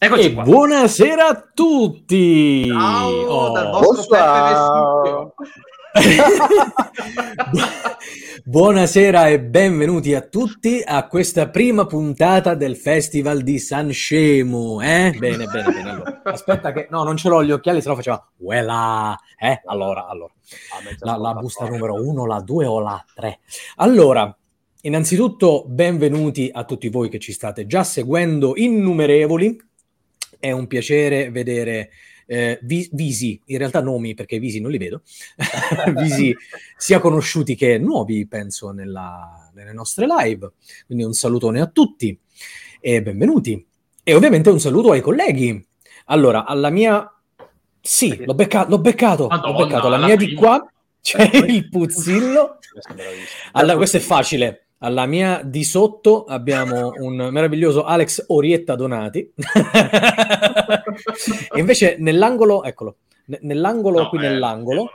Eccoci e qua. buonasera a tutti! Ciao oh. dal vostro Buonasera e benvenuti a tutti a questa prima puntata del Festival di San Scemo. Eh? Bene, bene, bene. Allora. Aspetta che... No, non ce l'ho gli occhiali, se no faceva... Uela! Eh? Allora, allora. La, la busta numero uno, la due o la tre? Allora, innanzitutto benvenuti a tutti voi che ci state già seguendo, innumerevoli è un piacere vedere eh, vi- visi, in realtà nomi perché visi non li vedo, visi sia conosciuti che nuovi, penso, nella, nelle nostre live. Quindi un salutone a tutti e benvenuti. E ovviamente un saluto ai colleghi. Allora, alla mia... Sì, l'ho, becca- l'ho beccato, Madonna, l'ho beccato. Alla mia prima. di qua c'è il puzzillo. Allora, questo è facile. Alla mia di sotto abbiamo un meraviglioso Alex Orietta Donati. e invece nell'angolo, eccolo, nell'angolo no, qui eh, nell'angolo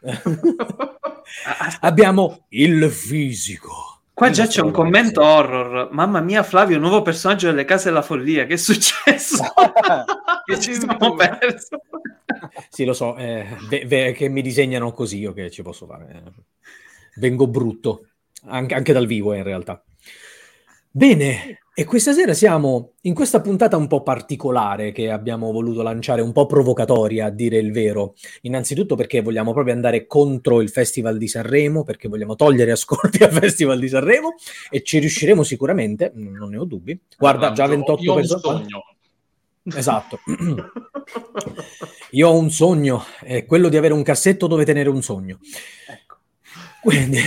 abbiamo il fisico. Qua già c'è un commento horror. Mamma mia, Flavio, nuovo personaggio delle case della follia. Che è successo? che ci siamo persi. sì, lo so, eh, ve- ve- che mi disegnano così io che ci posso fare. Vengo brutto anche, anche dal vivo in realtà. Bene, e questa sera siamo in questa puntata un po' particolare che abbiamo voluto lanciare, un po' provocatoria a dire il vero. Innanzitutto perché vogliamo proprio andare contro il Festival di Sanremo, perché vogliamo togliere ascolti al Festival di Sanremo e ci riusciremo sicuramente, non ne ho dubbi. Guarda, già 28 persone. Esatto. Io ho un sogno, è quello di avere un cassetto dove tenere un sogno. Ecco. Quindi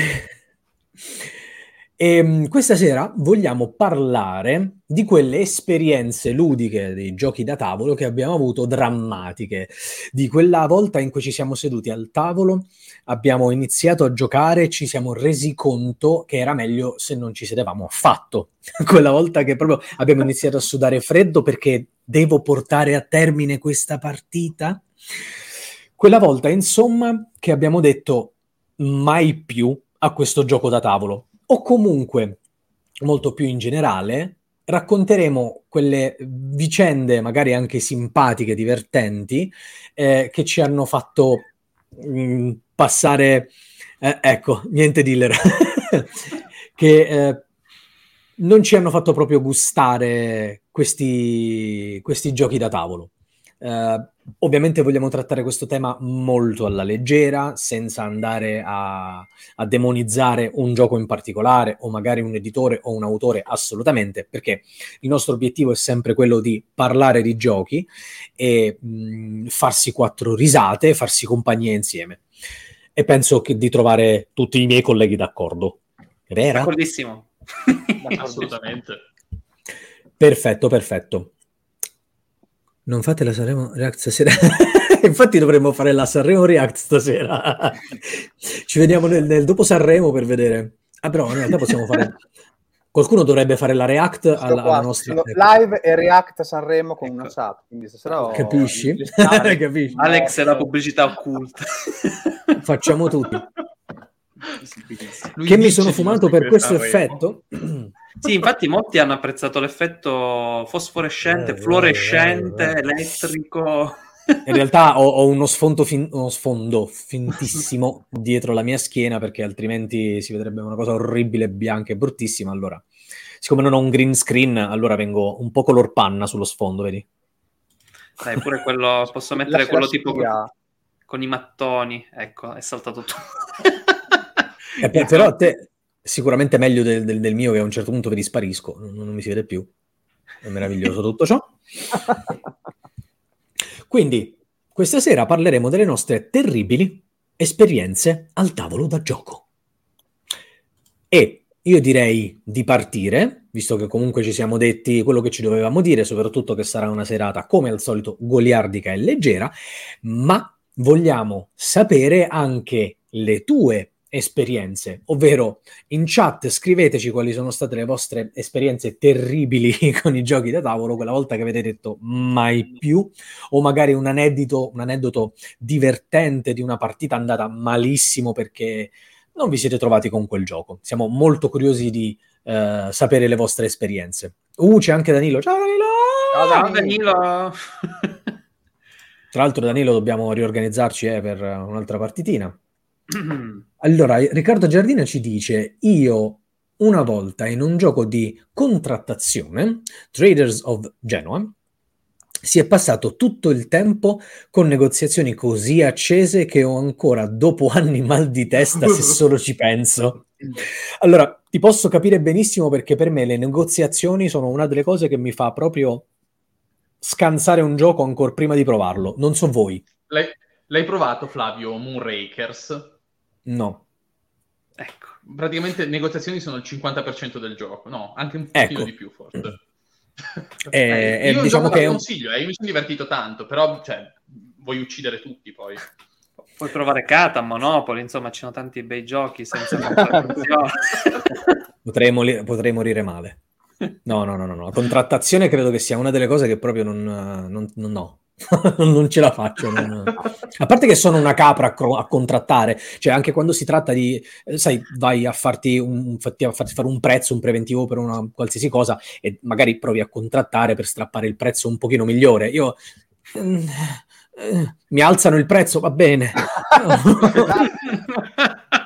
e ehm, questa sera vogliamo parlare di quelle esperienze ludiche dei giochi da tavolo che abbiamo avuto drammatiche, di quella volta in cui ci siamo seduti al tavolo, abbiamo iniziato a giocare e ci siamo resi conto che era meglio se non ci sedevamo affatto. quella volta che proprio abbiamo iniziato a sudare freddo perché devo portare a termine questa partita. Quella volta, insomma, che abbiamo detto mai più a questo gioco da tavolo. O comunque, molto più in generale, racconteremo quelle vicende, magari anche simpatiche, divertenti, eh, che ci hanno fatto mh, mm, passare, eh, ecco, niente dealer, che eh, non ci hanno fatto proprio gustare questi, questi giochi da tavolo. Uh, ovviamente vogliamo trattare questo tema molto alla leggera, senza andare a, a, demonizzare un gioco in particolare o magari un editore o un autore, assolutamente, perché il nostro obiettivo è sempre quello di parlare di giochi e mh, farsi quattro risate, farsi compagnia insieme. E penso che di trovare tutti i miei colleghi d'accordo. Vero? D'accordissimo. Assolutamente. Perfetto, perfetto. Non fate la Sanremo React stasera? Infatti dovremmo fare la Sanremo React stasera. Ci vediamo nel, nel, dopo Sanremo per vedere. Ah, però in realtà possiamo fare... Qualcuno dovrebbe fare la React alla, alla nostra... Live e React a Sanremo con ecco. una SAP. Quindi stasera ho... Capisci? Capisci? Alex è la pubblicità occulta. Facciamo tutti. che mi sono fumato per questo effetto. Sì, infatti molti hanno apprezzato l'effetto fosforescente, eh, fluorescente, eh, eh, elettrico. In realtà ho, ho uno, sfondo fin- uno sfondo fintissimo dietro la mia schiena perché altrimenti si vedrebbe una cosa orribile, bianca e bruttissima. Allora, siccome non ho un green screen, allora vengo un po' color panna sullo sfondo, vedi? Dai, pure quello, posso mettere quello tipo con, con, i mattoni. Ecco, è saltato tutto. Eh, però te, sicuramente meglio del, del, del, mio che a un certo punto vi disparisco, non, non mi si vede più. È meraviglioso tutto ciò. Quindi, questa sera parleremo delle nostre terribili esperienze al tavolo da gioco. E io direi di partire, visto che comunque ci siamo detti quello che ci dovevamo dire, soprattutto che sarà una serata come al solito goliardica e leggera, ma vogliamo sapere anche le tue esperienze, ovvero in chat scriveteci quali sono state le vostre esperienze terribili con i giochi da tavolo, quella volta che avete detto mai più, o magari un aneddoto, un aneddoto divertente di una partita andata malissimo perché non vi siete trovati con quel gioco. Siamo molto curiosi di eh, sapere le vostre esperienze. Uh, c'è anche Danilo. Ciao Danilo! Ciao Danilo! Tra l'altro Danilo dobbiamo riorganizzarci eh, per un'altra partitina. Allora, Riccardo Giardina ci dice: Io una volta in un gioco di contrattazione, Traders of Genoa, si è passato tutto il tempo con negoziazioni così accese che ho ancora dopo anni mal di testa se solo ci penso. Allora, ti posso capire benissimo perché per me le negoziazioni sono una delle cose che mi fa proprio scansare un gioco ancora prima di provarlo. Non so voi. L'hai, l'hai provato, Flavio, Moonrakers? No. Ecco, praticamente negoziazioni sono il 50% del gioco, no, anche un pochino Ecco. di più forse. Eh, Eh, eh, io diciamo che che è un- consiglio, eh, io mi sono divertito tanto, però cioè, vuoi uccidere tutti poi. Puoi provare Catan, Monopoly, insomma, ci sono tanti bei giochi senza. Potrei, moli- potrei morire male. No, no, no, no, no. La contrattazione credo che sia una delle cose che proprio non, non- non- no. non ce la faccio. non- A parte che sono una capra a, cro- a contrattare, cioè anche quando si tratta di, eh, sai, vai a farti, un, fatti- a farti fare un prezzo, un preventivo per una qualsiasi cosa e magari provi a contrattare per strappare il prezzo un pochino migliore. Io mm, eh, mi alzano il prezzo, va bene.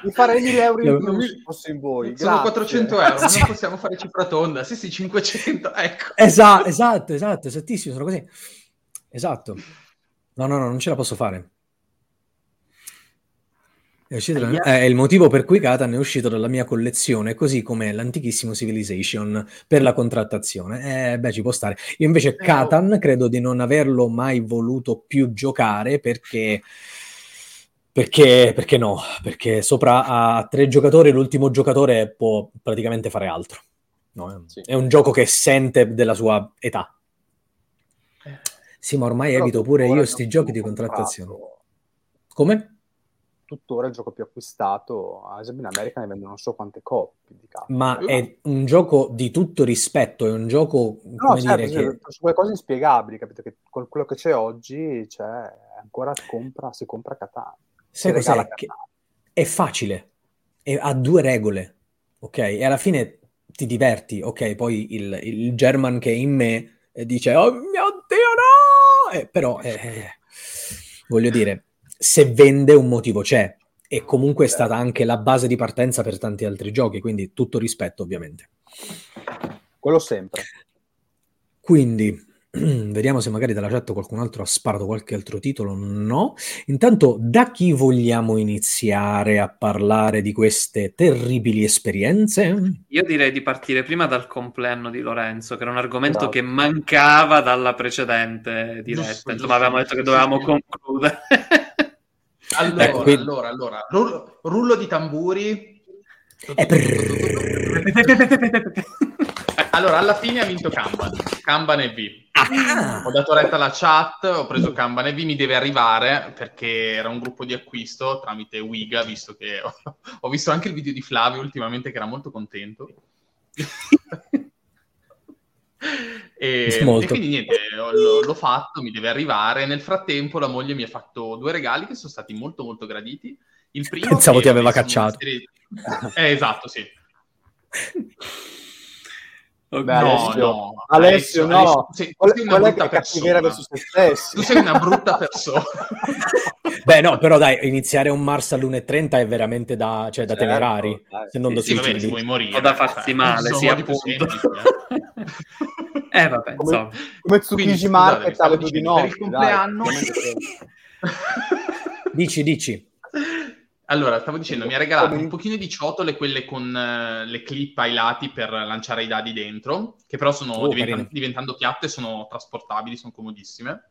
Mi farei 1000 euro in più se fossi in voi. Sono grazie. 400 euro, non possiamo fare cifra tonda. Sì, sì, 500, ecco. Esa- esatto, esatto, esattissimo, sono così. Esatto. No, no, no, non ce la posso fare. È, uscito da- è il motivo per cui Catan è uscito dalla mia collezione, così come l'antichissimo Civilization per la contrattazione. Eh, beh, ci può stare. Io invece Catan credo di non averlo mai voluto più giocare perché... Perché, perché no? Perché sopra a tre giocatori l'ultimo giocatore può praticamente fare altro. No, Sì. è un gioco che sente della sua età. Sì, ma ormai Però evito pure io il sti gioco giochi di contrattazione. comprato- Come? Tuttora il gioco più acquistato, ad esempio in America ne vendono non so quante copie di carte. Ma è un gioco di tutto rispetto, è un gioco, No, come certo, dire, sì, che... su quelle cose inspiegabili, capito? Che con quello che c'è oggi c'è ancora compra, si compra Catania. Sai cos'è? è facile, e ha due regole, ok? E alla fine ti diverti, ok? Poi il, il German che è in me eh, dice, oh mio Dio, no! Eh, però, eh, voglio dire, se vende un motivo c'è, e comunque è stata anche la base di partenza per tanti altri giochi, quindi tutto rispetto, ovviamente. Quello sempre. Quindi, vediamo se magari dalla chat qualcun altro ha sparato qualche altro titolo. No. Intanto, da chi vogliamo iniziare a parlare di queste terribili esperienze? Io direi di partire prima dal compleanno di Lorenzo, che era un argomento Bravo. che mancava dalla precedente diretta. Insomma, avevamo detto che dovevamo concludere. Allora, Ecco, quindi- allora, allora, rullo, rullo di tamburi. E prrrr. Allora, alla fine ha vinto Kanban. Kanban e V. Ah, Ho dato retta alla chat, ho preso Kanban e V, mi deve arrivare perché era un gruppo di acquisto tramite Wiga, visto che ho, ho visto anche il video di Flavio ultimamente che era molto contento. e, e quindi niente, ho- l'ho, l'ho fatto, mi deve arrivare. Nel frattempo la moglie mi ha fatto due regali che sono stati molto molto graditi. Il primo Pensavo ti aveva cacciato. serie- Eh, esatto, sì. Beh, No, Alessio, no, Alessio, no. Alessio, sei- tu Quella, sei una quella brutta che è cattiveria verso se stessi. Tu sei una brutta persona. Beh, no, però dai, iniziare un Mars all'1.30 è veramente da, cioè, da Certo, tenerari, dai. se non sì, vabbè, suicidi. ci vuoi morire. O da farsi Cioè, male, sì, appunto. eh. Vabbè, Come- insomma. Come Tsukiji Market alle due di dicendo, per notte. il compleanno- dai, sì. Dici, dici. Allora, stavo dicendo, mi ha regalato un pochino di ciotole, quelle con eh, le clip ai lati per lanciare i dadi dentro, che però sono Oh, diventan- carine. diventando piatte, sono trasportabili, sono comodissime.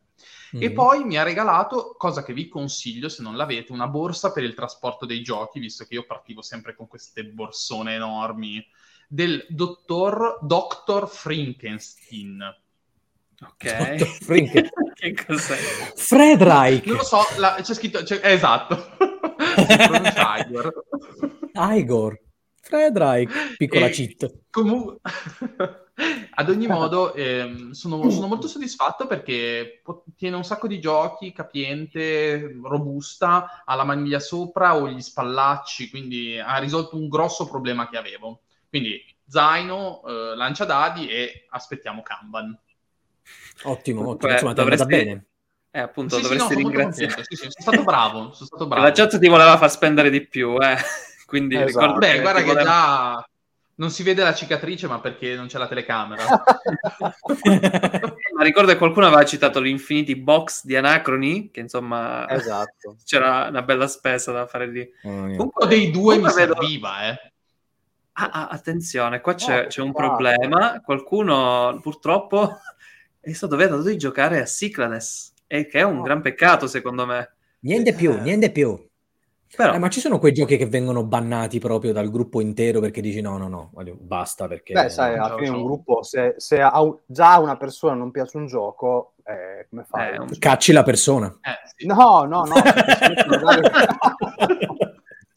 E Mm. poi mi ha regalato, cosa che vi consiglio se non l'avete, una borsa per il trasporto dei giochi, visto che io partivo sempre con queste borsone enormi, del dottor Dr. Frankenstein. Ok. Dottor Franken- che cos'è? Fred Reich, Non lo so, la- c'è scritto... c'è- eh, esatto. Si pronuncia Igor. Igor, Fred Reich, piccola E cheat. comu- Ad ogni modo, ehm, sono, sono molto soddisfatto perché po- tiene un sacco di giochi, capiente, robusta, ha la maniglia sopra o gli spallacci, quindi ha risolto un grosso problema che avevo. Quindi zaino, eh, lanciadadi e aspettiamo Kanban. Ottimo, Comunque, ottimo. Insomma, ti è andata dovresti- bene. Eh, appunto, Sì, sì, no, dovresti sono molto ringraziare. Sì, sì, sono stato bravo, sono stato bravo. La chat ti voleva far spendere di più, eh. Quindi Esatto. ricordo Beh, guarda che voleva- già non si vede la cicatrice, ma perché non c'è la telecamera. Ma ricordo che qualcuno aveva citato l'Infinity Box di Anacroni, che insomma Esatto. c'era una bella spesa da fare lì. Mia. Comunque, Uno dei due mi vedo- serviva, eh. Ah, ah, attenzione, qua c'è, Oh, c'è un guarda. problema. Qualcuno purtroppo è stato vietato di giocare a Cyclades, e che è un Oh. gran peccato secondo me. Niente più, niente più. Però, Eh, ma ci sono quei giochi che vengono bannati proprio dal gruppo intero perché dici no, no, no, basta perché... Beh, sai, alla fine un gruppo, se, se a un- già a una persona non piace un gioco, eh, come fai? Eh, un- Cacci la persona. Eh, sì. No, no, no.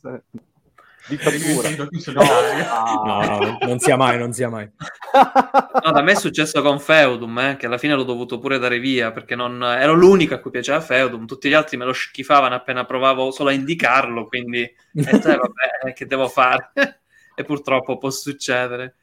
Dittatura. No, No, no, non sia mai, non sia mai. no, da me è successo con Feudum, eh, che alla fine l'ho dovuto pure dare via, perché non, ero l'unico a cui piaceva Feudum, tutti gli altri me lo schifavano appena provavo solo a indicarlo, quindi e cioè, vabbè, che devo fare? e purtroppo può succedere.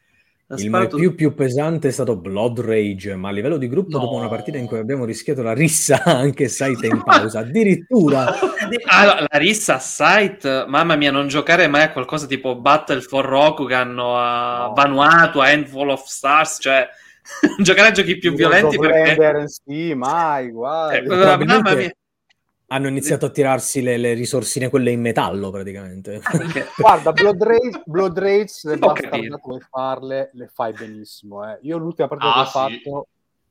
Ha Il sparato- più, più pesante è stato Blood Rage, ma a livello di gruppo, No. dopo una partita in cui abbiamo rischiato la rissa anche Saita in pausa, addirittura Ah, la- la rissa site, mamma mia, non giocare mai a qualcosa tipo Battle for Rokugan o a No. Vanuatu, a Handful of Stars, cioè giocare a giochi più violenti perché... Sì, mai, Eh, guarda. probabilmente- mamma mia, hanno iniziato a tirarsi le, le risorsine quelle in metallo praticamente. perché- Guarda, Blood Rage, Blood Rage se Si può basta capire. vuoi farle, le fai benissimo. Eh. Io l'ultima partita Ah, che ho sì. fatto,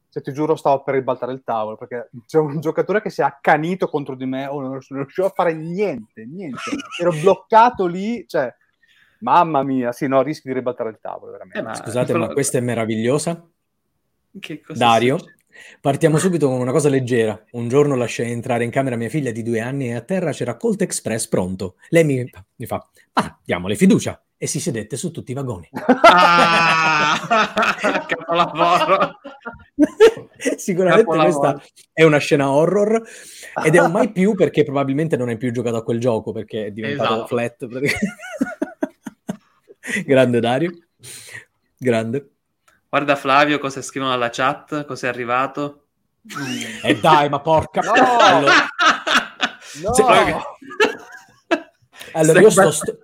se ti giuro, stavo per ribaltare il tavolo perché c'è un giocatore che si è accanito contro di me, oh, non riuscivo a fare niente, niente. Ero bloccato lì, cioè, mamma mia, sì, no, rischi di ribaltare il tavolo, veramente. Eh, ma- Scusate, ma questa è meravigliosa. Che cosa Dario, succede? Partiamo subito con una cosa leggera. Un giorno lasciai entrare in camera mia figlia di due anni e a terra c'era Colt Express pronto. Lei mi, mi fa, ah, diamole fiducia. E si sedette su tutti i vagoni. Ah, capolavoro. Sicuramente Capolavoro. questa è una scena horror ed è un mai più perché probabilmente non hai più giocato a quel gioco perché è diventato Esatto. flat. Grande Dario. Grande. Guarda Flavio cosa scrivono alla chat, cosa è arrivato. E dai, ma porca... No! Allora, No! Se- allora, io sto... sto-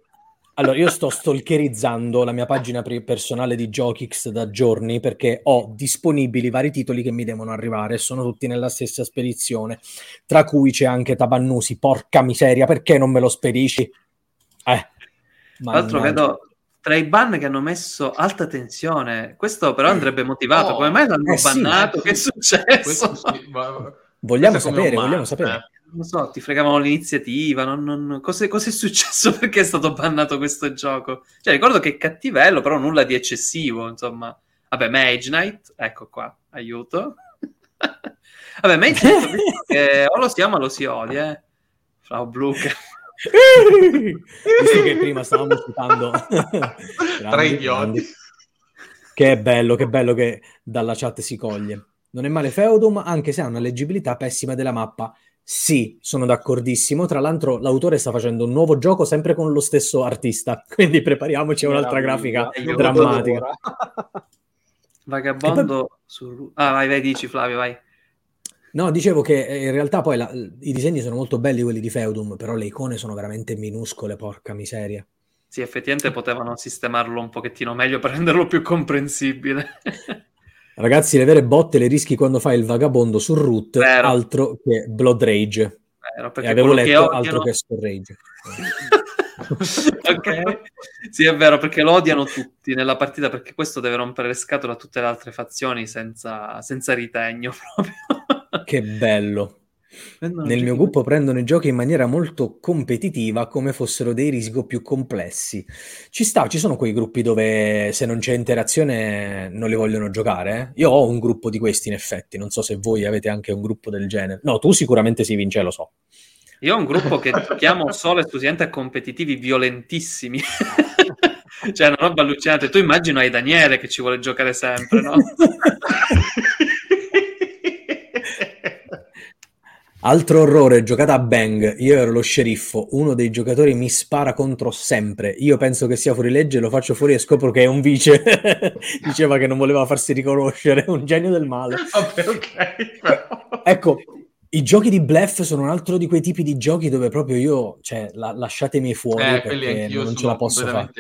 Allora, io sto stalkerizzando la mia pagina pre- personale di Jokix da giorni perché ho disponibili vari titoli che mi devono arrivare, sono tutti nella stessa spedizione, tra cui c'è anche Tabannusi, porca miseria, perché non me lo spedisci? Eh, Tra l'altro vedo tra i ban che hanno messo alta tensione, questo però andrebbe motivato. Oh. Come mai l'hanno Eh sì, bannato? eh, che è sì. successo? Sì, ma- Vogliamo è sapere, vogliamo must, sapere. eh. Non lo so, ti fregavano l'iniziativa. Non, non... Cos'è, cos'è successo? Perché è stato bannato questo gioco? Cioè, ricordo che è cattivello, però nulla di eccessivo. Insomma, vabbè, Mage Knight, ecco qua, aiuto. vabbè, Mage Knight, che o lo si ama o lo si odia, eh. Frau Blucher. Visto che prima stavamo citando Tra idioti. Che è bello, che bello che dalla chat si coglie. Non è male Feudum, anche se ha una leggibilità pessima della mappa. Sì, sono d'accordissimo. Tra l'altro, l'autore sta facendo un nuovo gioco sempre con lo stesso artista. Quindi prepariamoci a un'altra grafica drammatica. Vagabondo su... Ah, vai, vai, dici Flavio, vai. No, dicevo che eh, in realtà poi la- i disegni sono molto belli quelli di Feudum, però le icone sono veramente minuscole, porca miseria. Sì, effettivamente potevano sistemarlo un pochettino meglio per renderlo più comprensibile. Ragazzi, le vere botte le rischi quando fai il vagabondo sul root, Vero. altro che Blood Rage. Vero, E avevo quello che letto odiano... altro che Soul Rage. ok, sì, è vero, perché lo odiano tutti nella partita, perché questo deve rompere le scatole a tutte le altre fazioni senza, senza ritegno proprio. Che bello. Prendono Nel giochi mio gruppo prendono i giochi in maniera molto competitiva, come fossero dei risco più complessi. Ci sta, ci sono quei gruppi dove se non c'è interazione non li vogliono giocare. eh? Io ho un gruppo di questi, in effetti. Non so se voi avete anche un gruppo del genere. No, tu sicuramente si vince, lo so. Io ho un gruppo che chiamo solo esclusivamente a competitivi violentissimi. cioè, una roba allucinante. Tu immagino hai Daniele che ci vuole giocare sempre, no? Altro orrore, giocata a Bang. Io ero lo sceriffo, uno dei giocatori mi spara contro sempre. Io penso che sia fuori legge, lo faccio fuori e scopro che è un vice. Diceva che non voleva farsi riconoscere, un genio del male. Vabbè, ok, però. Ecco, i giochi di bluff sono un altro di quei tipi di giochi dove proprio io, cioè, la- lasciatemi fuori Eh, perché non ce la posso fare.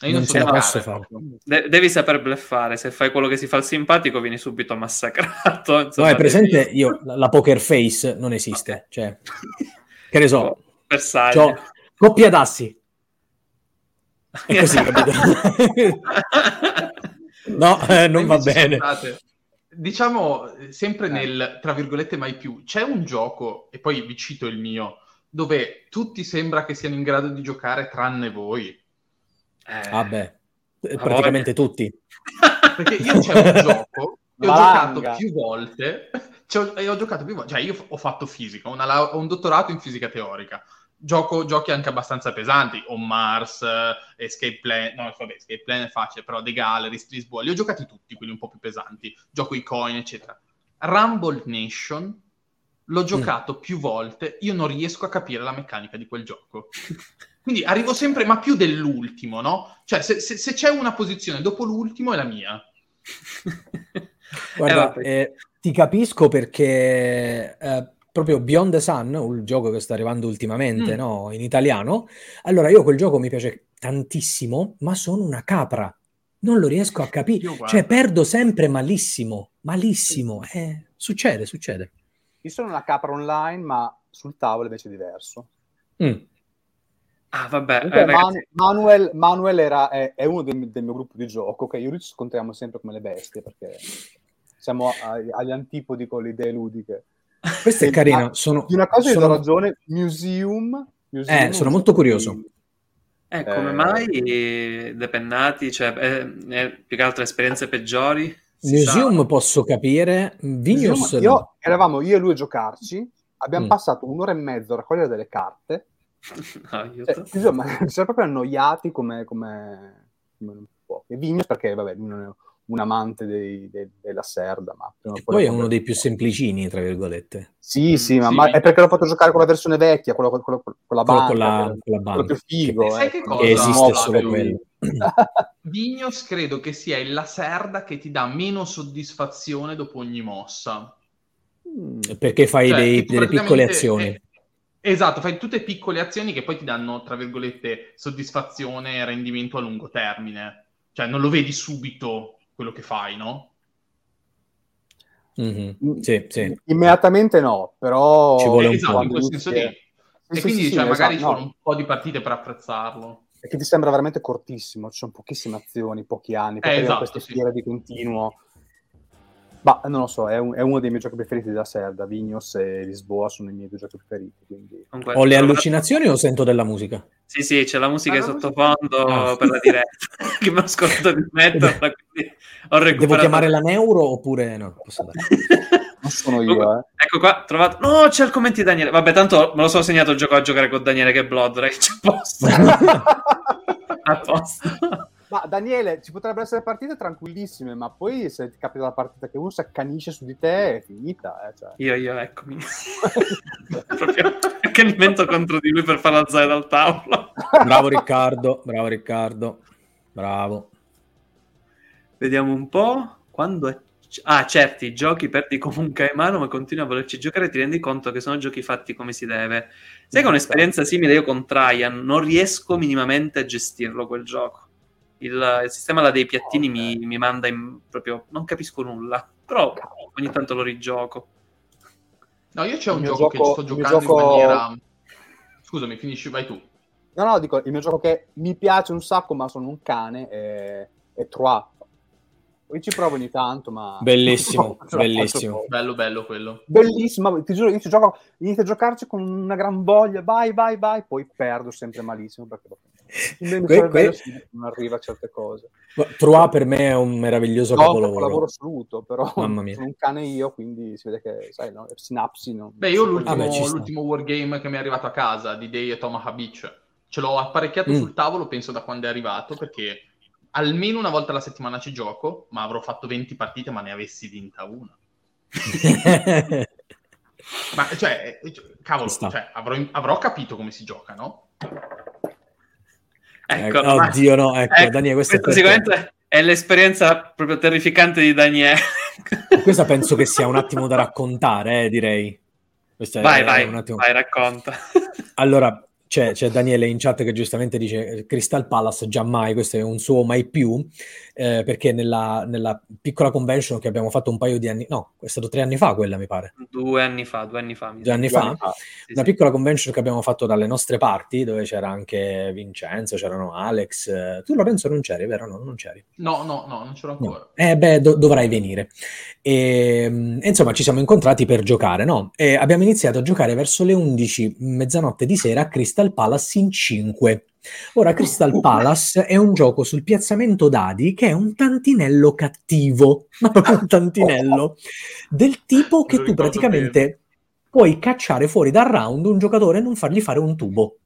Io Non non, ce la posso fare. proprio. De- devi saper bleffare. Se fai quello che si fa il simpatico, vieni subito massacrato. No, Insomma, è presente, devi- io, la, la poker face non esiste, cioè, che ne so, c'ho coppia d'assi. È così, capito? No, eh, non va bene. scusate, Diciamo eh, sempre Eh. nel tra virgolette mai più. C'è un gioco, e poi vi cito il mio, dove tutti sembra che siano in grado di giocare tranne voi. Eh, Vabbè, eh, Ma praticamente voglia. tutti. Perché io c'è un gioco che ho Valanga. giocato più volte. ci ho- e ho giocato più volte. Cioè, io ho fatto fisica, ho ho un dottorato in fisica teorica. Gioco giochi anche abbastanza pesanti, On Mars, eh, Escape Plan, no, vabbè, Escape Plan è facile, però The Gallery, Lisboa, li ho giocati tutti, quelli un po' più pesanti, gioco i coin, eccetera. Rumble Nation l'ho giocato più volte, io non riesco a capire la meccanica di quel gioco. Quindi arrivo sempre, ma più dell'ultimo, no? Cioè, se, se- se c'è una posizione dopo l'ultimo è la mia. Guarda, vabbè. eh, ti capisco perché eh, proprio Beyond the Sun, il gioco che sta arrivando ultimamente, Mm. no, in italiano, allora io quel gioco mi piace tantissimo, ma sono una capra. Non lo riesco a capire. Cioè, perdo sempre malissimo, malissimo. Eh, succede, succede. Io sono una capra online, ma sul tavolo invece è diverso. Mm. Ah, vabbè, eh, Man- Manuel, Manuel era, è, è uno del, del mio gruppo di gioco, che io lui ci scontriamo sempre come le bestie, perché siamo a- agli antipodi con le idee ludiche. Questo è E- carino. ah, Sono, Di una cosa sono- ragione, Museum... Museum Eh, sono molto curioso. eh, come eh, mai depennati, cioè, eh, eh, più che altro esperienze peggiori? Museum posso capire, Vignos Museum- io, eravamo io e lui a giocarci, abbiamo Mm. passato un'ora e mezzo a raccogliere delle carte, sa. cioè, insomma, ci siamo proprio annoiati come, come, come. E Vignos perché, vabbè, lui non è un amante dei- dei- della Serda, ma poi poi è la uno dei più semplicini, tra virgolette. Sì, sì, ma, Sì. ma è perché l'ho fatto giocare con la versione vecchia, quello con, quello- con la banca, con la, quello- con la quello banda. più figo. E sai eh, che quello cosa, Che esiste solo quello. Vignos credo che sia la serda che ti dà meno soddisfazione dopo ogni mossa. Mm. Perché fai Cioè, dei- che delle piccole azioni. eh, esatto, fai tutte piccole azioni che poi ti danno, tra virgolette, soddisfazione e rendimento a lungo termine. Cioè, non lo vedi subito quello che fai, no? Mhm. Mm. Sì, sì. Immediatamente no, però... Ci vuole Eh, un esatto, po'. in quel senso lì. Sì, e sì, quindi sì, cioè, sì, magari esatto, ci vuole no. un po' di partite per apprezzarlo. Che ti sembra veramente cortissimo, ci sono pochissime azioni, pochi anni, per Eh, esatto, queste sì. fiere di continuo. Ma non lo so, è, un- è uno dei miei giochi preferiti della Serda, Vignos e Lisboa sono i miei due giochi preferiti, quindi... Comunque, Ho le allucinazioni o sento della musica? Sì, sì, c'è la musica Ah, sottofondo Ah. per la diretta, che mi ho scordato di metterla, quindi ho recuperato. Devo chiamare la neuro oppure no? Non sono io, eh. Ecco qua, trovato. No, c'è il commento di Daniele. Vabbè, tanto me lo sono segnato il gioco a giocare con Daniele che è Blood Rage. A posto. Ma Daniele, ci potrebbero essere partite tranquillissime, ma poi se ti capita la partita che uno si accanisce su di te, è finita. Eh, cioè. Io, io, eccomi. Proprio accanimento contro di lui per farlo alzare dal tavolo. Bravo Riccardo, bravo Riccardo. Bravo. Vediamo un po'. Quando è... Ah, certi giochi perdi comunque in mano, ma continui a volerci giocare e ti rendi conto che sono giochi fatti come si deve. Sai che un'esperienza simile io con Traian non riesco minimamente a gestirlo quel gioco. Il, il sistema là dei piattini mi, mi manda in proprio... non capisco nulla, però ogni tanto lo rigioco. No, io c'è Il un gioco, gioco- che sto giocando gioco- in maniera... Scusami, finisci, vai tu. No, no, dico, il mio gioco che mi piace un sacco, ma sono un cane, è, è Trois. Poi ci provo ogni tanto, ma... Bellissimo, bellissimo. Bello, bello quello. Bellissimo, ti giuro, io ci gioco, inizio a giocarci con una gran voglia, vai, vai, vai, poi perdo sempre malissimo perché Que- que- non arriva a certe cose. Trois per me è un meraviglioso No, capolavoro. lavoro assoluto, però Mamma mia. sono un cane io, quindi si vede che, sai, no, sinapsi non... Beh, io l'ultimo, Ah, beh, l'ultimo wargame che mi è arrivato a casa di Day e Omaha Beach ce l'ho apparecchiato Mm. sul tavolo, penso da quando è arrivato, perché almeno una volta alla settimana ci gioco, ma avrò fatto 20 partite, ma ne avessi vinta una. Ma cioè, eh, cavolo, Ci sta. cioè, avrò, avrò capito come si gioca, no? Ecco, Eh, oddio, no, ecco, ecco, Daniele, questo è questa per te. sicuramente è l'esperienza proprio terrificante di Daniele. Questa penso che sia un attimo da raccontare, eh, direi. Questa è- vai, è vai, vai, racconta. Allora, c'è, c'è Daniele in chat che giustamente dice Crystal Palace già mai, questo è un suo mai più, eh, perché nella, nella piccola convention che abbiamo fatto un paio di anni, no, è stato tre anni fa quella mi pare, due anni fa, due anni fa. mi due anni Due fa, anni fa. Sì, una sì. piccola convention che abbiamo fatto dalle nostre parti, dove c'era anche Vincenzo, c'erano Alex, eh, tu Lorenzo non c'eri, vero? No, non c'eri. No, no, no, non ce l'ho ancora. No. Eh beh, do- dovrai venire. E, mm, e insomma, ci siamo incontrati per giocare, no? E abbiamo iniziato a giocare verso le 11, mezzanotte di sera a Crystal Palace in 5. Ora, Crystal Palace è un gioco sul piazzamento dadi che è un tantinello cattivo, ma proprio un tantinello, del tipo che tu praticamente puoi cacciare fuori dal round un giocatore e non fargli fare un tubo.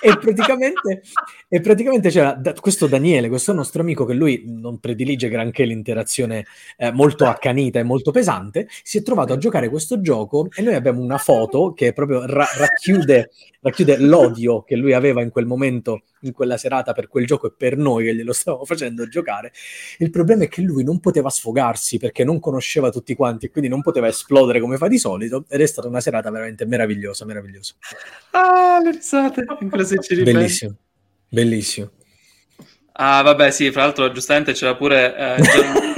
E praticamente, e praticamente c'era da- questo Daniele, questo nostro amico che lui non predilige granché l'interazione eh, molto accanita e molto pesante, si è trovato a giocare questo gioco e noi abbiamo una foto che proprio ra- racchiude, racchiude l'odio che lui aveva in quel momento, in quella serata per quel gioco e per noi che glielo stavamo facendo giocare. Il problema è che lui non poteva sfogarsi perché non conosceva tutti quanti e quindi non poteva esplodere come fa di solito ed è stata una serata veramente meravigliosa, meravigliosa. Ah, le risate, ancora se ci ripenso. Bellissimo, bellissimo. Ah, vabbè, sì, fra l'altro giustamente c'era pure eh,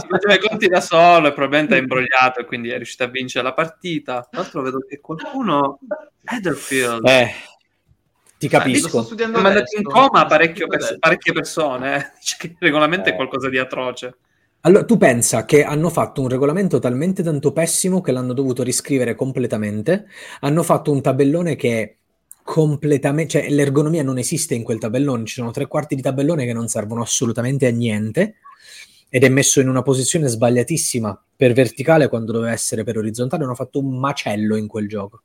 si faceva i conti da solo e probabilmente è imbrogliato e quindi è riuscito a vincere la partita. Tra l'altro vedo che qualcuno... Heatherfield... Eh, ti capisco. studiando ha mandato in coma studiando pers- parecchie persone. eh. Cioè, che il regolamento è Eh. qualcosa di atroce. Allora, tu pensa che hanno fatto un regolamento talmente tanto pessimo che l'hanno dovuto riscrivere completamente. Hanno fatto un tabellone che è completamente, cioè l'ergonomia non esiste in quel tabellone, ci sono tre quarti di tabellone che non servono assolutamente a niente ed è messo in una posizione sbagliatissima per verticale quando doveva essere per orizzontale. Hanno fatto un macello in quel gioco.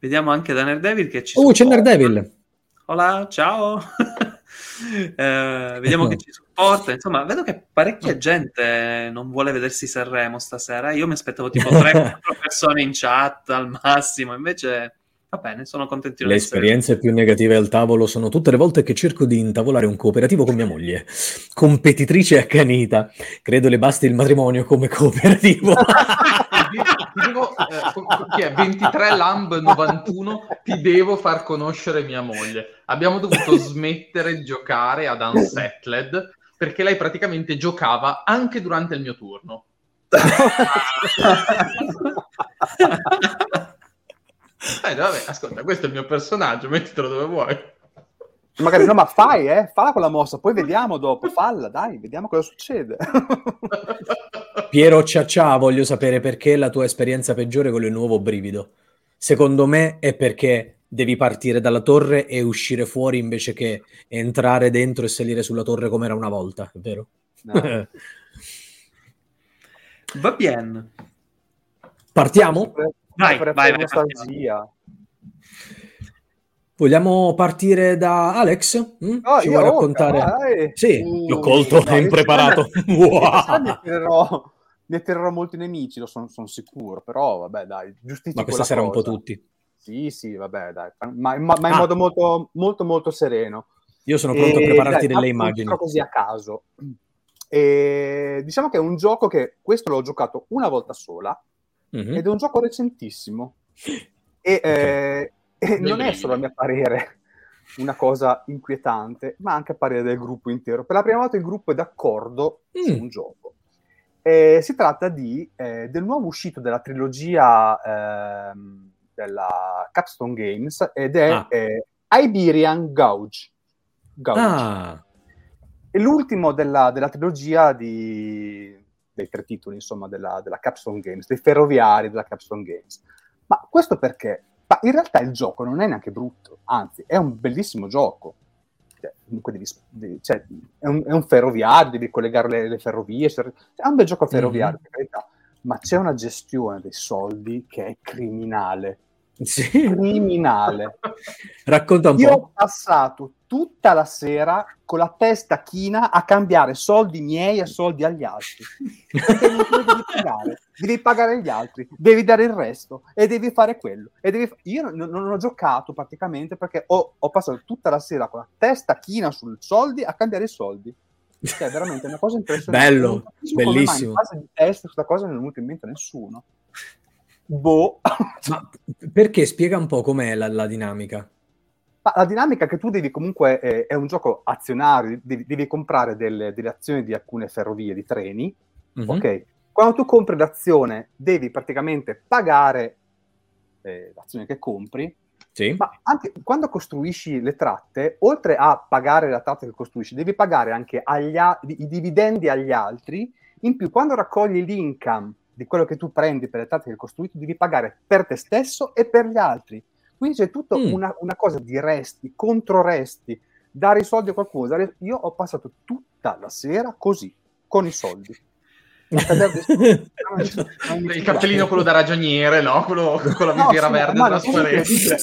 Vediamo anche da Daredevil che ci Oh, c'è. Daredevil. Hola, ciao. Eh, vediamo che ci supporta. Insomma, vedo che parecchia gente non vuole vedersi Sanremo stasera. Io mi aspettavo tipo 3-4 persone in chat al massimo. Invece, va bene, sono contento di Le esperienze più negative al tavolo sono tutte le volte che cerco di intavolare un cooperativo con mia moglie, competitrice accanita. Credo le basti il matrimonio come cooperativo. Ti devo, eh, co- co- chi è? 23 Lamb 91 ti devo far conoscere mia moglie abbiamo dovuto smettere di giocare ad Unsettled perché lei praticamente giocava anche durante il mio turno eh, vabbè, ascolta questo è il mio personaggio mettitelo dove vuoi Magari no, ma fai, eh, falla quella mossa, poi vediamo dopo, falla, dai, vediamo cosa succede. Piero Ciaccia, voglio sapere perché la tua esperienza peggiore con il nuovo brivido. Secondo me è perché devi partire dalla torre e uscire fuori invece che entrare dentro e salire sulla torre come era una volta, è vero? No. Va bene. Partiamo? Vai, vai, vai, nostalgia. Vogliamo partire da Alex? Mm? Oh, Ci vuoi raccontare? dai. Sì, Uh, l'ho colto, dai, impreparato. sera Ne attirerò molti nemici, lo sono sicuro, però vabbè dai, giustifico Ma questa sera un po' cosa. tutti. Sì, sì, vabbè dai, ma, ma- ma in Ah. modo molto, molto, molto sereno. Io sono pronto a E, prepararti dai, delle immagini. così a caso. E diciamo che è un gioco che questo l'ho giocato una volta sola Mhm. ed è un gioco recentissimo. E, eh, e non è solo a mio parere una cosa inquietante, ma anche a parere del gruppo intero. Per la prima volta il gruppo è d'accordo su Mm. un gioco. Eh, si tratta di, eh, del nuovo uscito della trilogia ehm, della Capstone Games ed è Ah. eh, Iberian Gouge. Gouge. Ah, E l'ultimo della, della trilogia di, dei tre titoli, insomma, della, della Capstone Games, dei ferroviari della Capstone Games. Ma questo perché? Ma in realtà il gioco non è neanche brutto, anzi, è un bellissimo gioco. Cioè, comunque devi, devi, cioè, è, un, è, un, ferroviario, devi collegare le, le ferrovie, è un bel gioco ferroviario, mm-hmm. per carità, ma c'è una gestione dei soldi che è criminale sì. criminale. Racconta un Io po'. ho passato tutta la sera con la testa china a cambiare soldi miei a soldi agli altri. Devi pagare. Devi pagare gli altri, devi dare il resto e devi fare quello. E devi... Io non, non, ho giocato praticamente perché ho, ho, passato tutta la sera con la testa china sui soldi a cambiare i soldi. Cioè, veramente una cosa impressionante. Bello, bellissimo. Fase di test questa cosa non è venuta in mente a nessuno. Boh. Ma perché? Spiega un po' com'è la, la dinamica. Ma la dinamica che tu devi comunque, eh, è un gioco azionario, devi, devi comprare delle, delle, azioni di alcune ferrovie, di treni, mm-hmm. ok? Quando tu compri l'azione devi praticamente pagare eh, l'azione che compri, sì. ma anche quando costruisci le tratte, oltre a pagare la tratta che costruisci, devi pagare anche agli a- i dividendi agli altri, in più quando raccogli l'income di quello che tu prendi per le tratte che hai costruito, devi pagare per te stesso e per gli altri. Quindi c'è tutta mm. una, una, cosa di resti, contro resti, dare i soldi a qualcuno. Io ho passato tutta la sera così, con i soldi. il cappellino quello da ragioniere, no? Quello con la visiera no, verde trasparente.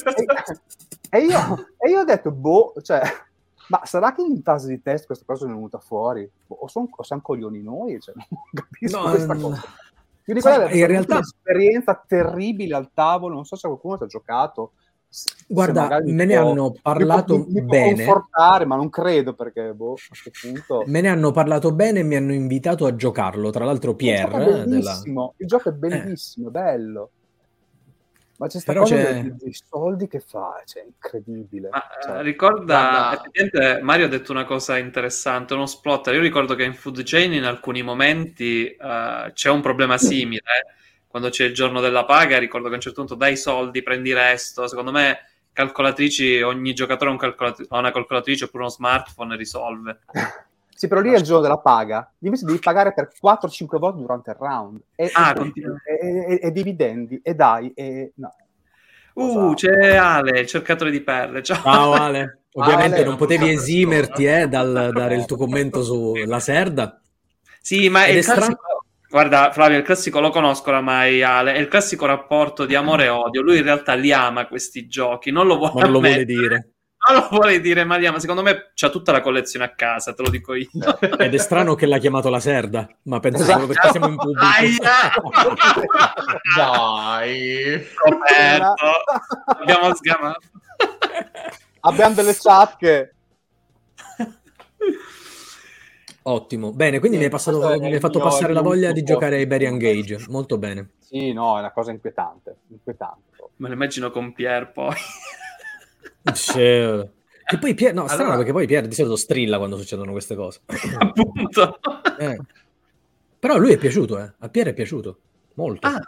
E io, e io ho detto, boh, cioè, ma sarà che in fase di test questa cosa è venuta fuori? O, son, o siamo coglioni noi? Cioè, non capisco no, questa cosa. Io ricordo in realtà un'esperienza terribile al tavolo, non so se qualcuno ci ha giocato. Guarda, me ne può, hanno parlato mi può, mi bene. Confortare, ma non credo perché boh, a questo punto. Me ne hanno parlato bene e mi hanno invitato a giocarlo. Tra l'altro, Pierre. Il gioco è bellissimo, della... il gioco è bellissimo, eh. bello. Ma c'è sta Però cosa c'è- dei, dei soldi che fa, cioè, incredibile. Ma, Cioè, eh, ricorda, guarda- Mario ha detto una cosa interessante, uno splotter. Io ricordo che in Food Chain in alcuni momenti eh, c'è un problema simile. Quando c'è il giorno della paga, ricordo che a un certo punto dai soldi, prendi resto. Secondo me, calcolatrici, ogni giocatore ha, un calcolat- ha una calcolatrice oppure uno smartphone risolve. Sì, però lì è il giorno della paga. Invece devi pagare per 4-5 volte durante il round. E, Ah, e- continua. e- e- e dividendi, e dai, e... No. Uh, c'è Ale, il cercatore di perle. Ciao. Ciao Ale. Ovviamente Ale, non potevi esimerti eh, dal dare il tuo commento sulla Serda. Sì, ma è Ed è strano- classico... Guarda, Flavio, il classico lo conosco oramai, Ale, è il classico rapporto di amore e odio. Lui in realtà li ama questi giochi, non lo vuole Non lo vuole dire. Non lo vuole dire, ma li ama. Secondo me c'ha tutta la collezione a casa, te lo dico io. Ed è strano che l'ha chiamato la Serda, ma penso Esatto. solo perché siamo in pubblico. Dai. Scoperto. Abbiamo sgamato. Abbiamo delle chat che... Ottimo. Bene, quindi Sì, mi hai, passato- mi hai fatto passare la voglia di giocare a posto. Iberian Gage. Molto bene. Sì, no, è una cosa inquietante. Inquietante. Me lo immagino con Pier poi. Sì. Che poi Pier, no, strano Allora- perché poi Pier di solito strilla quando succedono queste cose. Appunto. Eh. Però a lui è piaciuto, eh. A Pier è piaciuto. Molto. Ah,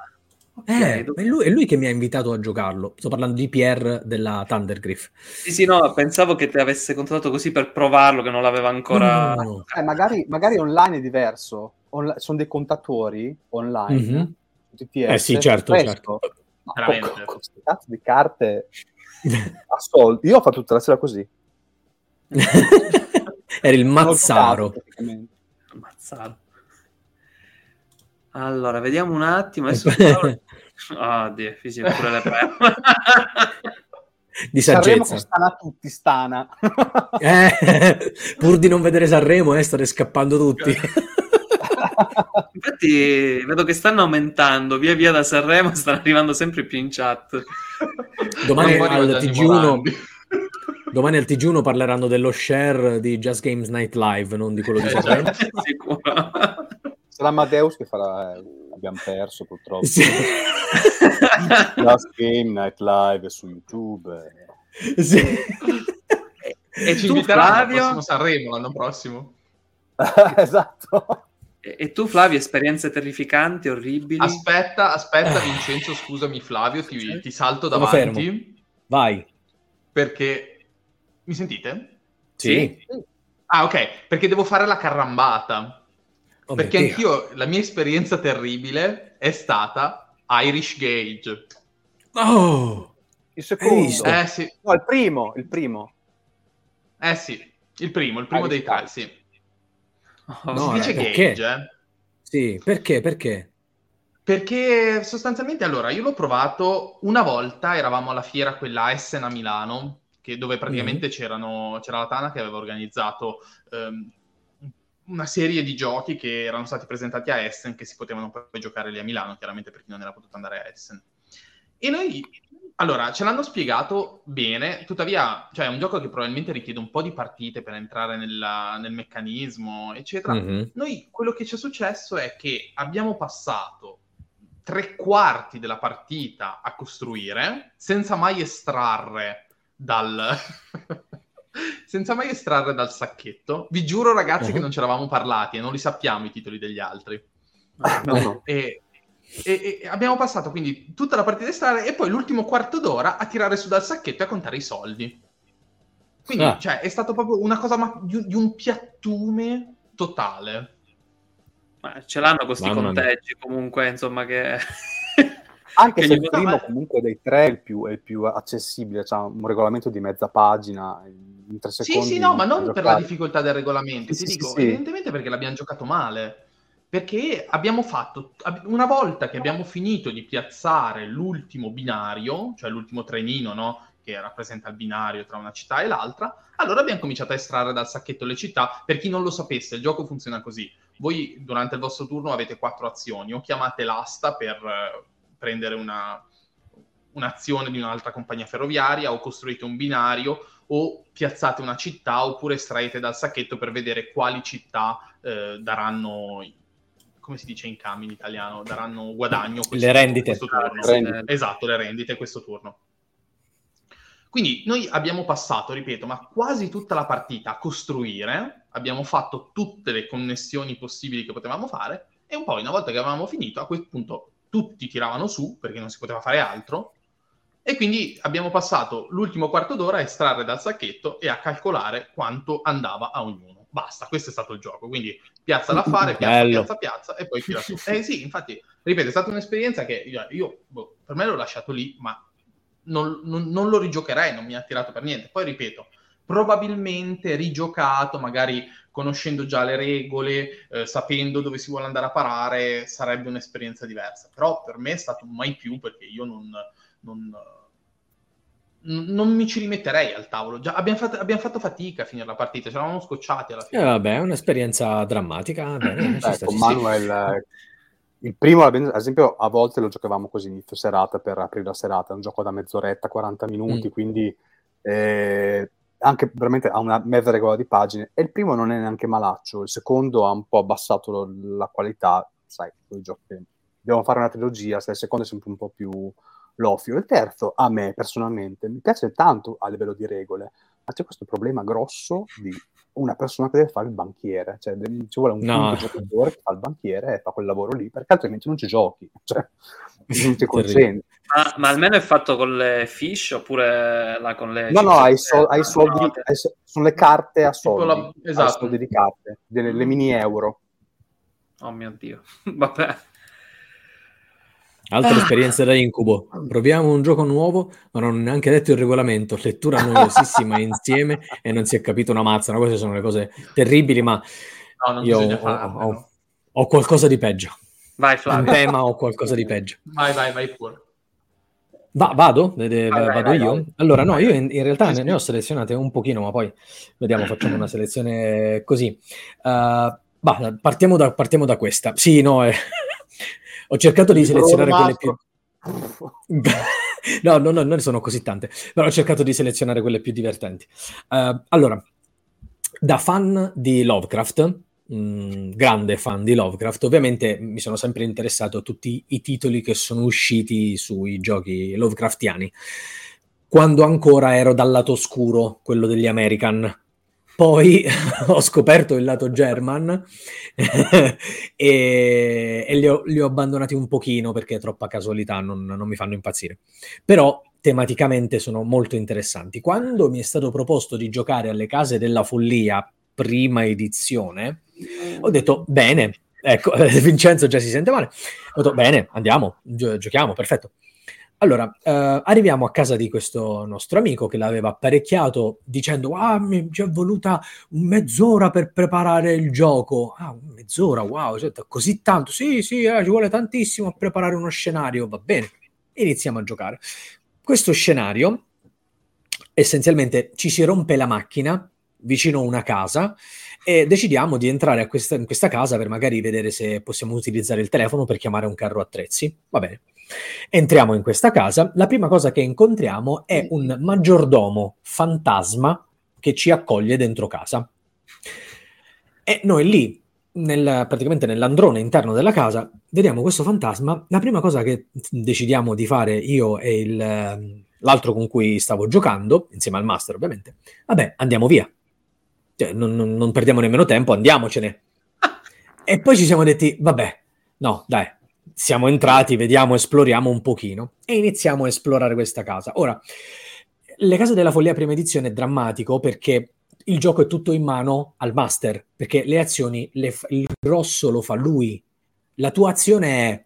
Eh, è, lui, è lui che mi ha invitato a giocarlo. Sto parlando di Pier della Thundergriff. Sì, sì, no, pensavo che ti avesse contattato così per provarlo, che non l'aveva ancora... No, no, no. Eh, magari, magari online è diverso. Onla- sono dei contatori online. Mhm. su TTS, Eh sì, certo, certo. Ma Veramente. con, con queste cazzo di carte a soldi. Io ho fatto tutta la sera così. Era il ho Mazzaro. Allora, vediamo un attimo. Adesso... Oh, Dio, fisico pure le perle. di Sanremo saggezza. con stana tutti, stana. Eh, pur di non vedere Sanremo, eh, state scappando tutti. Infatti, vedo che stanno aumentando via via da Sanremo, stanno arrivando sempre più in chat. Domani al voglio Gianni TG1 Morandi. Domani al TG1 parleranno dello share di Just Games Night Live, non di quello di Sanremo. Sicuro. Sarà Amadeus che farà... eh, abbiamo perso purtroppo. Sì. Last Game Night Live su YouTube. Sì. E Ci tu, inviteranno al Flavio? prossimo Sanremo l'anno prossimo. esatto. E e tu, Flavio, esperienze terrificanti, orribili? Aspetta, aspetta, Vincenzo, scusami, Flavio, ti, ti salto Sono davanti Vai. perché mi sentite? Sì. Ah, ok, perché devo fare la carrambata. Oh, perché anch'io, la mia esperienza terribile è stata Irish Gauge. Dio. Oh! Il secondo. Eh sì, No, il primo, il primo. eh sì, il primo, il primo Irish dei tre, sì. Oh, No, si dice perché? Gauge, eh? Sì, perché? Perché? Perché sostanzialmente, allora, io l'ho provato una volta, eravamo alla fiera quella Essen a Milano, che- dove praticamente c'erano, c'era la Tana che aveva organizzato ehm, una serie di giochi che erano stati presentati a Essen, che si potevano poi giocare lì a Milano, chiaramente per chi non era potuto andare a Essen. E noi, allora, ce l'hanno spiegato bene, tuttavia, cioè è un gioco che probabilmente richiede un po' di partite per entrare nella- nel meccanismo, eccetera. Mhm. Noi quello che ci è successo è che abbiamo passato tre quarti della partita a costruire senza mai estrarre dal senza mai estrarre dal sacchetto. Vi giuro ragazzi Uh-huh. che non ci eravamo parlati e non li sappiamo i titoli degli altri. No, no. E, e- e abbiamo passato quindi tutta la partita estrarre e poi l'ultimo quarto d'ora a tirare su dal sacchetto e a contare i soldi. Quindi, Ah. cioè, è stato proprio una cosa ma- di, di un piattume totale. Ma ce l'hanno questi Mamma mia. conteggi comunque, insomma, che... Anche Che se il primo ma- comunque dei tre è il più, è il più accessibile, c'ha un regolamento di mezza pagina, in tre Sì, secondi. sì, no, ma non puoi per la giocare. difficoltà del regolamento, Sì, ti sì, dico, sì. evidentemente perché l'abbiamo giocato male. Perché abbiamo fatto, una volta che abbiamo finito di piazzare l'ultimo binario, cioè l'ultimo trenino, no? Che rappresenta il binario tra una città e l'altra, allora abbiamo cominciato a estrarre dal sacchetto le città. Per chi non lo sapesse, il gioco funziona così. Voi durante il vostro turno avete quattro azioni, o chiamate l'asta per eh, prendere una, un'azione di un'altra compagnia ferroviaria, o costruite un binario, o piazzate una città, oppure estraete dal sacchetto per vedere quali città eh, daranno, come si dice in cami in italiano, daranno guadagno questo, Le rendite. Rendite. Esatto, le rendite questo turno. Quindi noi abbiamo passato, ripeto, ma quasi tutta la partita a costruire, abbiamo fatto tutte le connessioni possibili che potevamo fare e poi una volta che avevamo finito, a quel punto tutti tiravano su perché non si poteva fare altro e quindi abbiamo passato l'ultimo quarto d'ora a estrarre dal sacchetto e a calcolare quanto andava a ognuno. Basta, questo è stato il gioco. Quindi piazza l'affare, piazza, piazza, piazza e poi tira su. Eh sì, infatti, ripeto, è stata un'esperienza che io, io, boh, per me l'ho lasciato lì, ma non, non- non lo rigiocherei, non mi ha attirato per niente. Poi ripeto, probabilmente rigiocato, magari conoscendo già le regole, eh, sapendo dove si vuole andare a parare, sarebbe un'esperienza diversa. Però per me è stato mai più perché io non, non, non mi ci rimetterei al tavolo. Già, abbiamo, fatto, abbiamo fatto fatica a finire la partita, ci eravamo scocciati alla Eh, fine. vabbè, è un'esperienza drammatica. bene, ci Beh, sta, con. Manuel, eh, il primo, ad esempio, a volte lo giocavamo così inizio serata per aprire la serata, è un gioco da mezz'oretta, 40 minuti, Mm. quindi eh, anche veramente ha una mezza regola di pagine. E il primo non è neanche malaccio, il secondo ha un po' abbassato lo- la qualità, sai, quei giochi dobbiamo fare una trilogia, se il secondo è sempre un po' più l'offio. Il terzo, a me personalmente, mi piace tanto a livello di regole, ma c'è questo problema grosso di una persona che deve fare il banchiere, cioè ci vuole un No. giocatore che fa il banchiere e fa quel lavoro lì, perché altrimenti non ci giochi, cioè, non ti consenti. Ma, ma almeno è fatto con le fish oppure là con le... No, no, hai, cifre? so- hai soldi, No, hai so- sono le carte a soldi, la- hai esatto. soldi di carte, delle, le mini euro. Oh mio Dio. Vabbè. Altre esperienze da incubo. Proviamo un gioco nuovo, ma non ho neanche detto il regolamento. Lettura noiosissima insieme e non si è capito una mazza. No, queste sono le cose terribili, ma No, non io ho, farlo. ho- ho qualcosa di peggio. Vai Flavio. tema ho qualcosa di peggio. Vai, vai, vai pure. Va- vado? Vede- Vai, vado vai, io? vai. Allora, no, io in, in realtà ne, ne ho selezionate un pochino, ma poi vediamo, facciamo una selezione così. Uh, bah, partiamo, da, partiamo da questa. Sì, no, eh, ho cercato di selezionare quelle più... no, no, no, non ne sono così tante, però ho cercato di selezionare quelle più divertenti. Uh, allora, da fan di Lovecraft, mh, grande fan di Lovecraft, ovviamente mi sono sempre interessato a tutti i titoli che sono usciti sui giochi Lovecraftiani, quando ancora ero dal lato oscuro, quello degli American. Poi ho scoperto il lato German e, e li, ho, li ho abbandonati un pochino perché troppa casualità non, non mi fanno impazzire. Però tematicamente sono molto interessanti. Quando mi è stato proposto di giocare alle case della follia prima edizione, ho detto bene, ecco, Vincenzo già si sente male, ho detto bene, andiamo, gi- giochiamo, perfetto. Allora, eh, arriviamo a casa di questo nostro amico che l'aveva apparecchiato dicendo ah, mi ci è voluta mezz'ora per preparare il gioco. Ah, mezz'ora, wow, cioè, così tanto. Sì, sì, eh, ci vuole tantissimo a preparare uno scenario, va bene. Iniziamo a giocare. Questo scenario, essenzialmente, ci si rompe la macchina vicino a una casa e decidiamo di entrare questa, in questa casa per magari vedere se possiamo utilizzare il telefono per chiamare un carro attrezzi. Va bene. Entriamo in questa casa, la prima cosa che incontriamo è un maggiordomo fantasma che ci accoglie dentro casa. E noi lì, nel, praticamente nell'androne interno della casa, vediamo questo fantasma. La prima cosa che decidiamo di fare io e il, l'altro con cui stavo giocando, insieme al master ovviamente, vabbè, andiamo via. Cioè, non, non, non perdiamo nemmeno tempo, andiamocene. E poi ci siamo detti, vabbè, no, dai, siamo entrati, vediamo, esploriamo un pochino e iniziamo a esplorare questa casa. Ora, le case della follia prima edizione è drammatico perché il gioco è tutto in mano al master, perché le azioni, le il grosso lo fa lui. La tua azione è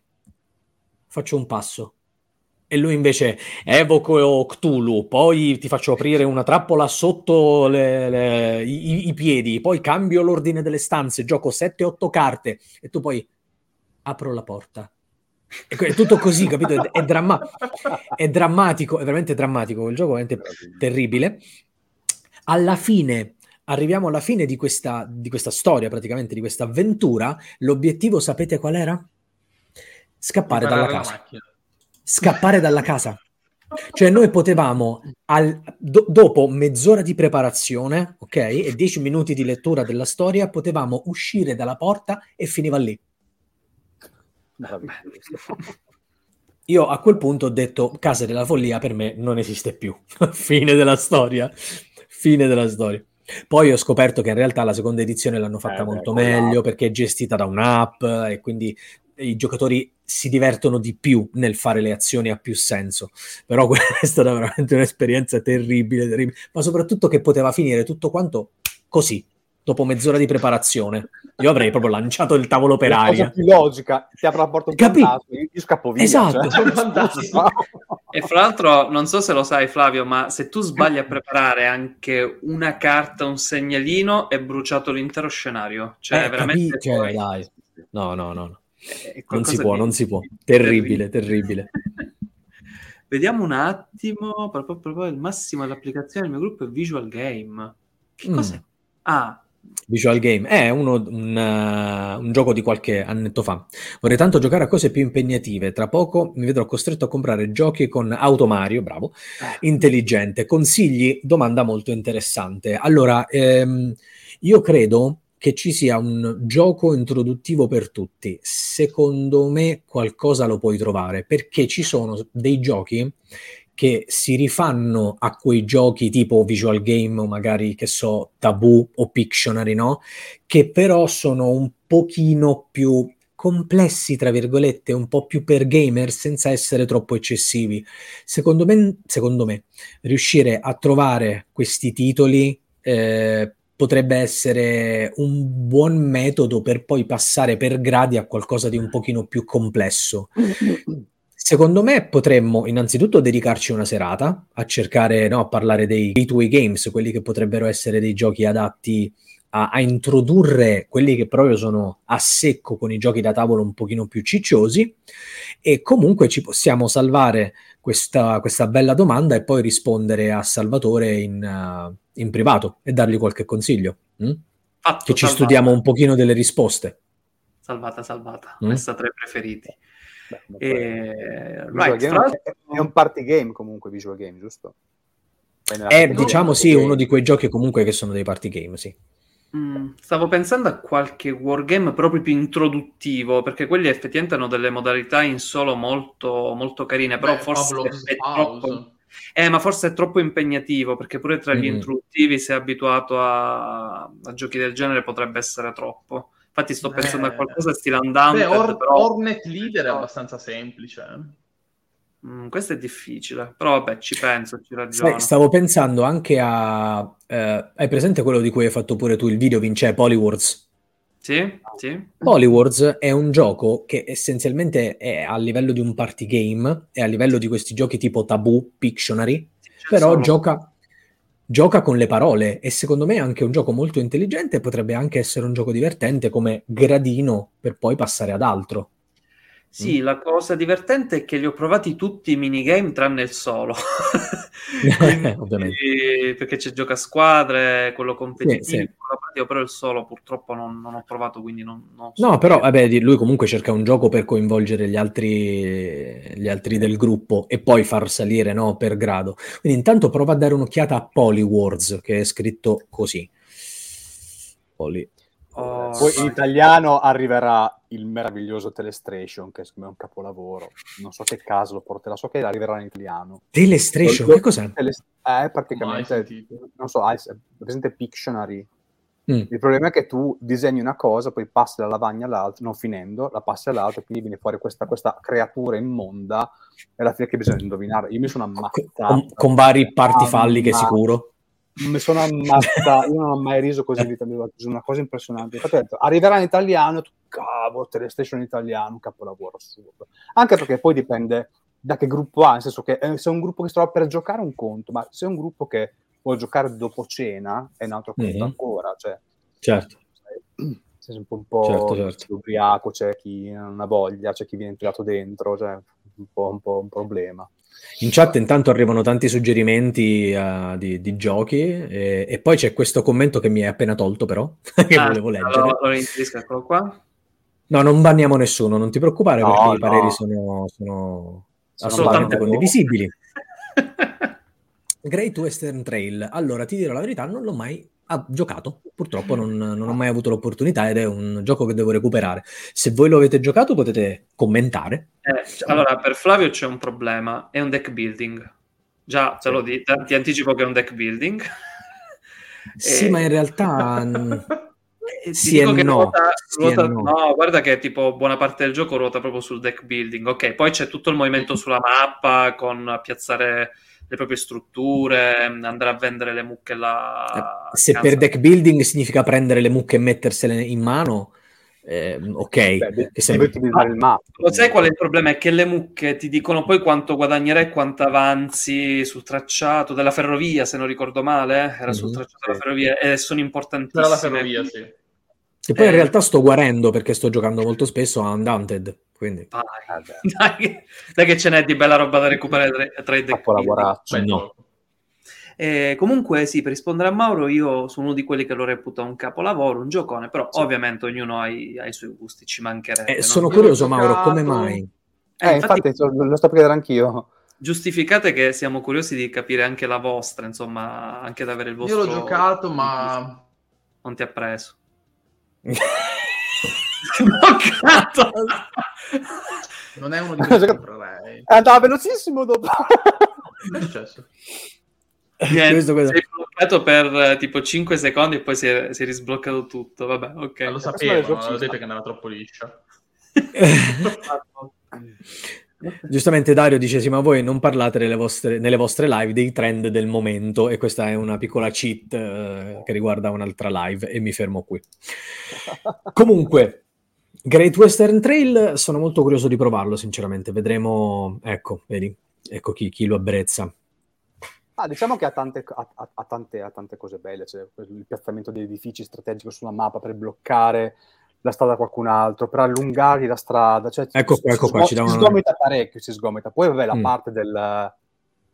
faccio un passo. E lui invece evoco Cthulhu, poi ti faccio aprire una trappola sotto le, le, i, i, piedi, poi cambio l'ordine delle stanze, gioco 7-8 carte e tu poi apro la porta è tutto così, capito? È, dramma- è, drammatico, è veramente drammatico. Il gioco è veramente terribile. Alla fine, arriviamo alla fine di questa, di questa storia, praticamente di questa avventura. L'obiettivo, sapete qual era? Scappare dalla casa. Scappare dalla casa. Cioè, noi potevamo, al, do, dopo mezz'ora di preparazione, ok, e dieci minuti di lettura della storia, potevamo uscire dalla porta e finiva lì. Io a quel punto ho detto Casa della Follia per me non esiste più. Fine della storia. Fine della storia. Poi ho scoperto che in realtà la seconda edizione l'hanno fatta eh, molto beh, meglio perché è gestita da un'app e quindi i giocatori si divertono di più nel fare le azioni a più senso. Però quella è stata veramente un'esperienza terribile, terribile, ma soprattutto che poteva finire tutto quanto così, dopo mezz'ora di preparazione. Io avrei proprio lanciato il tavolo per aria. La cosa più logica, ti apre la porta un fantasma, io scappo via. Esatto. Cioè. e fra l'altro, non so se lo sai Flavio, ma se tu sbagli a preparare anche una carta, un segnalino, è bruciato l'intero scenario. Cioè, eh, veramente... Capi- cioè, dai. No, no, no. Non si può, di... non si può. Terribile, terribile. Vediamo un attimo, proprio, proprio il massimo dell'applicazione del mio gruppo è Visual Game. Che mm. cos'è? Ah, Visual Game è uno, un, uh, un, gioco di qualche annetto fa. Vorrei tanto giocare a cose più impegnative. Tra poco mi vedrò costretto a comprare giochi con Auto Mario, bravo, eh. intelligente. Consigli? Domanda molto interessante. Allora, ehm, io credo che ci sia un gioco introduttivo per tutti. Secondo me qualcosa lo puoi trovare perché ci sono dei giochi che si rifanno a quei giochi tipo visual game o magari che so tabù o Pictionary, no? Che però sono un pochino più complessi, tra virgolette, un po' più per gamer senza essere troppo eccessivi. Secondo me, secondo me riuscire a trovare questi titoli eh, potrebbe essere un buon metodo per poi passare per gradi a qualcosa di un pochino più complesso. Secondo me potremmo innanzitutto dedicarci una serata a cercare, no, a parlare dei gateway games, quelli che potrebbero essere dei giochi adatti a, a, introdurre quelli che proprio sono a secco con i giochi da tavolo un pochino più cicciosi e comunque ci possiamo salvare questa, questa bella domanda e poi rispondere a Salvatore in, uh, in privato e dargli qualche consiglio. Hm? Fatto, che ci salvata. studiamo un pochino delle risposte. Salvata, salvata. Mm? Questa tra i preferiti. Beh, e... right, fra... È un party game comunque, visual game, giusto? È, diciamo sì, game. uno di quei giochi comunque che sono dei party game, sì. Mm, stavo pensando a qualche wargame proprio più introduttivo, perché quelli effettivamente hanno delle modalità in solo molto, molto carine, però Beh, forse è troppo... Eh, ma forse è troppo impegnativo, perché pure tra gli mm. introduttivi, se è abituato a... a giochi del genere, potrebbe essere troppo. Infatti sto pensando eh, a qualcosa stile andante. Beh, Or- però... Hornet Leader è abbastanza semplice. Mm, questo è difficile, però vabbè, ci penso, ci Sai, ragiono. stavo pensando anche a... eh, hai presente quello di cui hai fatto pure tu il video, Vince, Polywars? Sì, sì. Polywars è un gioco che essenzialmente è a livello di un party game, è a livello di questi giochi tipo Taboo, Pictionary, C'è però solo- gioca, gioca con le parole e secondo me è anche un gioco molto intelligente, potrebbe anche essere un gioco divertente come gradino per poi passare ad altro. Sì, la cosa divertente è che li ho provati tutti i minigame tranne il solo. Quindi- Ovviamente. perché c'è gioca a squadre, quello competitivo, Sì, sì. però il solo purtroppo non, non ho provato, quindi non, non so No, però vabbè, lui comunque cerca un gioco per coinvolgere gli altri, gli altri del gruppo e poi far salire no, per grado. Quindi intanto prova a dare un'occhiata a Polywars, che è scritto così. Poly. Oh, Poi in italiano arriverà il meraviglioso Telestration, che secondo me è un capolavoro. Non so che caso lo porterà, so che arriverà in italiano. Telestration, che cos'è? Telest- è Mai praticamente, non so, è presente Pictionary? Mm. Il problema è che tu disegni una cosa, poi passi dalla lavagna all'altra, non finendo, la passi all'altra, e quindi viene fuori questa, questa creatura immonda, e alla fine che bisogna indovinare. Io mi sono ammazzato. Con, con vari parti falliche sicuro. Mi sono ammazzato, io non ho mai riso così in vita mia, una cosa impressionante. Infatti detto, arriverà in italiano, tu, cavolo, Telestation in italiano, un capolavoro assurdo. Anche perché poi dipende da che gruppo ha, nel senso che eh, se è un gruppo che si trova per giocare un conto, ma se è un gruppo che vuole giocare dopo cena è un altro conto Mhm. ancora, cioè Certo. sei un po', un po' Certo, certo. ubriaco, c'è chi non ha voglia, c'è chi viene tirato dentro, cioè un po', un po' un problema. In chat intanto arrivano tanti suggerimenti eh, di, di giochi e, e poi c'è questo commento che mi è appena tolto però, che Ah, volevo leggere. Allora, allora inserisco, eccolo qua. No, non banniamo nessuno, non ti preoccupare No, perché i no. pareri sono, sono Sono assolutamente condivisibili. Great Western Trail. Allora, ti dirò la verità, non l'ho mai ah, giocato. Purtroppo non, non ho mai avuto l'opportunità ed è un gioco che devo recuperare. Se voi lo avete giocato potete commentare. Eh, allora, per Flavio c'è un problema, è un deck building. Già, te lo di- ti anticipo che è un deck building. Sì, Eh, ma in realtà... mm, Eh, Sì dico e che no, ruota, sì e ruota- no. no, guarda che tipo buona parte del gioco ruota proprio sul deck building. Ok, poi c'è tutto il movimento sulla mappa con piazzare le proprie strutture, andare a vendere le mucche là. Se Cazzo. per deck building significa prendere le mucche e mettersele in mano, eh, ok. Beh, che sembra- devi utilizzare il map. Lo sai qual è il problema? È che le mucche ti dicono poi quanto guadagnerai e quanto avanzi sul tracciato della ferrovia, se non ricordo male, eh? era sul Mhm. tracciato della ferrovia e sono importantissime. C'era la ferrovia, sì. Che poi in Eh. realtà sto guarendo perché sto giocando molto spesso a Undaunted, quindi... Vai. Vabbè. Dai, che- dai che ce n'è di bella roba da recuperare tra, tra i deck. Beh, No. Eh, comunque, sì, per rispondere a Mauro, io sono uno di quelli che lo reputa un capolavoro, un giocone, però ovviamente ognuno ha i, ha i suoi gusti, ci mancherebbe. Eh, no? sono Io curioso, Mauro, come mai? Eh, Eh, infatti, infatti, lo sto per chiedere anch'io. giustificate che siamo curiosi di capire anche la vostra, insomma, anche da avere il Io vostro... l'ho giocato, ma Non ti ha preso. Bloccato! non è uno di quelli che comprerei. Andava velocissimo dopo. Che è successo? Niente, Questo- questo- sei bloccato per eh, tipo 5 secondi e poi si è, si è risbloccato tutto. Vabbè, ok. Eh, lo sapevo, ma l'esorcista. ho detto che andava troppo liscia. Giustamente Dario dice sì, ma voi non parlate nelle vostre, nelle vostre live dei trend del momento e questa è una piccola cheat eh, che riguarda un'altra live e mi fermo qui. Comunque, Great Western Trail sono molto curioso di provarlo, sinceramente. Vedremo, ecco, vedi, ecco chi, chi lo apprezza. Ah, diciamo che ha tante, ha, ha- tante, ha tante cose belle, cioè il piazzamento di edifici strategico sulla mappa per bloccare la strada a qualcun altro, per allungargli la strada. Cioè, Ecco qua, si, ecco qua, si ci una- sgomita parecchio, si sgomita. Poi vabbè, la Mm. parte del,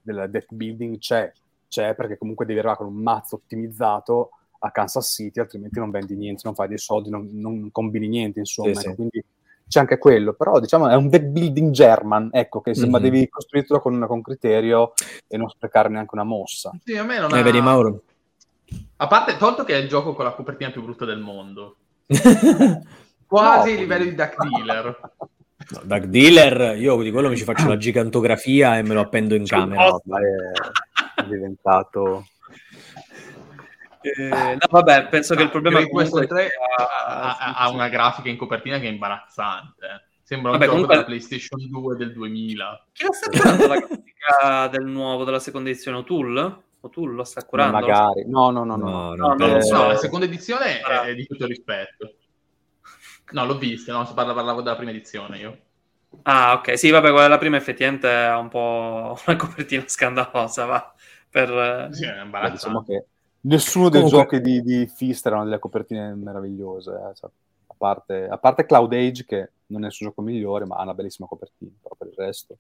del deck building c'è, c'è perché comunque devi arrivare con un mazzo ottimizzato a Kansas City, altrimenti non vendi niente, non fai dei soldi, non, non combini niente, insomma. Sì, sì. Quindi c'è anche quello, però diciamo è un deck building German, ecco, che insomma Mhm. devi costruirlo con, con criterio e non sprecare neanche una mossa. Sì, a me non Eh, ha... vedi Mauro? A parte, tolto che è il gioco con la copertina più brutta del mondo. no, Quasi No. ai livelli di Duck Dealer. Duck Dealer, io di quello mi ci faccio la gigantografia e me lo appendo in camera. No, ormai è, è diventato... Eh, no, vabbè, penso che il problema Great comunque Western 3 sia- ha, ha- ha una grafica in copertina che è imbarazzante. Sembra un Vabbè, gioco comunque- della PlayStation 2 del 2000. Chi la sta curando la grafica del nuovo, della seconda edizione? O'Toole? O'Toole lo sta Ma curando? magari. No, no, no, no. No, No, no, Eh, so. No, la seconda edizione Ah. è di tutto rispetto. No, l'ho vista, no, parla- parlavo della prima edizione io. Ah, ok. Sì, vabbè, quella della prima effettivamente ha un po' una copertina scandalosa, va. Per... eh, Sì, è Beh, diciamo imbarazzante. che nessuno dei Comunque- giochi di, di Fist erano delle copertine meravigliose. eh, cioè, a, parte, a parte Cloud Age, che non è il suo gioco migliore, ma ha una bellissima copertina. Però per il resto.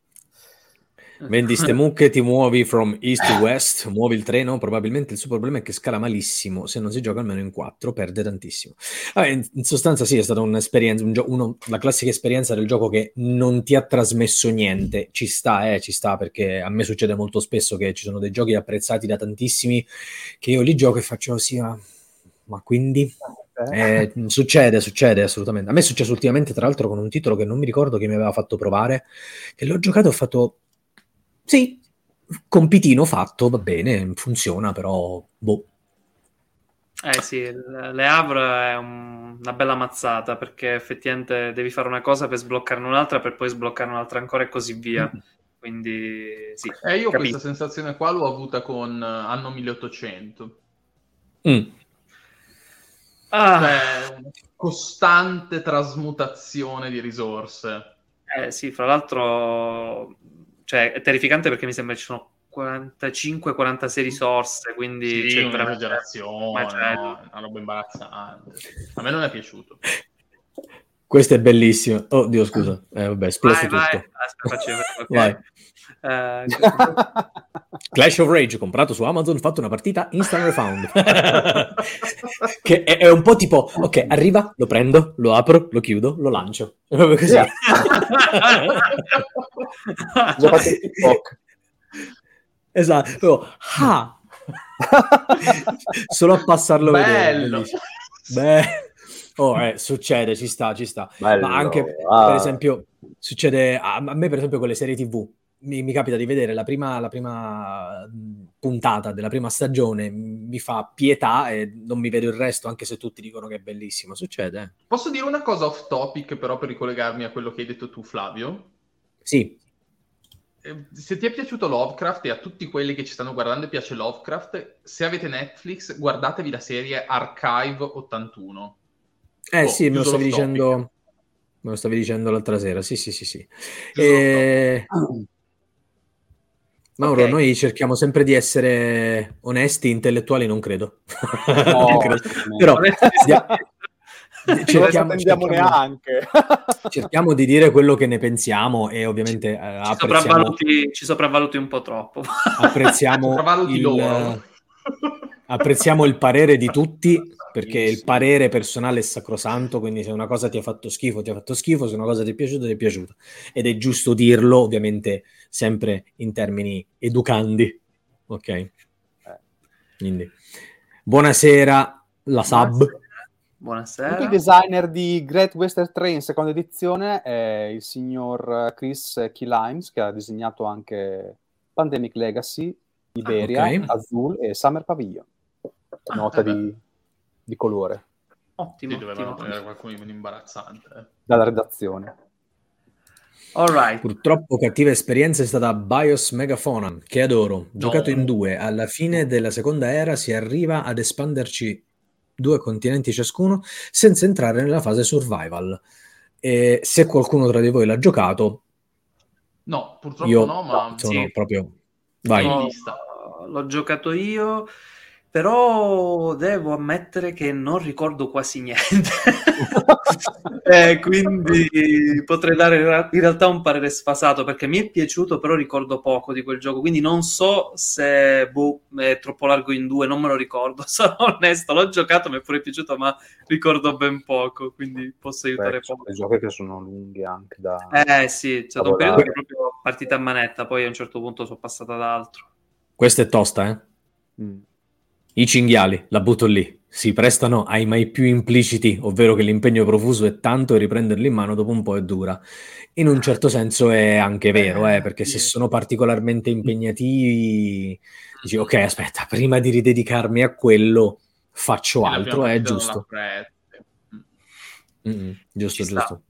Vendi ste mucche, ti muovi from east to west, muovi il treno, probabilmente il suo problema è che scala malissimo, se non si gioca almeno in quattro perde tantissimo. Vabbè, in, in sostanza sì, è stata un'esperienza, un gio- uno- la classica esperienza del gioco che non ti ha trasmesso niente, ci sta, eh, ci sta, perché a me succede molto spesso che ci sono dei giochi apprezzati da tantissimi, che io li gioco e faccio sì, ma, ma quindi... Eh, succede, succede assolutamente. A me è successo ultimamente, tra l'altro, con un titolo che non mi ricordo che mi aveva fatto provare, che l'ho giocato e ho fatto sì, compitino fatto, va bene, funziona, però boh. Eh sì, Le Havre è un- una bella mazzata perché effettivamente devi fare una cosa per sbloccarne un'altra, per poi sbloccare un'altra ancora e così via. Quindi sì. Eh, io Capito. questa sensazione qua l'ho avuta con eh, anno 1800. Mm. Ah, Cioè, una costante trasmutazione di risorse. eh, sì, fra l'altro, cioè, è terrificante perché mi sembra ci sono 45-46 risorse, quindi Sì, c'è veramente- un'esagerazione, macello. no? una roba imbarazzante. A me non è piaciuto. Questo è bellissimo. Oh, Dio, scusa. Eh, vabbè, esploso Vai, vai. tutto. Aspetta. Vai. Eh, Clash of Rage, comprato su Amazon, fatto una partita instant refund. che è, è un po' tipo, ok, arriva, lo prendo, lo apro, lo chiudo, lo lancio. È proprio così. Yeah. Esatto. Però, ah. Solo a passarlo a vedere. Bello. bellissimo. Beh, oh, eh, succede, ci sta, ci sta. Bello. Ma anche, Ah. per esempio, succede a, a me, per esempio, con le serie TV. Mi, mi capita di vedere la prima, la prima mh, puntata della prima stagione, mi fa pietà e non mi vedo il resto, anche se tutti dicono che è bellissimo. Succede. eh. Posso dire una cosa off topic, però, per ricollegarmi a quello che hai detto tu, Flavio? Sì, Eh, Se ti è piaciuto Lovecraft e a tutti quelli che ci stanno guardando piace Lovecraft, se avete Netflix, guardatevi la serie Archive 81. eh Oh, sì, me lo stavi topic. dicendo. Me lo stavi dicendo l'altra sera, sì, sì, sì, sì. Chiuso Eh, Mauro, Ok. noi cerchiamo sempre di essere onesti, intellettuali non credo. No, Non credo. Però cerchiamo, attendiamo cerchiamo- neanche. cerchiamo di dire quello che ne pensiamo e ovviamente eh, ci, apprezziamo, sopravvaluti, ci sopravvaluti un po' troppo. apprezziamo Sopravvaluti il, loro. apprezziamo il parere di tutti perché il parere personale è sacrosanto, quindi se una cosa ti ha fatto schifo, ti ha fatto schifo, se una cosa ti è piaciuta, ti è piaciuta. Ed è giusto dirlo, ovviamente, sempre in termini educandi. Ok? Quindi, buonasera, la sub. Buonasera. Il designer di Great Western Train seconda edizione è il signor Chris Keylimes che ha disegnato anche Pandemic Legacy, Iberia, ok. Azul e Summer Pavilion. Nota eh beh. di, di colore Ottimo, Sì, dovevano ottimo. tenere qualcuno di meno imbarazzante. eh. dalla redazione. All right. Purtroppo cattiva esperienza è stata Bios Megaphone, che adoro. Giocato No. in due, alla fine della seconda era si arriva ad espanderci due continenti ciascuno senza entrare nella fase survival. E se qualcuno tra di voi l'ha giocato, No, purtroppo io no, ma sono sì. proprio... Vai. No, l'ho giocato io, però devo ammettere che non ricordo quasi niente. Eh, quindi potrei dare in realtà un parere sfasato perché mi è piaciuto, però ricordo poco di quel gioco. Quindi non so se boh, è troppo largo in due, non me lo ricordo. Sono onesto, l'ho giocato, mi è pure piaciuto, ma ricordo ben poco. Quindi posso aiutare Beh, sono poco. dei giochi che sono lunghi anche da... Eh sì, c'è stato un periodo che proprio partita a manetta, poi a un certo punto sono passata ad altro. Questa è tosta, eh? Mm. I cinghiali, la butto lì, si prestano ai mai più impliciti, ovvero che l'impegno profuso è tanto e riprenderli in mano dopo un po' è dura. In un certo senso è anche vero, eh, perché se sono particolarmente impegnativi, dici ok, aspetta, prima di ridedicarmi a quello faccio altro, è giusto. Mm. Giusto, Ci sta.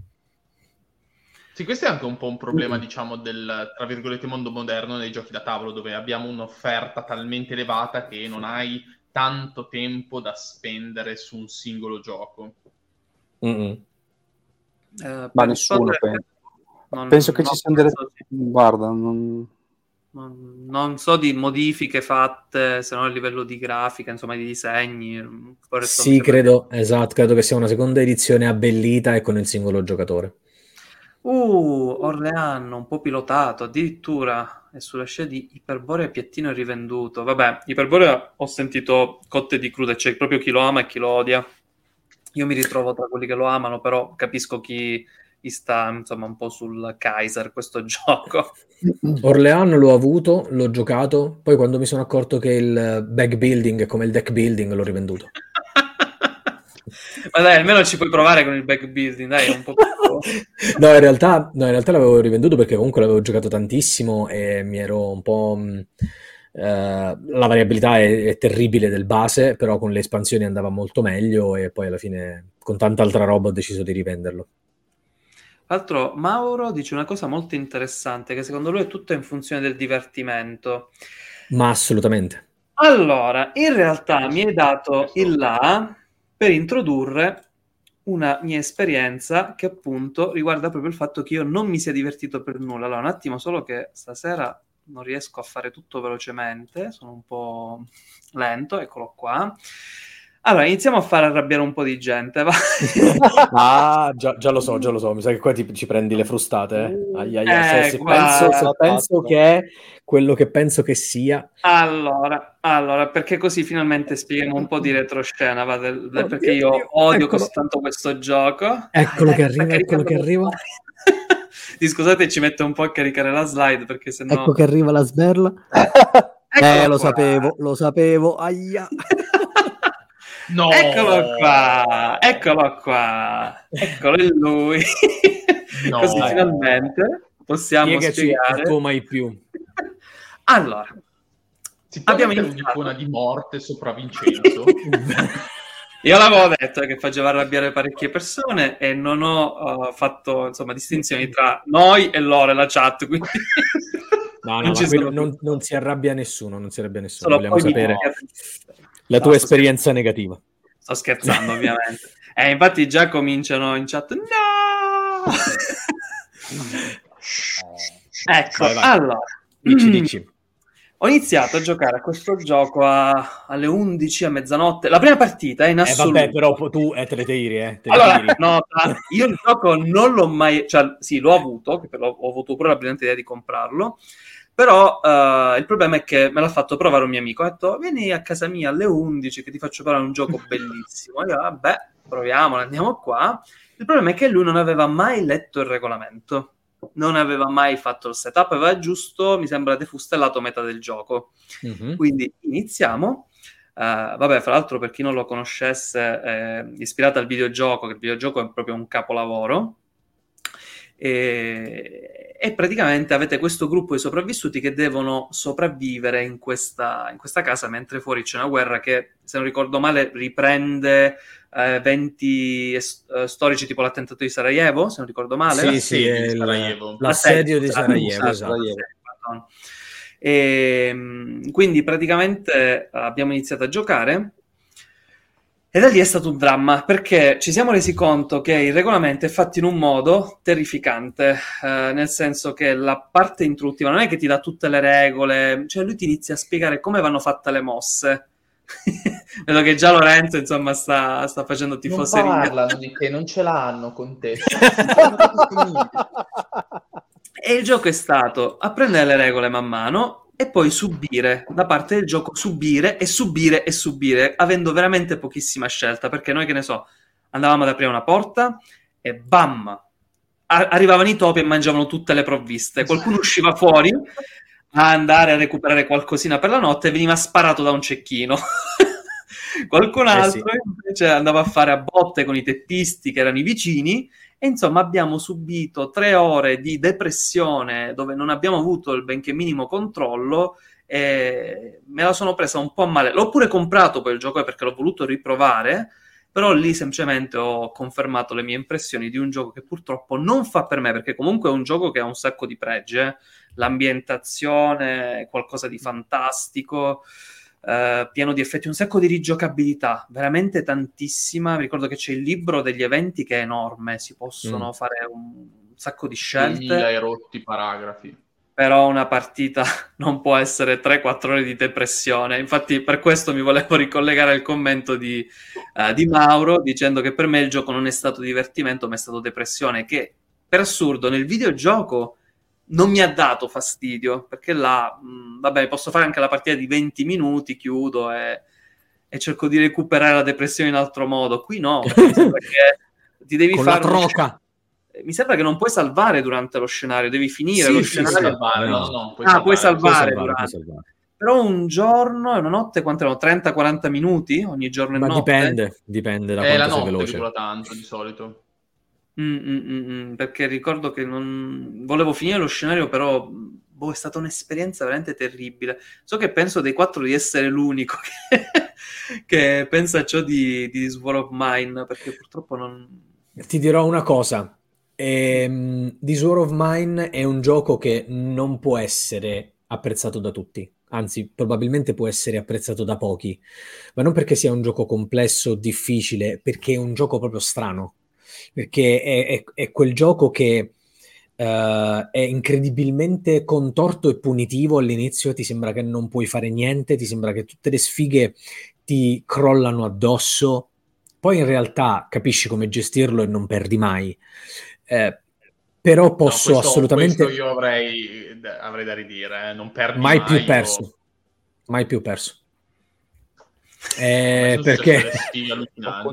Sì, questo è anche un po' un problema, mm. diciamo, del, tra virgolette, mondo moderno dei giochi da tavolo, dove abbiamo un'offerta talmente elevata che non hai tanto tempo da spendere su un singolo gioco. Mm-hmm. Eh, Ma nessuno pensa. Non, penso che ci siano delle... Guarda, non... non... so di modifiche fatte, se non a livello di grafica, insomma, di disegni. Sì, credo, esatto, credo che sia una seconda edizione abbellita e con il singolo giocatore. Uh, Orleano, un po' pilotato, addirittura è sulla scia di Iperborea piattino rivenduto. Vabbè, Iperborea ho sentito cotte di crude, c'è proprio chi lo ama e chi lo odia. Io mi ritrovo tra quelli che lo amano, però capisco chi sta insomma un po' sul Kaiser questo gioco. Orleano l'ho avuto, l'ho giocato, poi quando mi sono accorto che il back building è come il deck building l'ho rivenduto. Ma dai, almeno ci puoi provare con il back building, dai, un po' no, in realtà, no, in realtà l'avevo rivenduto perché comunque l'avevo giocato tantissimo e mi ero un po'... Mh, Uh, la variabilità è, è, terribile del base, però con le espansioni andava molto meglio e poi alla fine con tanta altra roba ho deciso di rivenderlo. Tra l'altro Mauro dice una cosa molto interessante, che secondo lui è tutto in funzione del divertimento. Ma assolutamente. Allora, in realtà mi hai dato il là per introdurre una mia esperienza che appunto riguarda proprio il fatto che io non mi sia divertito per nulla. Allora, un attimo solo che stasera non riesco a fare tutto velocemente, sono un po' lento, eccolo qua. Allora, iniziamo a far arrabbiare un po' di gente. ah, già, già, lo so, già lo so. Mi sa che qua ti, ci prendi le frustate. Eh? Ai, ai, eh, se, se, penso, se penso che è quello che penso che sia. Allora, allora perché così finalmente spieghiamo un po' di retroscena, va, del, del, perché io odio eccolo. così tanto questo gioco. Eccolo che arriva, eccolo che arriva. Scusate, ci metto un po' a caricare la slide perché sennò... Ecco che arriva la sberla. eh, lo sapevo, lo sapevo. Aia. No. Eccolo qua, eccolo qua, eccolo è lui. No. Così finalmente possiamo Spiegaci spiegare. Tu mai più. Allora, abbiamo un'icona di morte sopra Vincenzo. Io l'avevo detto che faceva arrabbiare parecchie persone e non ho uh, fatto insomma distinzioni tra noi e loro e la chat. Quindi... No, no, non, non, non, si arrabbia nessuno, non si arrabbia nessuno. Vogliamo sapere la tua no, esperienza negativa. Sto scherzando, ovviamente. Eh, infatti già cominciano in chat. No! ecco, vai, vai. allora. Dici, dici. Ho iniziato a giocare a questo gioco a, alle 11 a mezzanotte. La prima partita è in assoluto. Eh, vabbè, però tu eh, te le tiri, eh. Te allora, tiri. no, io il gioco non l'ho mai... Cioè, sì, l'ho avuto, ho avuto pure la brillante idea di comprarlo, però uh, il problema è che me l'ha fatto provare un mio amico. Ha detto, vieni a casa mia alle 11 che ti faccio provare un gioco bellissimo. Io, vabbè, proviamolo, andiamo qua. Il problema è che lui non aveva mai letto il regolamento non aveva mai fatto il setup, aveva giusto, mi sembra, defustellato metà del gioco. Mm-hmm. Quindi iniziamo. Uh, vabbè, fra l'altro, per chi non lo conoscesse, è ispirata al videogioco, che il videogioco è proprio un capolavoro. E, e, praticamente avete questo gruppo di sopravvissuti che devono sopravvivere in questa, in questa casa mentre fuori c'è una guerra che, se non ricordo male, riprende eh, eventi eh, storici tipo l'attentato di Sarajevo, se non ricordo male. Sì, sì, è Sarajevo. l'assedio di Sarajevo. Esatto. E, ehm, quindi praticamente abbiamo iniziato a giocare e da lì è stato un dramma perché ci siamo resi conto che il regolamento è fatto in un modo terrificante, eh, nel senso che la parte introduttiva non è che ti dà tutte le regole, cioè lui ti inizia a spiegare come vanno fatte le mosse Vedo che già Lorenzo, insomma, sta, sta facendo tifoseria. Non parlano di te, non ce l'hanno con te. e il gioco è stato apprendere le regole man mano e poi subire, da parte del gioco, subire e subire e subire, avendo veramente pochissima scelta, perché noi, che ne so, andavamo ad aprire una porta e bam! arrivavano i topi e mangiavano tutte le provviste. Qualcuno usciva fuori a andare a recuperare qualcosina per la notte e veniva sparato da un cecchino. Qualcun altro eh sì. invece andava a fare a botte con i teppisti che erano i vicini e insomma abbiamo subito tre ore di depressione dove non abbiamo avuto il benché minimo controllo e me la sono presa un po' male. L'ho pure comprato poi il gioco perché l'ho voluto riprovare Però lì semplicemente ho confermato le mie impressioni di un gioco che purtroppo non fa per me, perché comunque è un gioco che ha un sacco di pregi. eh. L'ambientazione qualcosa di fantastico, eh, pieno di effetti, un sacco di rigiocabilità, veramente tantissima. Mi ricordo che c'è il libro degli eventi che è enorme, si possono Mm. fare un sacco di 2000 scelte e rotti paragrafi. però una partita non può essere 3-4 ore di depressione. Infatti, per questo mi volevo ricollegare al commento di, eh, di Mauro dicendo che per me il gioco non è stato divertimento, ma è stato depressione. Che per assurdo nel videogioco non mi ha dato fastidio perché là, mh, vabbè, posso fare anche la partita di 20 minuti, chiudo e, e cerco di recuperare la depressione in altro modo. Qui no, perché ti devi Con fare troca. mi sembra che non puoi salvare durante lo scenario, devi finire Sì, lo sì, scenario. sì. salvare, no, no. no, puoi Ah, puoi Puoi salvare. salvare salvare, puoi salvare. Però un giorno e una notte, quanto erano? 30-40 minuti ogni giorno e Ma notte? dipende, dipende da È quanto la sei notte veloce. tanto di solito. Mm, mm, mm, perché ricordo che non... volevo finire lo scenario, però boh, è stata un'esperienza veramente terribile. So che penso dei quattro di essere l'unico che, che pensa a ciò di, di Sword of Mine, perché purtroppo non... Ti dirò una cosa. Ehm, War of Mine è un gioco che non può essere apprezzato da tutti, anzi, probabilmente può essere apprezzato da pochi, ma non perché sia un gioco complesso, difficile, perché è un gioco proprio strano. Perché è, è- è quel gioco che eh, è incredibilmente contorto e punitivo all'inizio, ti sembra che non puoi fare niente, ti sembra che tutte le sfighe ti crollano addosso, poi in realtà capisci come gestirlo e non perdi mai. Eh, però No, posso questo- assolutamente questo io avrei, avrei da ridire, eh, non perdi mai più io- perso, mai più perso. Eh, perché.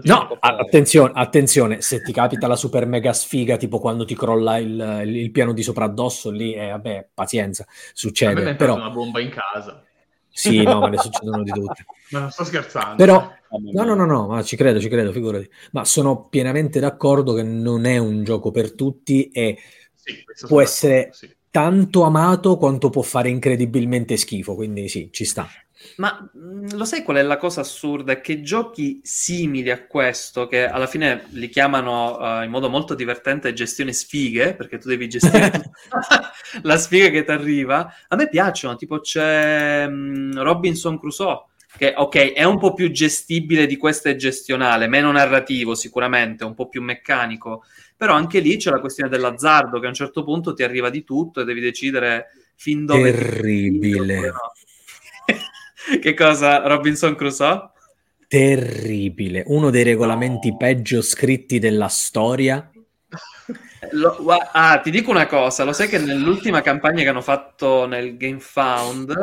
No, attenzione, attenzione, se ti capita la super mega sfiga, tipo quando ti crolla il, il piano di sopra addosso, lì, eh, vabbè, pazienza, succede, è però una bomba in casa. sì, no, ma ne succedono di tutte. Ma non sto scherzando. Però, no, no, no, no, ma ci credo, ci credo, figurati. Ma sono pienamente d'accordo che non è un gioco per tutti e Sì, può essere sì. tanto amato quanto può fare incredibilmente schifo, quindi sì, ci sta. Ma mh, lo sai qual è la cosa assurda? È che giochi simili a questo, che alla fine li chiamano eh, in modo molto divertente gestione sfighe, perché tu devi gestire la sfiga che ti arriva, a me piacciono, tipo c'è mh, Robinson Crusoe, che ok, è un po' più gestibile di questo è gestionale, meno narrativo sicuramente, un po' più meccanico, però anche lì c'è la questione dell'azzardo, che a un certo punto ti arriva di tutto e devi decidere fin dove... Terribile. che cosa, Robinson Crusoe? Terribile, uno dei regolamenti peggio scritti della storia. Lo- ah, ti dico una cosa, lo sai che nell'ultima campagna che hanno fatto nel Game Found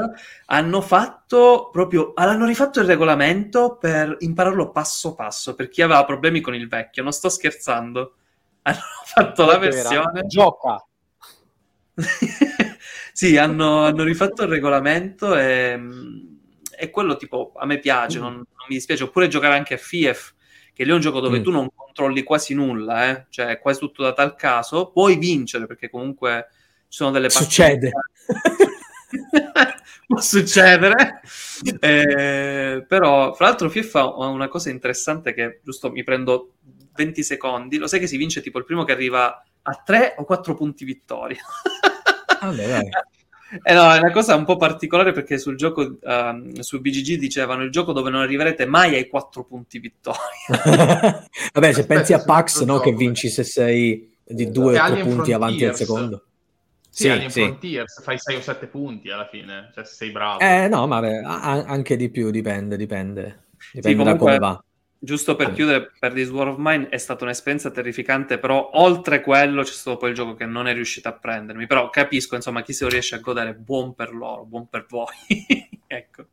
hanno fatto proprio, hanno rifatto il regolamento per impararlo passo passo per chi aveva problemi con il vecchio, non sto scherzando. Hanno fatto la versione Gioca. sì, hanno, hanno rifatto il regolamento e, e quello tipo a me piace, non, non mi dispiace. Oppure giocare anche a FIEF, che lì è un gioco dove Mm. tu non controlli quasi nulla, eh? cioè quasi tutto da tal caso. Puoi vincere perché comunque ci sono delle partite. Succede. Può succedere, Eh, però fra l'altro FIFA ha una cosa interessante che giusto mi prendo 20 secondi, lo sai che si vince tipo il primo che arriva a 3 o 4 punti vittoria. Vabbè, dai. Eh no, è una cosa un po' particolare perché sul gioco, ehm, su BGG dicevano il gioco dove non arriverete mai ai 4 punti vittoria. Vabbè, se pensi a Aspetta, Pax, no, gioco, che vinci se sei di due o tre punti avanti al secondo. Sì, Sì, Alien sì. Frontiers, fai 6 o 7 punti alla fine, cioè se sei bravo. Eh, no, ma beh, anche di più, dipende, dipende. Dipende da comunque- come va. Giusto per Eh. chiudere, per This War of Mine è stata un'esperienza terrificante, però oltre quello c'è stato poi il gioco che non è riuscito a prendermi. Però capisco, insomma, chi se lo riesce a godere, buon per loro, buon per voi. ecco.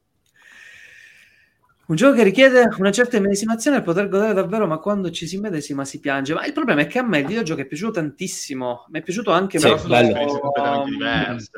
Un gioco che richiede una certa immedesimazione per poter godere davvero, ma quando ci si medesima si piange. Ma il problema è che a me il videogioco è piaciuto tantissimo. Mi è piaciuto anche Sì, Però sono bello. completamente Um, diverse.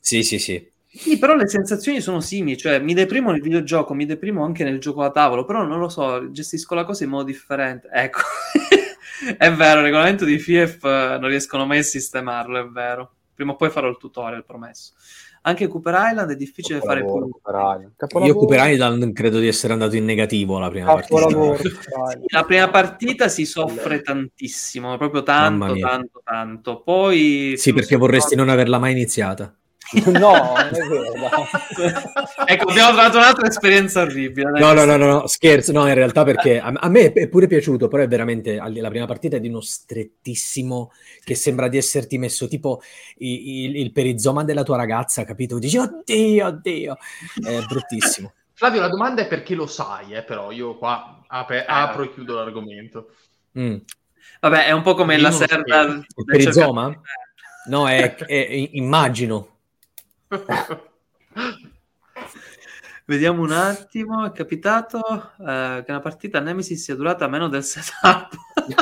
Sì, sì, sì. Sì, però le sensazioni sono simili, cioè mi deprimo nel videogioco, mi deprimo anche nel gioco da tavolo, però non lo so, gestisco la cosa in modo differente. Ecco, è vero, il regolamento di FIEF eh, non riescono mai a sistemarlo, è vero. Prima o poi farò il tutorial, promesso. Anche Cooper Island è difficile fare Capolavoro, più. Cooper Island. Io Capolavoro. Cooper Island credo di essere andato in negativo la prima partita. Capolavoro, Cooper Island. La prima partita si soffre tantissimo, proprio tanto, tanto, tanto. Poi... Sì, perché vorresti non averla mai iniziata. No, non è vero. ecco, abbiamo trovato un'altra esperienza orribile. No, no, no, no, no, scherzo, no, in realtà perché a, a me è pure piaciuto, però è veramente la prima partita è di uno strettissimo che sembra di esserti messo tipo il, il perizoma della tua ragazza, capito? Dici, oddio, oddio, è bruttissimo. Flavio, la domanda è perché lo sai, eh, però io qua ape- apro e chiudo l'argomento. Mm. Vabbè, è un po' come Io la serra... Il perizoma? cercatore. No, è, è- immagino. Vediamo un attimo, è capitato eh, che una partita Nemesis sia durata meno del setup.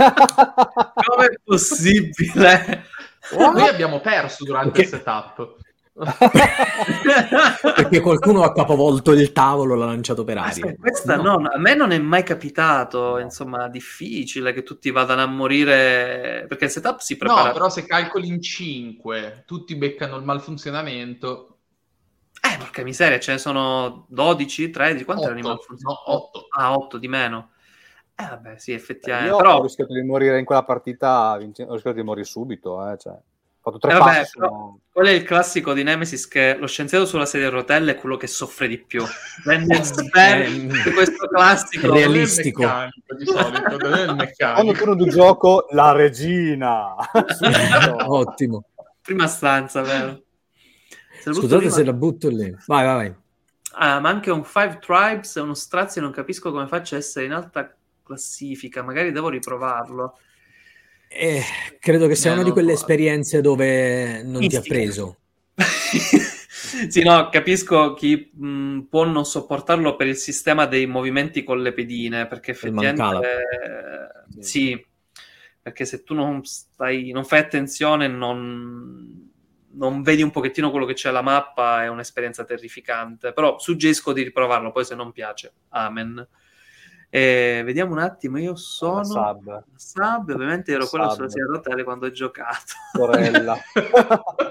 Come è possibile? Noi abbiamo perso durante Perché- il setup. Perché qualcuno ha capovolto il tavolo e l'ha lanciato per aria. Aspetta, questa no, a me non è mai capitato, insomma, difficile che tutti vadano a morire perché il setup si prepara. No, però se calcoli in 5, tutti beccano il malfunzionamento. Eh, porca miseria, ce ne sono 12, 13, quanti erano i Otto, malfunzionati? no, otto. Ah, 8 di meno. Eh, vabbè, sì, effettivamente. Io Però, ho rischiato di morire in quella partita, ho rischiato di morire subito, eh, cioè, fatto tre Eh, vabbè, passi. però- sono- quello è il classico di Nemesis che lo scienziato sulla sedia a rotelle è quello che soffre di più. Spell Eh, di questo classico. Real- Non è il Realistico. meccanico, di solito, non è il Quando meccanico. turno di gioco, la regina. Ottimo. Prima stanza, vero? Se Scusate lì, se la butto lì. Vai, vai, vai. Ah, ma anche un Five Tribes è uno strazio, non capisco come faccia a essere in alta classifica. Magari devo riprovarlo. Eh, credo che sia Eh, una di quelle esperienze dove non ti ha preso. sì, no, capisco chi mh, può non sopportarlo per il sistema dei movimenti con le pedine, perché effettivamente eh, sì, perché se tu non stai, non fai attenzione, non, non vedi un pochettino quello che c'è alla mappa, è un'esperienza terrificante. Però suggerisco di riprovarlo, poi se non piace, amen. E vediamo un attimo, io sono Sub, sub, ovviamente ero quello Sub. sulla sedia a rotelle quando ho giocato. sorella.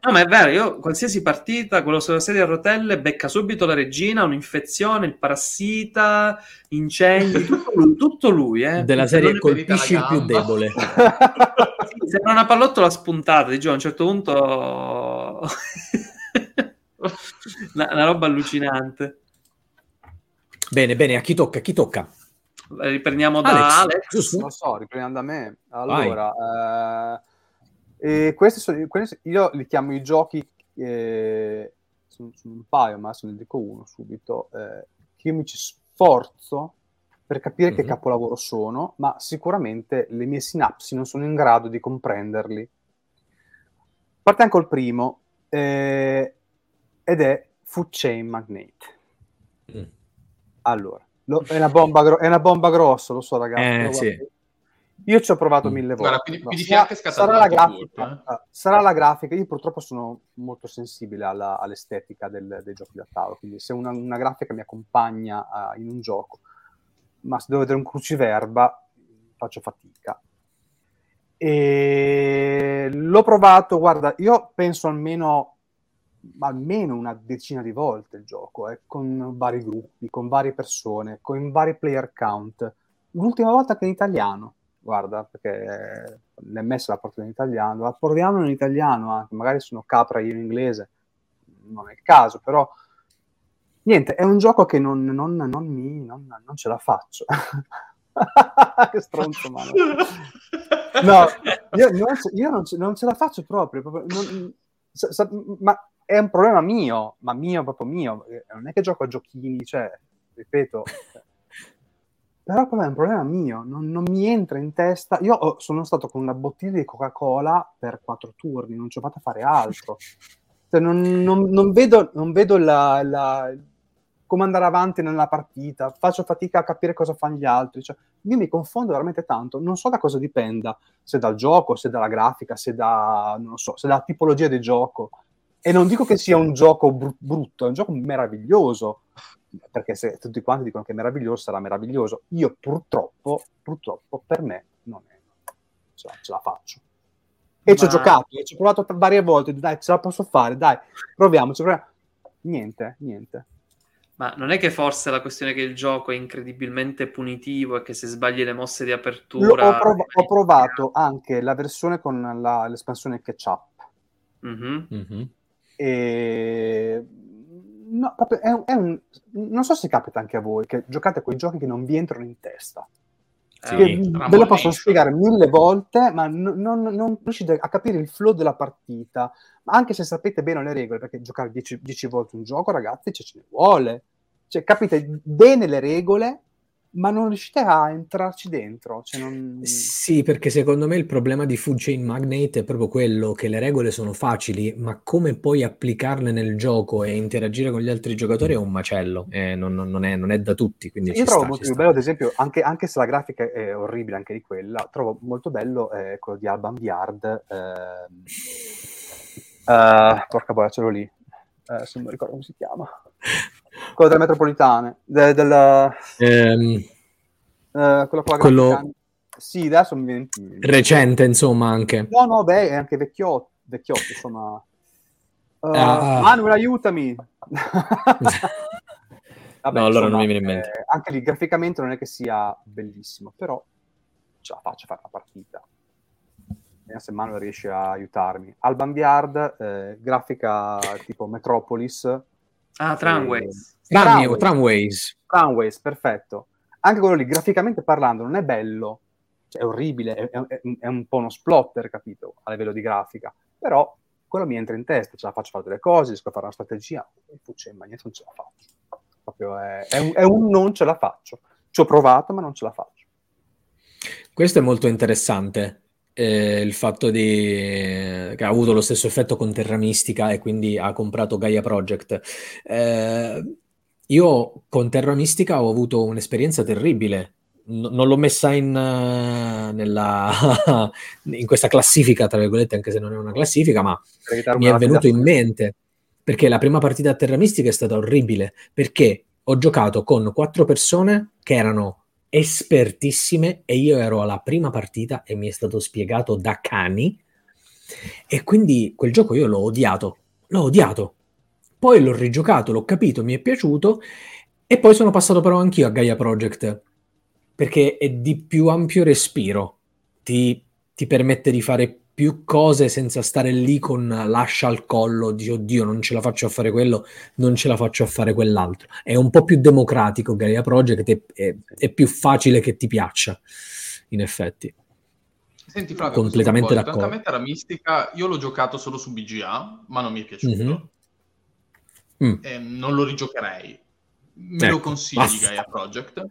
No, ma è vero, io qualsiasi partita, quello sulla sedia a rotelle, becca subito la regina, un'infezione, il parassita, incendi, tutto lui, tutto lui eh. Della serie colpisci la il più debole. Sì, sembra una pallottola spuntata, di giù, a un certo punto... una, una roba allucinante. Bene, bene, a chi tocca? A chi tocca? Riprendiamo da Alex, Alex. giusto? Non so, riprendiamo da me. Allora, eh, e questi sono, questi- io li chiamo i giochi, eh, sono, sono un paio, ma se ne dico uno subito, eh, che io mi ci sforzo per capire che Mhm. capolavoro sono, ma sicuramente le mie sinapsi non sono in grado di comprenderli. Partiamo col primo, eh, ed è Food Chain Magnate. Mm. Allora, lo- è, una bomba gro- è una bomba grossa, lo so ragazzi. Eh, sì. Io ci ho provato Mm. mille volte. Guarda, No, sarà- sarà la, grafica, furto, ah, sarà la grafica. Io purtroppo sono molto sensibile alla- all'estetica del- dei giochi da tavolo. Quindi, se una, una grafica mi accompagna ah, in un gioco, ma se devo vedere un cruciverba, faccio fatica. E l'ho provato, guarda, io penso almeno, almeno una decina di volte il gioco, eh, con vari gruppi, con varie persone, con vari player count. L'ultima volta che in italiano, guarda, perché l'MS l'ha portato in italiano, la proviamo in italiano anche, magari sono capra io in inglese, non è il caso, però niente, è un gioco che non, non- non mi, non, ce la faccio. che stronzo, mano. No, io, non, ce- io ce, ce la faccio proprio, proprio sa- sa- ma è un problema mio, ma mio, proprio mio, eh, non è che gioco a giochini, cioè, ripeto, però quello è un problema mio, non, non mi entra in testa, io ho- sono stato con una bottiglia di Coca-Cola per quattro turni, non ci ho fatto fare altro, Cioè, non, non- non vedo, non vedo la- la- come andare avanti nella partita, faccio fatica a capire cosa fanno gli altri, cioè, io mi confondo veramente tanto, non so da cosa dipenda, se dal gioco, se dalla grafica, se da, non lo so, se dalla tipologia di gioco. E non dico che sia un gioco bru- brutto, è un gioco meraviglioso, perché se tutti quanti dicono che è meraviglioso, sarà meraviglioso. Io purtroppo, purtroppo per me non è, ce la, ce la faccio. E ci ho Ma- giocato, e ci ho provato varie volte, dai, ce la posso fare, dai, proviamo, ci proviamo. Niente, niente. Ma non è che forse la questione che il gioco è incredibilmente punitivo e che se sbagli le mosse di apertura... ho, prov- ho provato anche la versione con la- l'espansione Ketchup. Mhm. Mhm. E... No, proprio è un, è un- Non so se capita anche a voi che giocate a quei giochi che non vi entrano in testa. Sì. ve lo posso spiegare mille volte, ma non, non- non riuscite a capire il flow della partita. Anche se sapete bene le regole, perché giocare 10 volte un gioco, ragazzi, cioè, ce ne vuole. Cioè, capite bene le regole, ma non riuscite a entrarci dentro. Cioè, non... Sì, perché secondo me il problema di Food Chain Magnate è proprio quello che le regole sono facili, ma come poi applicarle nel gioco e interagire con gli altri giocatori è un macello, e non, non- è, non è da tutti. Quindi Io trovo sta, molto più bello, ad esempio, anche, anche se la grafica è orribile anche di quella, trovo molto bello eh, quello di Alban Yard. ehm, eh, porca boia, ce l'ho lì. Eh, se non ricordo come si chiama. Quello delle metropolitane. de- del, eh, Ehm, quello con la Quello- Sì, adesso mi viene... recente, insomma, anche. No, no, beh, è anche vecchiotto, vecchiotto insomma. Eh, Ah. Manuel, aiutami! Vabbè, No, allora non insomma, mi viene in mente. eh, anche lì graficamente non è che sia bellissimo, però ce la faccio a fare la partita. Vediamo se Manuel riesce a aiutarmi. Alban Yard, eh, grafica tipo Metropolis. Ah, Tramways. Tramway- Tramway. Tramways. Tramways, perfetto. Anche quello lì, graficamente parlando, non è bello, cioè, è orribile, è, è- è un po' uno splotter, capito, a livello di grafica. Però quello mi entra in testa, ce la faccio fare delle cose, riesco a fare una strategia, e Fucce, ma niente, non ce la faccio. Proprio è, è un, è un non ce la faccio. Ci ho provato, ma non ce la faccio. Questo è molto interessante. Eh, il fatto di, che ha avuto lo stesso effetto con Terra Mistica e quindi ha comprato Gaia Project. Eh, io con Terra Mistica ho avuto un'esperienza terribile. N- non l'ho messa in, eh, nella, in questa classifica, tra virgolette, anche se non è una classifica, ma mi è venuto in mente perché la prima partita a Terra Mistica è stata orribile perché ho giocato con quattro persone che erano espertissime e io ero alla prima partita e mi è stato spiegato da cani e quindi quel gioco io l'ho odiato, l'ho odiato. Poi l'ho rigiocato, l'ho capito, mi è piaciuto e poi sono passato però anch'io a Gaia Project perché è di più ampio respiro, ti, ti permette di fare più cose senza stare lì con l'ascia al collo, di oddio non ce la faccio a fare quello, non ce la faccio a fare quell'altro. È un po' più democratico Gaia Project, è, è- è più facile che ti piaccia, in effetti. Senti Flavio, Completamente d'accordo. Anche a me Terra Mistica, io l'ho giocato solo su BGA, ma non mi è piaciuto. Mhm. Mm, E non lo rigiocherei. Me Ecco, lo consigli aff- Gaia Project?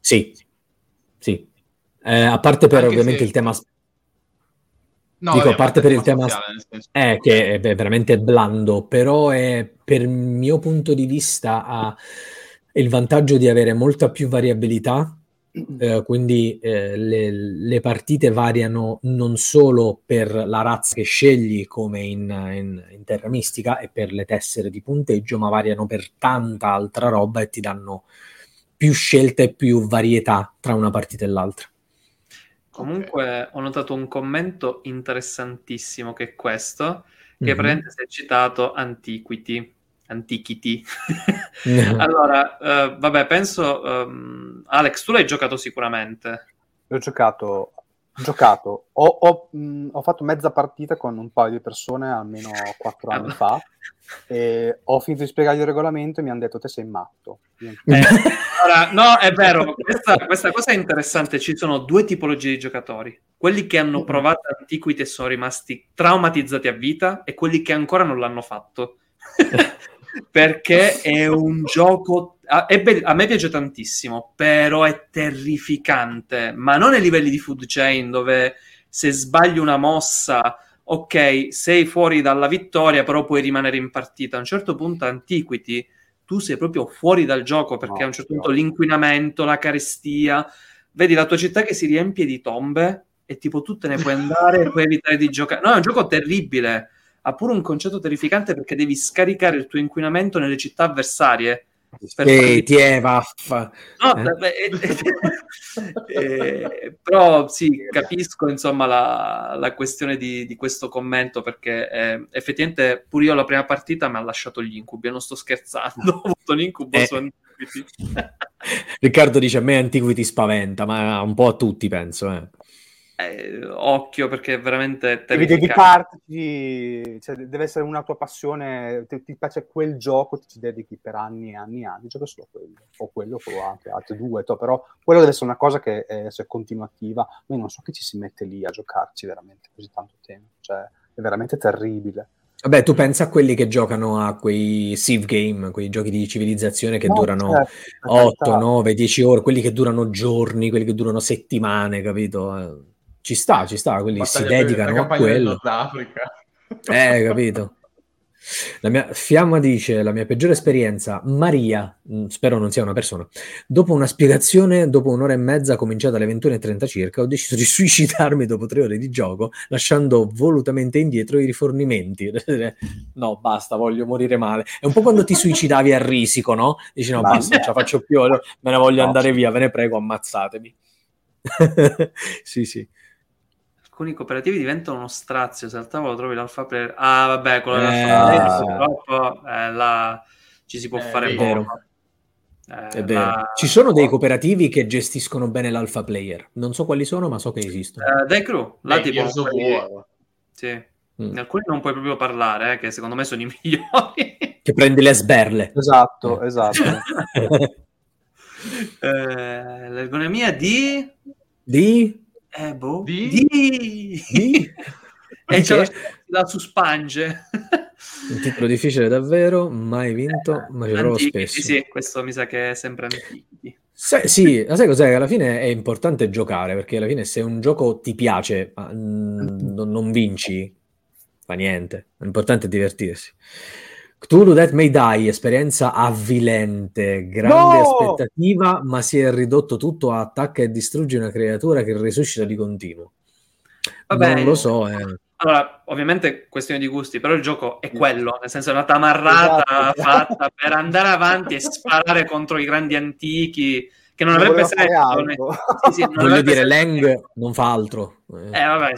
sì, sì. Eh, a parte per Anche ovviamente se- il tema No, Dico, vabbè, a parte per il tema- spaziale, nel senso- è che è veramente blando, però è, per il mio punto di vista ha il vantaggio di avere molta più variabilità, eh, quindi eh, le, le partite variano non solo per la razza che scegli come in, in- in Terra Mistica e per le tessere di punteggio, ma variano per tanta altra roba e ti danno più scelte e più varietà tra una partita e l'altra. Comunque ho notato un commento interessantissimo che è questo, che Mhm. praticamente si è citato Antiquity. Antiquity. allora, eh, vabbè, penso... ehm, Alex, tu l'hai giocato sicuramente. Io ho giocato, giocato. Ho, ho, mh, ho fatto mezza partita con un paio di persone almeno quattro anni fa e ho finito di spiegargli il regolamento e mi hanno detto te sei matto. Eh, allora, no, è vero, questa, questa cosa è interessante. Ci sono due tipologie di giocatori: quelli che hanno provato Antiquity e sono rimasti traumatizzati a vita, e quelli che ancora non l'hanno fatto. Perché è un gioco. A- è be- a me piace tantissimo, però è terrificante. Ma non ai livelli di food chain, dove se sbagli una mossa. Ok, sei fuori dalla vittoria, però puoi rimanere in partita. A un certo punto, Antiquity, tu sei proprio fuori dal gioco perché No, a un certo no. punto l'inquinamento, la carestia, vedi la tua città che si riempie di tombe e tipo tu te ne puoi andare e puoi evitare di giocare. No, è un gioco terribile. Ha pure un concetto terrificante perché devi scaricare il tuo inquinamento nelle città avversarie. Farli- ti è vaffa. No, Eh? vabbè, eh, eh, però sì, capisco insomma la, la questione di, di questo commento perché eh, effettivamente pure io la prima partita mi ha lasciato gli incubi, non sto scherzando, ho avuto l'incubo Eh. su Antiquity. Riccardo dice a me Antiquity spaventa, ma un po' a tutti penso. Eh. Eh, occhio perché è veramente Devi dedicarti, cioè, deve essere una tua passione, ti, ti piace quel gioco, ti ci dedichi per anni e anni e anni, gioco solo quello, o quello o anche altri due, to, però quello deve essere una cosa che è, è continuativa, io non so che ci si mette lì a giocarci veramente così tanto tempo, cioè è veramente terribile. Vabbè, tu pensa a quelli che giocano a quei Civ game, quei giochi di civilizzazione che No, durano certo, per 8, carità. 9, 10 ore, quelli che durano giorni, quelli che durano settimane, capito? Ci sta, ci sta, quelli si Battaglia la dedicano a quello. Eh, capito? La mia Fiamma dice: La mia peggiore esperienza, Maria, mh, spero non sia una persona. Dopo una spiegazione, dopo un'ora e mezza, cominciata alle 21.30 circa, ho deciso di suicidarmi dopo tre ore di gioco, lasciando volutamente indietro i rifornimenti. No, basta, voglio morire male. È un po' quando ti suicidavi a risico, no? Dici: No, basta, non ce la faccio più, me ne voglio No. andare via, ve ne prego, ammazzatemi. sì, sì. Alcuni cooperativi diventano uno strazio se al tavolo trovi l'alfa player. Ah, vabbè, quello Eh, dell'alfa player sì. purtroppo eh, là ci si può Eh, fare è vero. poco. Eh, È vero. là- Ci sono dei cooperativi che gestiscono bene l'alpha player. Non so quali sono, ma so che esistono. Eh, dai crew, là Beh, tipo quelli- sì. Mm. In alcuni non puoi proprio parlare, eh, che secondo me sono i migliori. Che prendi le sberle. Esatto, Eh. esatto. Eh, l'ergonomia di... Di? Eh, boh. Di? Di... Di? e c'è la, suspange. Un titolo difficile davvero, mai vinto, ma ci provo spesso. Sì, questo mi sa che è sempre antichi. Se- sì, ma sai cos'è? Alla fine è importante giocare, perché alla fine se un gioco ti piace, ma mm, non, non vinci, fa niente. È importante divertirsi. Cthulhu Death May Die, esperienza avvilente, grande No! aspettativa, ma si è ridotto tutto a attacca e distrugge una creatura che risuscita di continuo. Vabbè, non lo so, eh. Allora, ovviamente questione di gusti, però il gioco è quello, nel senso è una tamarrata Esatto. fatta per andare avanti e sparare contro i grandi antichi, che non, avrebbe voleva fare senso. Sì, sì, non Voglio avrebbe dire. Lang non fa altro. Eh. Eh, vabbè,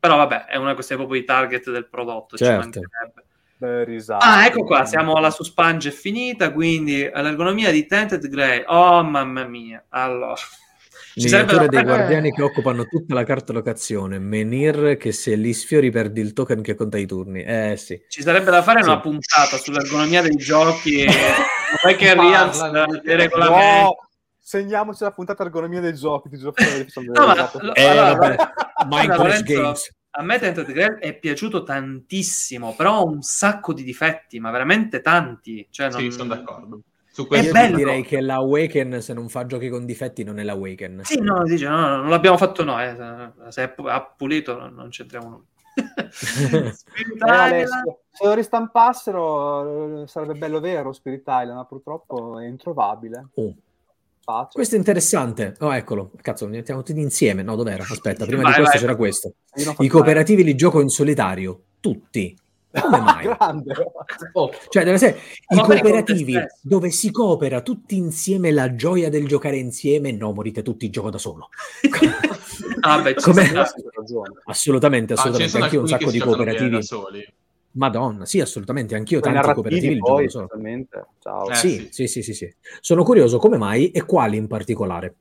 però vabbè, è una questione proprio di target del prodotto. ci Certo. mancherebbe. Beh, risate. Ah, ecco qua, siamo alla suspange è finita, quindi l'ergonomia di Tented Grey. Oh, mamma mia. Allora, ci sarebbe Miniature da dei guardiani che occupano tutta la carta locazione. Menhir che se li sfiori perdi il token che conta i turni. Eh sì. Ci sarebbe da fare Sì. una puntata sull'ergonomia dei giochi, poi che Parla, Rians no. dei regolamenti. No, segniamoci la puntata ergonomia dei giochi. Ti giuro che sono No, ma- esatto. lo- Eh, allora, vabbè. allora, Mindless Lorenzo, Games. A me Tented Grey è piaciuto tantissimo, però ha un sacco di difetti, ma veramente tanti. Cioè, non... Sì, sono d'accordo. Su questo bello. direi che l'Awaken, se non fa giochi con difetti, non è l'Awaken. Sì, no, dice, no, no, non l'abbiamo fatto noi. eh. Se è pu- ha pulito, non- c'entriamo noi. Spirit Eh, Island. Se lo ristampassero eh, sarebbe bello vero Spirit Island, ma purtroppo è introvabile. Oh, Facile. questo è interessante. Oh, eccolo. Cazzo, li mettiamo tutti insieme. No, dov'era? Aspetta, prima Vai, di questo vai. c'era questo. Io non I faccio cooperativi li gioco in solitario. Tutti. Come mai? Grande. Oh, Cioè, deve essere i Ma vai cooperativi dove si coopera tutti insieme la gioia del giocare insieme. No, morite tutti, gioco da solo. Ah, beh. Assolutamente, ah, assolutamente. sono Anch'io un sacco di cooperativi. da soli. Madonna, sì, assolutamente. Anch'io Poi tanti cooperativi li gioco poi, solo. totalmente. Ciao. Eh, sì, sì. sì, sì, sì, sì. Sono curioso come mai e quali in particolare.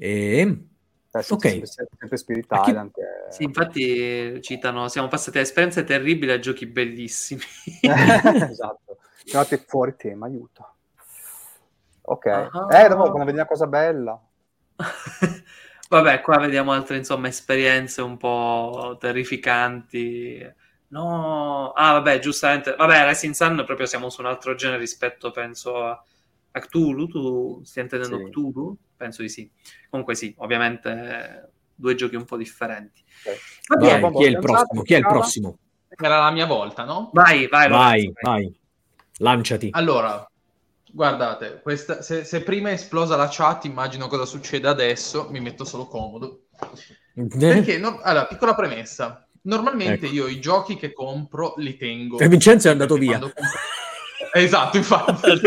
E... Eh, sì, ok. Sempre, sempre Spirit chi- che- Sì, infatti citano, siamo passati da esperienze terribili a giochi bellissimi. esatto. Siamo andati fuori tema, aiuto. Ok. Ah. Eh, dopo quando vedi una cosa bella. Vabbè, qua vediamo altre, insomma, esperienze un po' terrificanti. No, ah, vabbè, giustamente. Vabbè, Rising Sun proprio siamo su un altro genere rispetto, penso, a, a Cthulhu. Tu stai intendendo Sì. Cthulhu? Penso di sì. Comunque sì, ovviamente due giochi un po' differenti. Ok. Va Vai, chi è il pensato, prossimo? Chi è il prossimo? Era la mia volta, no? vai, vai, Vai, Lorenzo, vai. Lanciati. Allora, guardate, questa- se, se prima è esplosa la chat, immagino cosa succede adesso. Mi metto solo comodo. Perché, no- allora, piccola premessa. Normalmente Ecco. io i giochi che compro li tengo. E Vincenzo è andato via. compro- Esatto, infatti.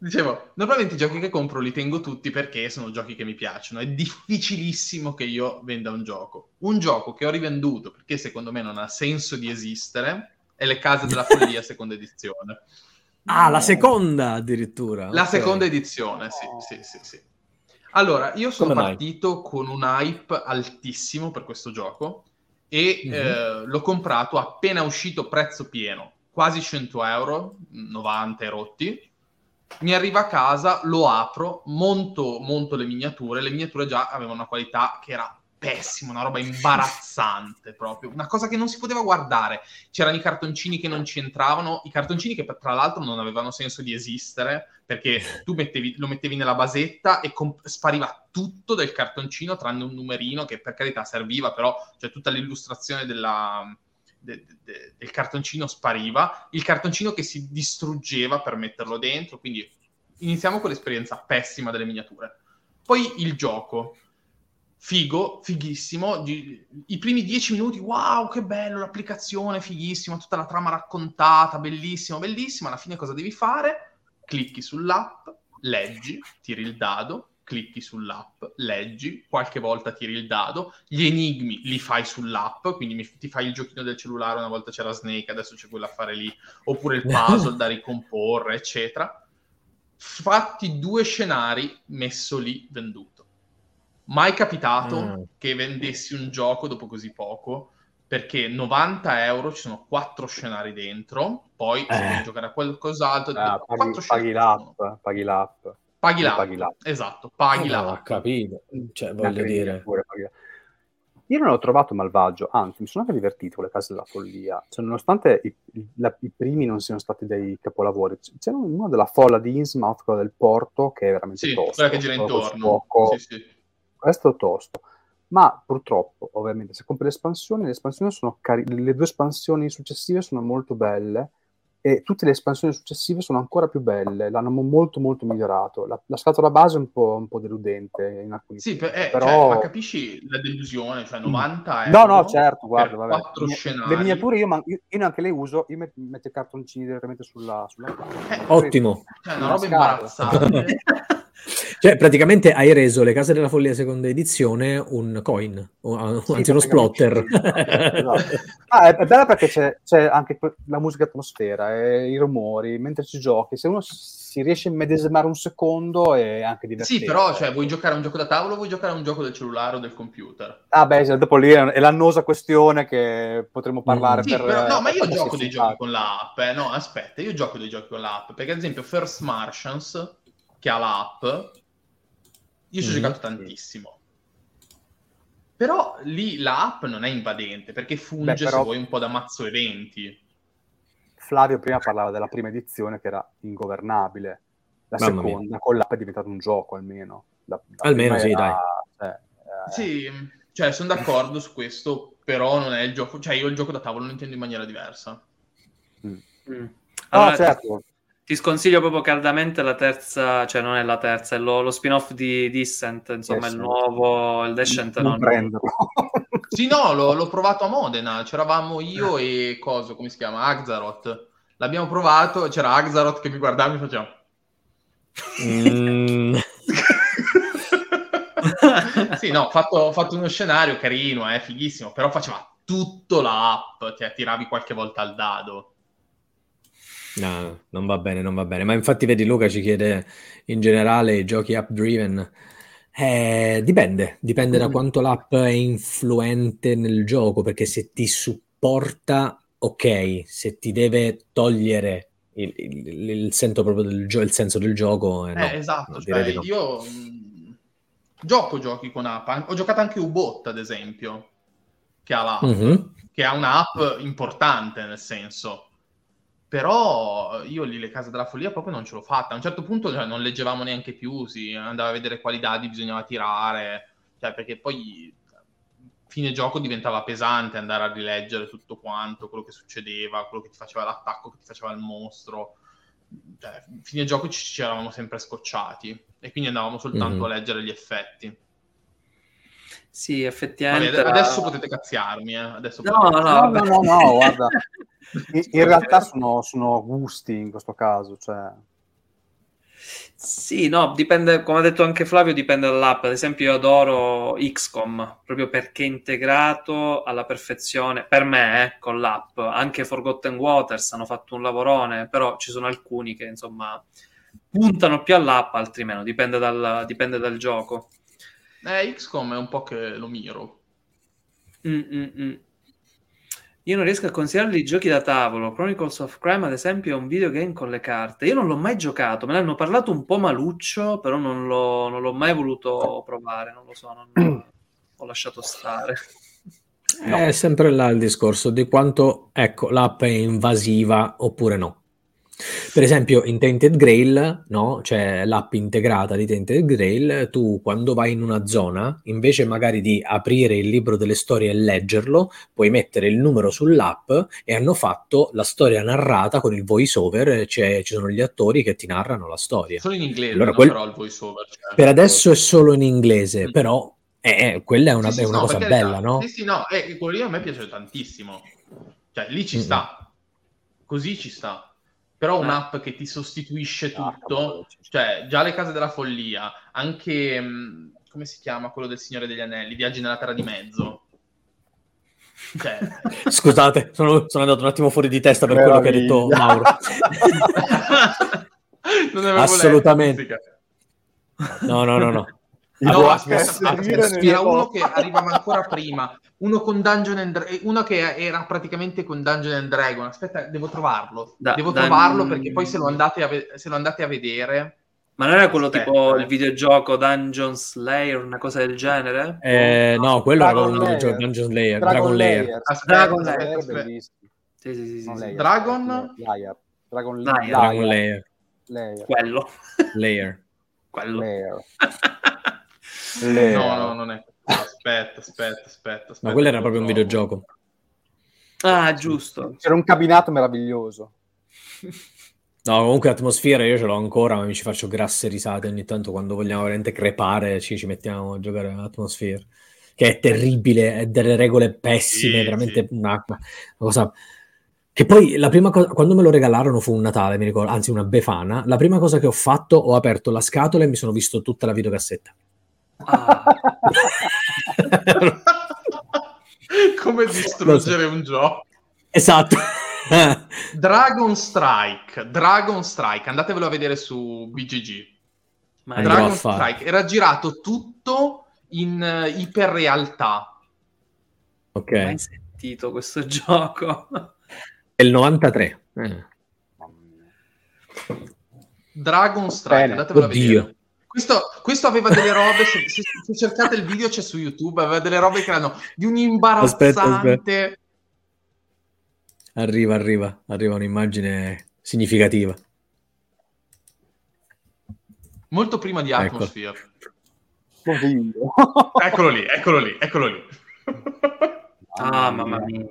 Dicevo, normalmente i giochi che compro li tengo tutti perché sono giochi che mi piacciono. È difficilissimo che io venda un gioco. Un gioco che ho rivenduto perché secondo me non ha senso di esistere è Le Case della Follia seconda edizione. Ah, la seconda addirittura. La ok. seconda edizione, sì, sì, sì, sì. Allora, io sono Come mai? partito con un hype altissimo per questo gioco e Mhm. eh, l'ho comprato appena uscito prezzo pieno, quasi 100 euro, 90 e rotti. Mi arriva a casa, lo apro, monto, monto le miniature. Le miniature già avevano una qualità che era pessima, una roba imbarazzante proprio, una cosa che non si poteva guardare. C'erano i cartoncini che non ci entravano, i cartoncini che tra l'altro non avevano senso di esistere, perché tu mettevi- lo mettevi nella basetta e comp- spariva tutto del cartoncino, tranne un numerino che per carità serviva, però cioè, tutta l'illustrazione della, de- de- del cartoncino spariva, il cartoncino che si distruggeva per metterlo dentro, quindi iniziamo con l'esperienza pessima delle miniature. Poi il gioco, figo, fighissimo, i primi dieci minuti, wow, che bello, l'applicazione, fighissima, tutta la trama raccontata, bellissimo, bellissima, alla fine cosa devi fare? Clicchi sull'app, leggi, tiri il dado, clicchi sull'app, leggi, qualche volta tiri il dado, gli enigmi li fai sull'app, quindi mi- ti fai il giochino del cellulare, una volta c'era Snake, adesso c'è quello a fare lì, oppure il puzzle da ricomporre, eccetera. Fatti due scenari messo lì venduto. Mai capitato Mm. che vendessi un gioco dopo così poco, perché 90 euro ci sono quattro scenari dentro, poi se Eh. vuoi giocare a qualcos'altro, Ah, quattro paghi, paghi l'app, paghi l'app. Paghi l'app. Paghi l'app. Esatto, paghi Eh, l'app. Capito. Cioè, voglio dire... pure. Io non l'ho trovato malvagio, anzi, mi sono anche divertito con le case della follia. Cioè, nonostante i, la- i primi non siano stati dei capolavori, c- c'è uno della folla di Innsmouth, quello del porto, che è veramente Sì, tosto. quella che gira intorno. Sì, sì. Questo è tosto. Ma purtroppo, ovviamente, se compri le espansioni, le espansioni sono cari- le due espansioni successive sono molto belle e tutte le espansioni successive sono ancora più belle, l'hanno mo- molto molto migliorato. La, la scatola base è un po', un po' deludente in alcuni Sì, per- eh, però... cioè, ma capisci la delusione? Cioè 90 No, euro no, certo, guarda, vabbè. quattro Le- scenari. Le miniature io, man- io- io neanche le uso, io met- metto i cartoncini direttamente sulla, sulla Eh, Ottimo. Cioè, una Una roba scatola. imbarazzante. Cioè, praticamente hai reso le case della follia seconda edizione un coin, o, anzi uno splotter. Esatto. Ah, è, è bella perché c'è, c'è anche la musica atmosfera e i rumori mentre ci giochi. Se uno si riesce a immedesimare un secondo è anche divertente. sì, però, cioè, vuoi giocare a un gioco da tavolo o vuoi giocare a un gioco del cellulare o del computer? Ah, beh, sì, dopo lì è, l'annosa questione che potremmo parlare Mm. Sì, per... però, no, ma io per gioco dei giochi con l'app. Eh. No, aspetta, io gioco dei giochi con l'app. Perché, ad esempio, First Martians, che ha l'app, io ci ho Mhm. giocato tantissimo. Però lì l'app non è invadente, perché funge, Beh, però- se vuoi, un po' da mazzo eventi. Flavio prima parlava della prima edizione che era ingovernabile. La Mamma mia. seconda con l'app è diventato un gioco almeno. La- la Almeno sì, era- dai. cioè, eh, Sì, cioè, sono d'accordo su questo, però non è il gioco... Cioè, io il gioco da tavolo lo intendo in maniera diversa. Mm. No, Allora, certo. Ti sconsiglio proprio caldamente la terza, cioè non è la terza, è lo, lo spin-off di Descent, insomma, il Descent. nuovo, il Descent non non... prenderlo. Sì, no, l'ho, l'ho provato a Modena, c'eravamo io e Coso, come si chiama? Axaroth. L'abbiamo provato, c'era Axaroth che mi guardava e mi faceva... Mm. sì, no, ho fatto, ho fatto uno scenario carino, eh, fighissimo, però faceva tutto l'app, ti tiravi qualche volta al dado. No, non va bene, non va bene. Ma infatti, vedi, Luca ci chiede in generale i giochi app driven. Eh, dipende, dipende da quanto l'app è influente nel gioco, perché se ti supporta, ok, se ti deve togliere il, il- il senso proprio del gio- il senso del gioco, eh, no, eh, esatto, cioè, no. io mh, gioco giochi con app, ho giocato anche U-Bot, ad esempio, che ha l'app. Mhm. che ha un'app importante nel senso. Però io lì le case della follia proprio non ce l'ho fatta. A un certo punto cioè, non leggevamo neanche più, si andava a vedere quali dadi bisognava tirare, cioè, perché poi fine gioco diventava pesante andare a rileggere tutto quanto, quello che succedeva, quello che ti faceva l'attacco, che ti faceva il mostro. Cioè, fine gioco ci, ci eravamo sempre scocciati e quindi andavamo soltanto Mhm. a leggere gli effetti. Sì, Vabbè, effettivamente. era- adesso potete cazziarmi, eh. Adesso No, potete no, No, vabbè. no, no, no, guarda. In, realtà sono, sono gusti in questo caso, cioè... Sì, no, dipende, come ha detto anche Flavio, dipende dall'app. Ad esempio, io adoro XCOM proprio perché è integrato alla perfezione per me eh, con l'app. Anche Forgotten Waters hanno fatto un lavorone, però ci sono alcuni che insomma puntano più all'app, altri meno. Dipende dal, dipende dal gioco. Eh, XCOM è un po' che lo miro. Mm, mm, mm. Io non riesco a considerarli giochi da tavolo. Chronicles of Crime, ad esempio, è un videogame con le carte. Io non l'ho mai giocato, me ne hanno parlato un po' maluccio, però non l'ho, non l'ho mai voluto provare. Non lo so, non ho lasciato stare. È sempre là il discorso di quanto ecco, l'app è invasiva oppure no. Per esempio, in Tainted Grail, no? C'è l'app integrata di Tainted Grail. Tu, quando vai in una zona, invece magari di aprire il libro delle storie e leggerlo, puoi mettere il numero sull'app e hanno fatto la storia narrata con il voice over. C'è- ci sono gli attori che ti narrano la storia. Solo in inglese, Allora, no, quel- però il voiceover. Cioè. Per adesso è solo in inglese, Mm. però eh, quella è una, Sì, sì, è una no, cosa bella, no? Sì, sì, no, eh, quello lì a me piace tantissimo. Cioè, lì ci Mm. sta. Così ci sta. Però Eh. un'app che ti sostituisce Ah, tutto, cioè già le case della follia, anche mh, come si chiama quello del Signore degli Anelli, Viaggi nella Terra di Mezzo. Cioè, Scusate, sono, sono andato un attimo fuori di testa per quello che ha detto Meraviglia. Mauro. non avevo Assolutamente. No, no, no, no. No, aspetta, c'era uno che arrivava ancora prima, uno con Dungeon and Dra- eh, uno che era praticamente con Dungeon and Dragon. Aspetta, devo trovarlo. Da- devo da- trovarlo perché poi se lo andate a, ve- se lo andate a vedere. Ma non era quello Aspetta, tipo eh. il videogioco Dungeon Slayer, una cosa del genere? Eh, no, quello era Dragon un Lair. gioco Dungeon Layer, Dragon, Dragon Layer. Layer. Aspetta, Dragon Layer, aspetta. Sì, sì, sì, sì. Layer, Dragon? Layer. Dragon Layer. Dragon Layer. Layer. Quello. Layer. quello. Layer. Layer. No, no, non è. Aspetta, aspetta, aspetta. aspetta Ma quello era proprio un videogioco. Ah, giusto. C'era un cabinato meraviglioso. No, comunque Atmosfera io ce l'ho ancora, ma mi ci faccio grasse risate ogni tanto quando vogliamo veramente crepare, ci, ci mettiamo a giocare a Atmosfera, che è terribile, è delle regole pessime, Sì, veramente sì. una, una cosa... Che poi la prima cosa, quando me lo regalarono fu un Natale, mi ricordo, anzi una Befana, la prima cosa che ho fatto, ho aperto la scatola e mi sono visto tutta la videocassetta. Ah, Come distruggere un gioco. esatto. Dragon Strike, Dragon Strike, andatevelo a vedere su BGG. ma Dragon a. Strike era girato tutto in eh, iperrealtà. ok, mai sentito questo gioco? è il 93. Eh. Dragon Strike, Bene. andatevelo a Oddio. vedere. Questo, questo aveva delle robe, se, se- se cercate il video c'è su YouTube, aveva delle robe che erano di un Aspetta, imbarazzante. Arriva, arriva, arriva un'immagine significativa. Molto prima di Ecco. Atmosphere. Poverino. Eccolo lì, eccolo lì, eccolo lì. Ah, mamma mia.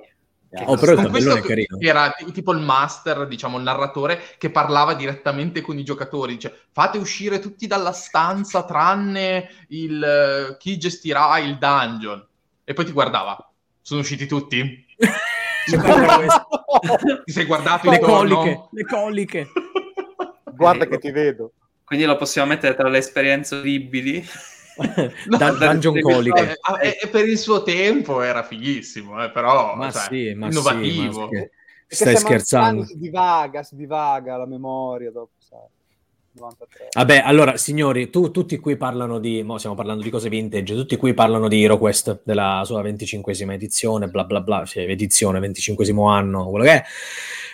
Oh, però Con questo tabellone è carino. era tipo il master, diciamo il narratore, che parlava direttamente con i giocatori. Dice, fate uscire tutti dalla stanza tranne il, eh, chi gestirà il dungeon. E poi ti guardava. Sono usciti tutti? Ti sei guardato le coliche, le coliche. Guarda che ti vedo. Quindi lo possiamo mettere tra le esperienze orribili. Dun- dungeon Eh, coliche. Eh, eh, per il suo tempo era fighissimo, eh, però Ma cioè, sì, ma innovativo. sì, ma stai scherzando. Si divaga, si divaga la memoria dopo, sai. 93. Vabbè, allora, signori, tu, tutti qui parlano di, mo stiamo parlando di cose vintage, tutti qui parlano di HeroQuest, della sua 25esima edizione, bla bla bla, sì, edizione, 25esimo anno, quello che è.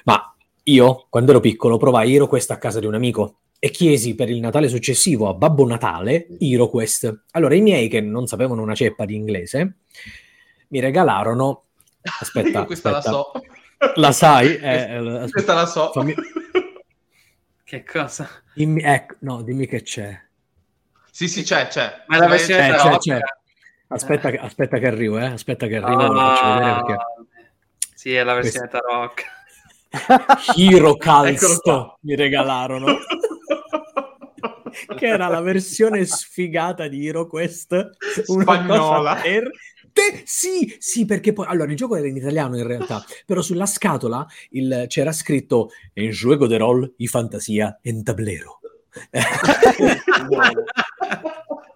Ma io, quando ero piccolo, provai HeroQuest a casa di un amico e chiesi per il Natale successivo a Babbo Natale HeroQuest. Allora, i miei, che non sapevano una ceppa di inglese, mi regalarono... Aspetta, Io questa aspetta. la so. La sai? Eh, eh, aspetta. questa la so. Fammi- Che cosa? Dimmi, ecco, no, dimmi che c'è. Sì, sì, c'è, c'è. Ma è la C'è- versione Eh, c'è, tarocca? c'è. Aspetta, che, aspetta che arrivo, eh. Aspetta che arrivo, lo faccio vedere perché... Sì, è la versione tarocca. Hero Eccolo Calst qua. mi regalarono. che era la versione sfigata di HeroQuest Spagnola. per te. Sì, sì, perché poi allora il gioco era in italiano in realtà, però sulla scatola il- c'era scritto En juego de rol y fantasia en tablero.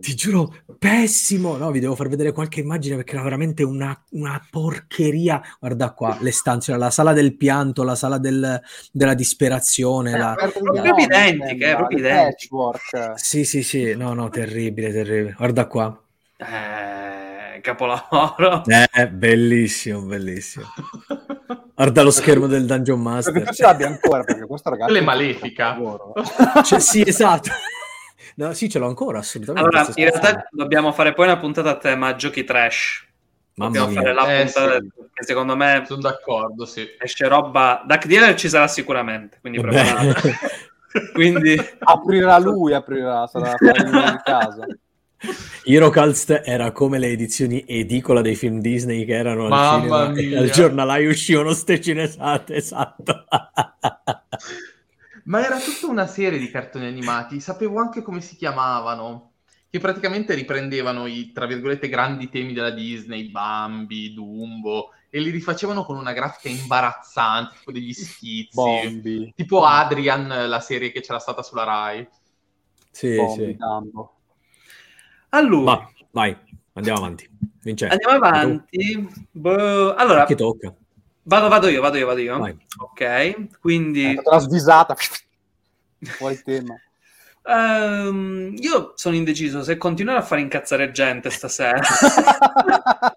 Ti giuro, pessimo. No, vi devo far vedere qualche immagine perché era veramente una, una porcheria. Guarda qua, le stanze, la sala del pianto, la sala del- della disperazione. la- proprio identiche, eh, proprio identiche. Sì, sì, sì, no, no, terribile, terribile. Guarda qua. Eh, capolavoro. Eh, bellissimo, bellissimo. Guarda lo schermo del Dungeon Perché tu Master. ce l'abbia ancora, perché questo ragazzo... Quella è malefica. Cioè, sì, esatto. No, sì, ce l'ho ancora, assolutamente. Allora, in realtà dobbiamo fare poi una puntata a tema giochi trash. Mamma Dobbiamo mia. fare la Eh, puntata sì. che secondo me Sono d'accordo, sì. esce roba. Duck Dealer ci sarà sicuramente, quindi preparate. quindi Aprirà lui, aprirà, sarà di casa. Eurocast era come le edizioni edicola dei film Disney che erano al Mamma cinema e mia. al giornalaio uscivano ste cinesate, esatto. Ma era tutta una serie di cartoni animati, sapevo anche come si chiamavano, che praticamente riprendevano i, tra virgolette, grandi temi della Disney, Bambi, Dumbo, e li rifacevano con una grafica imbarazzante, tipo degli schizzi, Bombi, tipo Adrian, la serie che c'era stata sulla Rai. sì, bombi, sì. Dumbo. allora Va, vai, andiamo avanti. Vincenzo. andiamo avanti. Boh, allora, Che tocca? Vado, vado io, vado io, vado io. Vai. Ok, quindi stata una svisata. Fuori tema. ehm, io sono indeciso se continuare a fare incazzare gente stasera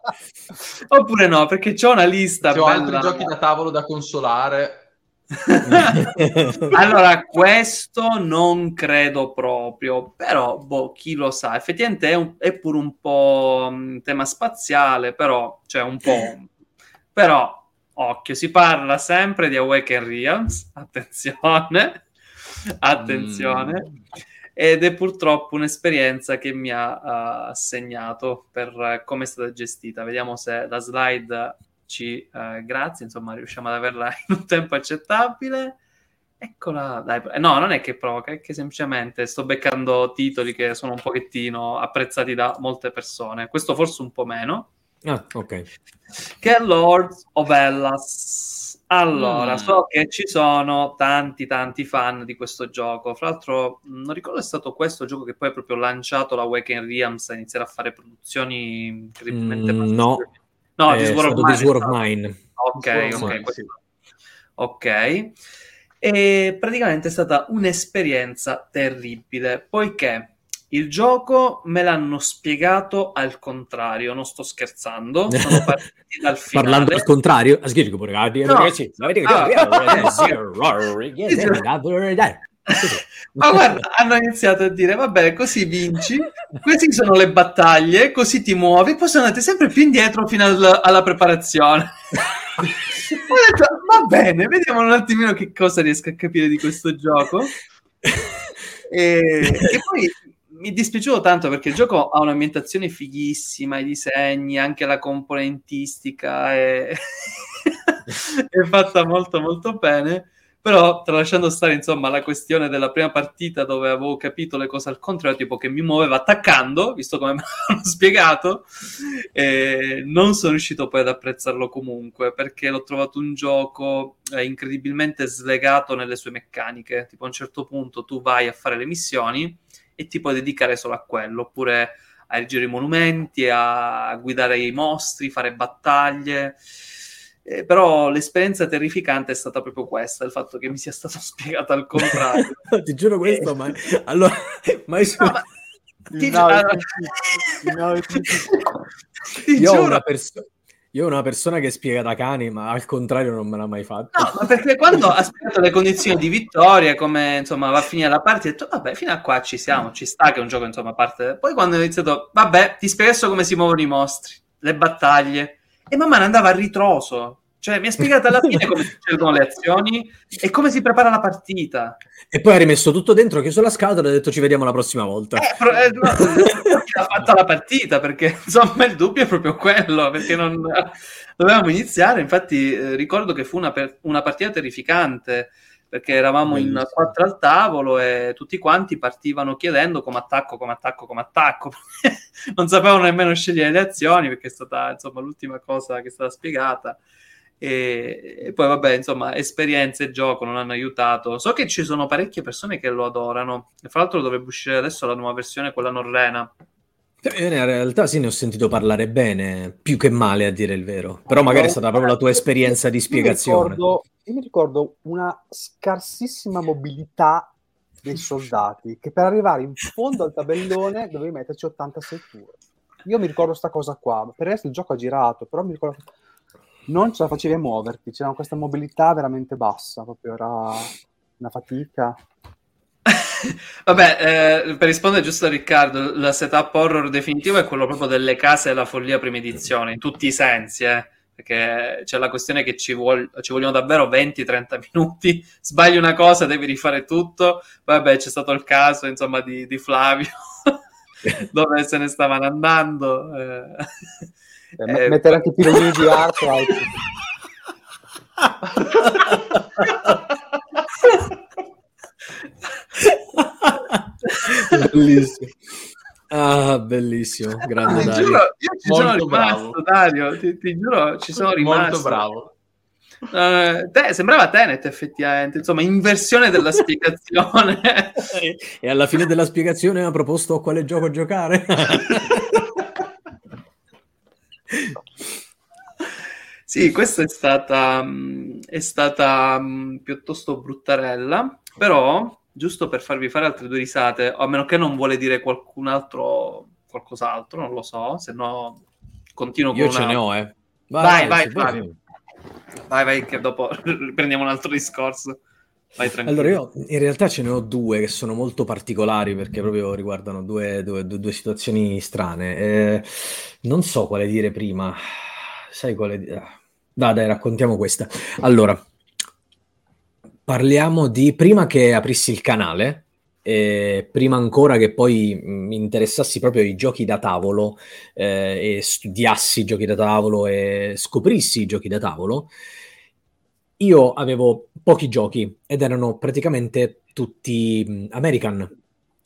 oppure no, perché c'ho una lista Se ho altri bella. giochi da tavolo da consolare, Allora, questo non credo proprio, però boh, chi lo sa. Effettivamente è, un- è pure un po' un tema spaziale, però, cioè un po'. Però, occhio, si parla sempre di Awaken Realms, attenzione, attenzione. Mm. Ed è purtroppo un'esperienza che mi ha eh, segnato per eh, come è stata gestita. Vediamo se la slide ci eh, grazie, insomma, riusciamo ad averla in un tempo accettabile. Eccola, dai, eh, no, non è che provoca, è che semplicemente sto beccando titoli che sono un pochettino apprezzati da molte persone. Questo forse un po' meno. Ah, ok. Che è Lords of Hellas. Allora, Mm. so che ci sono tanti, tanti fan di questo gioco. Fra l'altro, non ricordo se è stato questo gioco che poi ha proprio lanciato la Waken Realms a iniziare a fare produzioni incredibilmente Mm, no. no, È This War of Mine This War of stato. Mine. Ok, This ok, sì. ok. E praticamente è stata un'esperienza terribile, poiché il gioco me l'hanno spiegato al contrario, non sto scherzando, sono partiti dal finale. Parlando al contrario, ah, pure, ah, No. ragazzi, Ah? Ma guarda, hanno iniziato a dire, vabbè, così vinci, queste sono le battaglie, così ti muovi, poi sono andate sempre più indietro fino al- alla preparazione. Ho detto, va bene, vediamo un attimino che cosa riesco a capire di questo gioco. E, e poi mi è dispiaciuto tanto perché il gioco ha un'ambientazione fighissima, i disegni, anche la componentistica è, è fatta molto molto bene. Però, tralasciando stare, insomma, la questione della prima partita dove avevo capito le cose al contrario, tipo che mi muoveva attaccando, visto come mi hanno spiegato, non sono riuscito poi ad apprezzarlo comunque, perché l'ho trovato un gioco eh, incredibilmente slegato nelle sue meccaniche. Tipo, a un certo punto tu vai a fare le missioni e ti puoi dedicare solo a quello, oppure a erigere i monumenti, a guidare i mostri, fare battaglie. Eh, però l'esperienza terrificante è stata proprio questa, il fatto che mi sia stato spiegato al contrario. Ti giuro questo, ma allora, mai su- No, ma- Ti Il gi- nove allora- principi, il nove principi. Ti io ho giuro. Io una persona che spiega da cani, ma al contrario non me l'ha mai fatto. No, ma perché quando ha spiegato le condizioni di vittoria, come insomma va a finire la partita, ho detto vabbè, fino a qua ci siamo, ci sta che è un gioco insomma parte. Poi quando ho iniziato, vabbè, ti spiego adesso come si muovono i mostri, le battaglie, e man mano andava a ritroso. Cioè, mi ha spiegato alla fine come succedono le azioni e come si prepara la partita. E poi ha rimesso tutto dentro, chiuso la scatola e ha detto ci vediamo la prossima volta. Eh, pro- eh, no, ha fatto la partita, perché insomma il dubbio è proprio quello, perché non dovevamo iniziare. Infatti, eh, ricordo che fu una, per- una partita terrificante perché eravamo in quattro al tavolo e tutti quanti partivano chiedendo come attacco, come attacco, come attacco. non sapevano nemmeno scegliere le azioni perché è stata insomma l'ultima cosa che è stata spiegata. E, e poi vabbè, insomma, esperienze e gioco non hanno aiutato. So che ci sono parecchie persone che lo adorano. E fra l'altro dovrebbe uscire adesso la nuova versione, quella norrena. Eh, In realtà sì, ne ho sentito parlare bene, più che male a dire il vero. Però magari è stata proprio la tua esperienza di Io mi spiegazione. ricordo- Io mi ricordo una scarsissima mobilità dei soldati che per arrivare in fondo al tabellone dovevi metterci 86 turni. Io mi ricordo sta cosa qua, per il resto il gioco ha girato, però mi ricordo non ce la facevi a muoverti, c'era questa mobilità veramente bassa, proprio era una fatica. Vabbè, eh, per rispondere giusto a Riccardo, la setup horror definitivo è quello proprio delle case della follia prima edizione, in tutti i sensi, eh, perché c'è la questione che ci, vuol- ci vogliono davvero 20-30 minuti, sbagli una cosa, devi rifare tutto. Vabbè, c'è stato il caso, insomma, di, di Flavio, dove se ne stavano andando. eh. Eh, Eh, mettere anche i piloni di Arkwright. bellissimo. Ah, bellissimo, grande Ti Dario. giuro, io ci Molto sono rimasto, bravo. Dario, ti, ti giuro, ci sono rimasto. Molto bravo. Eh, te- sembrava Tenet effettivamente, insomma, inversione della spiegazione. E alla fine della spiegazione ha proposto a quale gioco giocare. Sì, questa è stata, mh, è stata mh, piuttosto bruttarella, però giusto per farvi fare altre due risate, a meno che non vuole dire qualcun altro qualcos'altro, non lo so, se no continuo con Io ce una- ne ho, eh. Vai, vai, sì. Vai, vai, che dopo prendiamo un altro discorso. Vai tranquillo. Allora, io in realtà ce ne ho due che sono molto particolari perché proprio riguardano due, due- due- due situazioni strane. Eh, non so quale dire prima. Sai quale dire? Dai, dai, raccontiamo questa. Allora, parliamo di prima che aprissi il canale, e prima ancora che poi mi interessassi proprio ai giochi da tavolo eh, e studiassi i giochi da tavolo e scoprissi i giochi da tavolo, io avevo pochi giochi ed erano praticamente tutti American.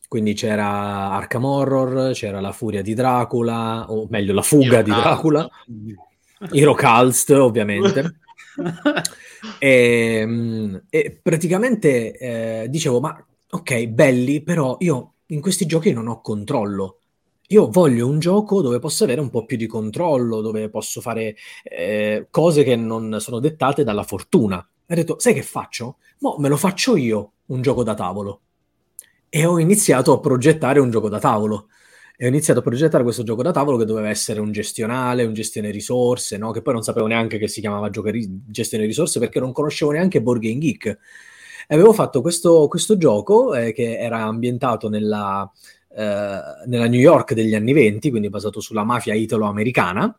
Quindi c'era Arkham Horror, c'era La Furia di Dracula, o meglio, La Fuga di Hero Dracula. Hero Calst, ovviamente. E, e praticamente eh, dicevo, ma ok, belli, però io in questi giochi non ho controllo. Io voglio un gioco dove posso avere un po' più di controllo, dove posso fare eh, cose che non sono dettate dalla fortuna. Ho detto, sai che faccio? Mo me lo faccio io un gioco da tavolo. E ho iniziato a progettare un gioco da tavolo. E ho iniziato a progettare questo gioco da tavolo che doveva essere un gestionale, un gestione risorse, no? che poi non sapevo neanche che si chiamava ri- gestione risorse perché non conoscevo neanche Board Game Geek. E avevo fatto questo, questo gioco eh, che era ambientato nella, eh, nella New York degli anni 20, quindi basato sulla mafia italo-americana.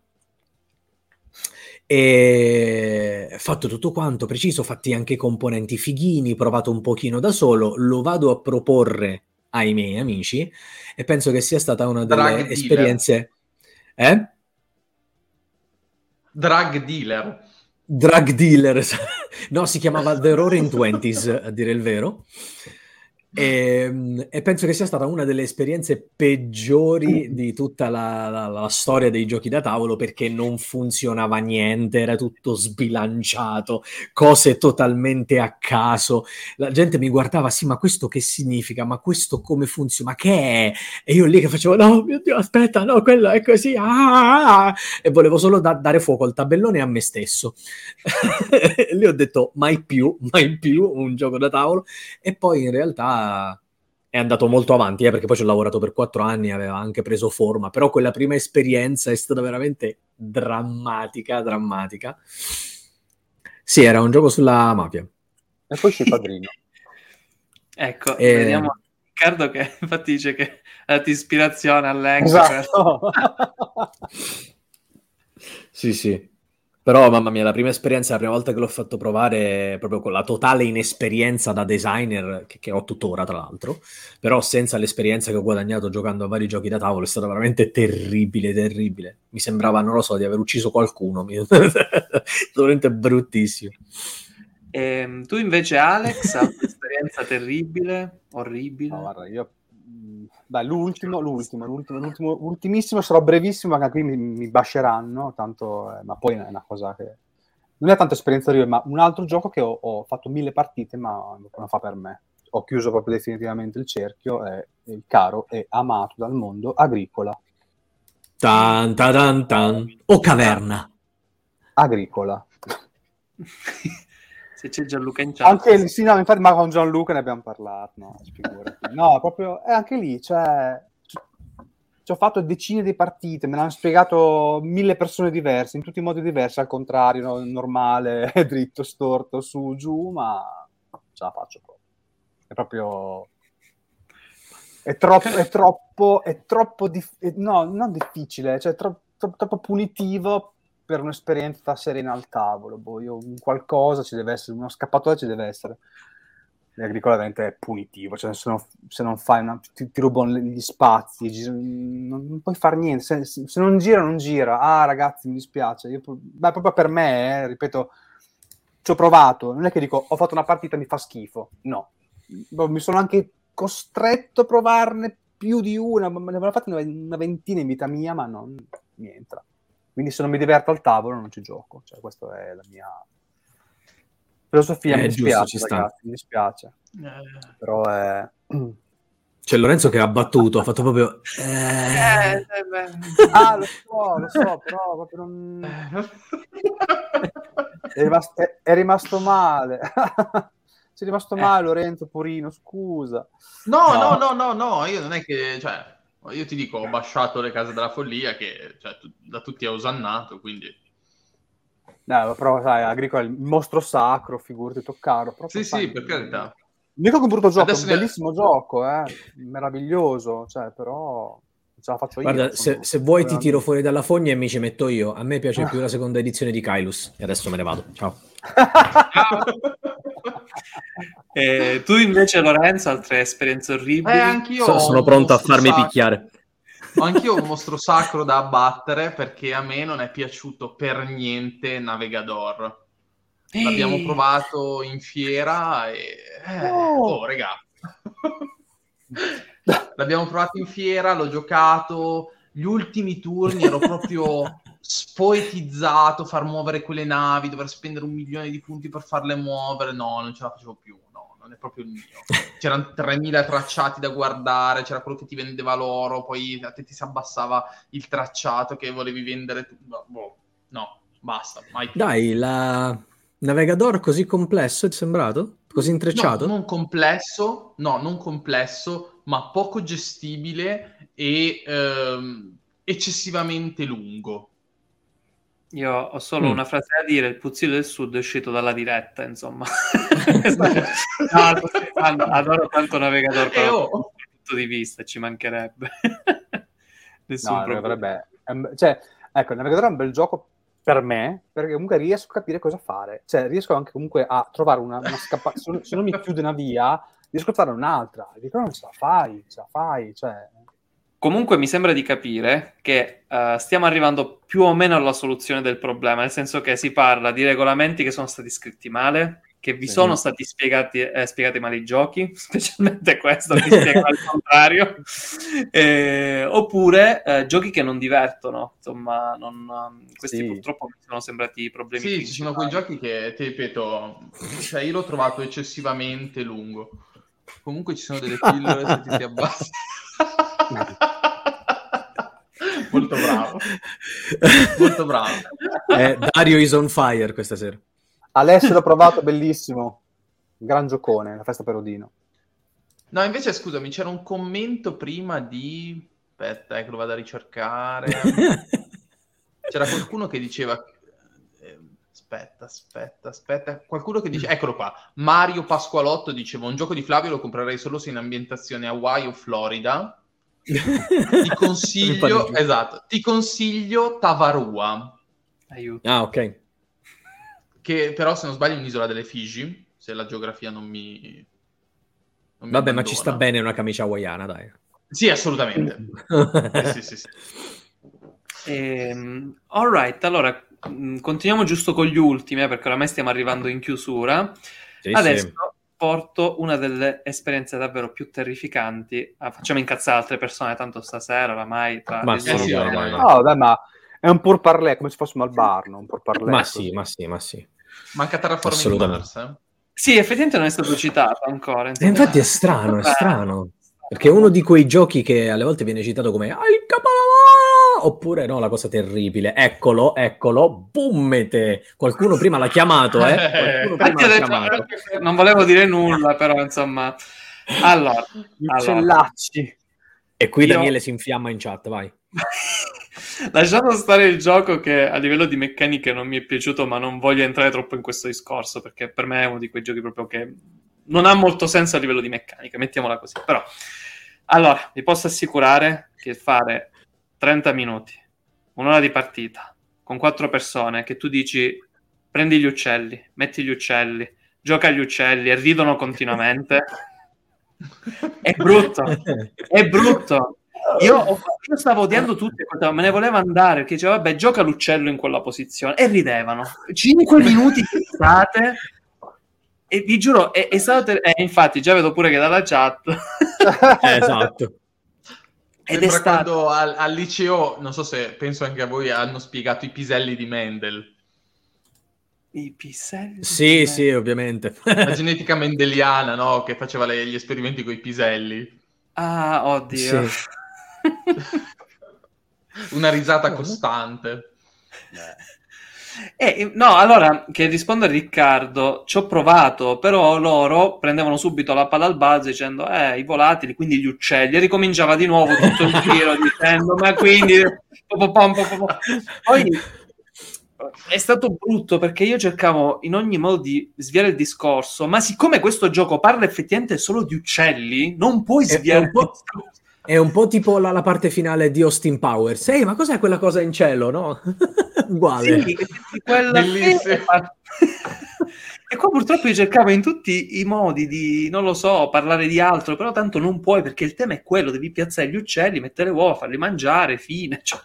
E fatto tutto quanto preciso, fatti anche i componenti fighini, provato un pochino da solo, lo vado a proporre ai miei amici e penso che sia stata una Drug delle dealer. esperienze. Eh? Drug dealer. Drug dealer, no, si chiamava The Roaring Twenties, a dire il vero. E, e penso che sia stata una delle esperienze peggiori di tutta la, la- la storia dei giochi da tavolo perché non funzionava niente, era tutto sbilanciato, cose totalmente a caso. La gente mi guardava, sì, ma questo che significa? Ma questo come funziona? Ma che è? E io lì che facevo, no, mio Dio, aspetta, no, quello è così. ah, ah, ah", e volevo solo da- dare fuoco al tabellone a me stesso. Lì ho detto, mai più, mai più un gioco da tavolo. E poi in realtà è andato molto avanti, eh, perché poi ci ho lavorato per quattro anni, aveva anche preso forma, però quella prima esperienza è stata veramente drammatica, drammatica. Sì, era un gioco sulla mafia. E poi c'è il padrino. Ecco, Eh. vediamo Riccardo che infatti dice che ha dato ispirazione all'ex. Esatto. Sì, sì. Però, mamma mia, la prima esperienza, la prima volta che l'ho fatto provare, proprio con la totale inesperienza da designer, che, che ho tuttora, tra l'altro, però senza l'esperienza che ho guadagnato giocando a vari giochi da tavolo, è stata veramente terribile, terribile. Mi sembrava, non lo so, di aver ucciso qualcuno. Mi... veramente bruttissimo. Ehm, tu invece, Alex, hai un'esperienza terribile, orribile? No, guarda, io... Beh, l'ultimo, l'ultimo, l'ultimo, l'ultimo, ultimissimo, sarò brevissimo, anche qui mi, mi basceranno, tanto, eh, ma poi è una cosa che... Non è tanto esperienza reale, ma un altro gioco che ho, ho fatto mille partite, ma non fa per me. Ho chiuso proprio definitivamente il cerchio, è il caro e amato dal mondo Agricola. Tan, ta, tan, tan. O caverna. Agricola. Se c'è Gianluca in chat. Anche lì, sì, no, infatti, ma con Gianluca ne abbiamo parlato, no. No, proprio, è anche lì, cioè, ci- ho fatto decine di partite, me l'hanno spiegato mille persone diverse, in tutti i modi diversi, al contrario, no, normale, dritto, storto, su, giù, ma ce la faccio proprio. È proprio... È troppo, è troppo, è troppo, dif- eh, no, non difficile, cioè tro- tro- troppo punitivo per un'esperienza serena al tavolo. Boh, io, un qualcosa ci deve essere, uno scappatoio ci deve essere. L'agricola veramente è punitivo, cioè se non, se non fai una, ti, ti rubano gli spazi, gi- non, non puoi fare niente, se, se- non gira non gira. Ah ragazzi mi dispiace, Io, beh, proprio per me, eh, ripeto, ci ho provato, non è che dico ho fatto una partita mi fa schifo, no, Boh, mi sono anche costretto a provarne più di una, ma ne avevo fatte una ventina in vita mia, ma non mi entra. Quindi se non mi diverto al tavolo non ci gioco, cioè questa è la mia filosofia, Eh, mi giusto, dispiace ci sta. ragazzi, mi dispiace, Eh, però è... C'è Lorenzo che ha battuto, ha fatto proprio... eh, eh. eh, beh. Ah, lo so, lo so, però proprio non... È rimasto, è- è rimasto male. È rimasto male Lorenzo Purino, scusa. No, No. no, no, no, no, io non è che, cioè, io ti dico, ho basciato le case della follia che cioè, tu- da tutti è osannato, quindi... No, però sai, Agricola è il mostro sacro, figurati, toccaro. Proprio, Sì, sai, sì, per carità. Mica che un brutto gioco, Adesso è un ne- bellissimo gioco, eh, meraviglioso, cioè, però ce la faccio io. Guarda, se, se vuoi ti tiro fuori dalla fogna e mi ci metto io. A me piace più la seconda edizione di Kylus. E adesso me ne vado. Ciao. Eh, tu invece, Lorenzo, altre esperienze orribili? Eh, anch'io So- sono pronto a farmi sacro- picchiare. Ho anch'io un mostro sacro da abbattere perché a me non è piaciuto per niente Navigador. L'abbiamo Ehi. provato in fiera e... eh, Oh. oh, regà. L'abbiamo provato in fiera, l'ho giocato, gli ultimi turni ero proprio spoetizzato, far muovere quelle navi, dover spendere un milione di punti per farle muovere, no, non ce la facevo più, no, non è proprio il mio. C'erano 3000 tracciati da guardare, c'era quello che ti vendeva l'oro, poi a te ti si abbassava il tracciato che volevi vendere. No, boh, no, basta, mai più. Dai, la Navigador così complesso ti è sembrato? Così intrecciato? No, non complesso, no, non complesso, ma poco gestibile e ehm, eccessivamente lungo. Io ho solo Mm. una frase da dire: il Puzzillo del Sud è uscito dalla diretta, insomma. No, adoro tanto Navigator, Eh, però oh. dal punto di vista ci mancherebbe. Nessun No, problema. dovrebbe... Cioè, ecco, il navigatore è un bel gioco per me, perché comunque riesco a capire cosa fare. Cioè, riesco anche comunque a trovare una, una scappa... se non mi chiude una via, riesco a trovare un'altra. Dico, non ce la fai, ce la fai, cioè... Comunque mi sembra di capire che eh, stiamo arrivando più o meno alla soluzione del problema, nel senso che si parla di regolamenti che sono stati scritti male, che vi Sì. sono stati spiegati, eh, spiegati male i giochi, specialmente questo che spiega al contrario, Eh, oppure eh, giochi che non divertono, insomma, non, questi Sì. purtroppo mi sono sembrati i problemi Sì, ci sono quei principali. giochi che, ti ripeto, cioè io l'ho trovato eccessivamente lungo. Comunque ci sono delle pillole se ti si abbassa. Molto bravo, molto bravo. Eh, Dario is on fire questa sera. Alessio l'ho provato, bellissimo. Gran giocone, la festa per Odino. No, invece scusami, c'era un commento prima di... Aspetta, eh, che lo vado a ricercare. C'era qualcuno che diceva... Aspetta, aspetta, aspetta. Qualcuno che dice... Eccolo qua. Mario Pasqualotto diceva un gioco di Flavio lo comprerei solo se in ambientazione Hawaii o Florida. Ti consiglio... esatto. Ti consiglio Tavarua, Aiuto. Ah, ok. che però se non sbaglio è un'isola delle Figi, se la geografia non mi... non mi Vabbè, ma ci sta abbandona. bene una camicia hawaiana, dai. Sì, assolutamente. Eh, sì, sì, sì. Ehm, all right, allora continuiamo giusto con gli ultimi, eh, perché oramai stiamo arrivando in chiusura. Sì, Adesso sì. porto una delle esperienze davvero più terrificanti. Ah, facciamo incazzare altre persone, tanto stasera oramai tra Ma sì, sì. No, dai, ma è un pur parlé, come se fossimo al bar, no? Un pur parlé. Ma così. sì, ma sì, ma sì. Manca Terraforming. Mars, eh? Sì, effettivamente non è stato citato ancora. E insomma. infatti è strano, è Eh, strano. Perché è uno di quei giochi che alle volte viene citato come "Ah, il capolavoro! Oppure no, la cosa terribile. Eccolo, eccolo, bummete. Qualcuno prima l'ha chiamato, eh? Prima l'ha chiamato. non volevo dire nulla, però insomma. Allora, allora. E qui Io- Daniele si infiamma in chat, vai. lasciando stare il gioco che a livello di meccaniche non mi è piaciuto, ma non voglio entrare troppo in questo discorso perché per me è uno di quei giochi proprio che non ha molto senso a livello di meccanica, mettiamola così. Però, allora, vi posso assicurare che fare 30 minuti, un'ora di partita con quattro persone che tu dici prendi gli uccelli, metti gli uccelli, gioca agli uccelli e ridono continuamente. È brutto, è brutto. Io, io stavo odiando tutti, me ne voleva andare perché diceva vabbè gioca l'uccello in quella posizione e ridevano. 5 minuti fissate e vi giuro è, è stato ter- eh, infatti già vedo pure che dalla chat Eh, esatto. Ed è Sembra stato quando al, al liceo, non so se penso anche a voi, hanno spiegato i piselli di Mendel, i piselli Sì, sì, ovviamente. la genetica mendeliana, no? Che faceva le- gli esperimenti con i piselli. ah oddio Sì. Una risata costante. Eh, no, allora, che rispondo a Riccardo, ci ho provato, però loro prendevano subito la palla al balzo dicendo, eh, i volatili, quindi gli uccelli, e ricominciava di nuovo tutto il giro dicendo, ma quindi... Poi è stato brutto perché io cercavo in ogni modo di sviare il discorso, ma siccome questo gioco parla effettivamente solo di uccelli, non puoi sviare il discorso. È un po' tipo la, la parte finale di Austin Powers. Ehi, ma cos'è quella cosa in cielo, no? Uguale. Sì, quella... Bellissimo. E qua purtroppo io cercavo in tutti i modi di, non lo so, parlare di altro, però tanto non puoi perché il tema è quello, devi piazzare gli uccelli, mettere uova, farli mangiare, fine, cioè,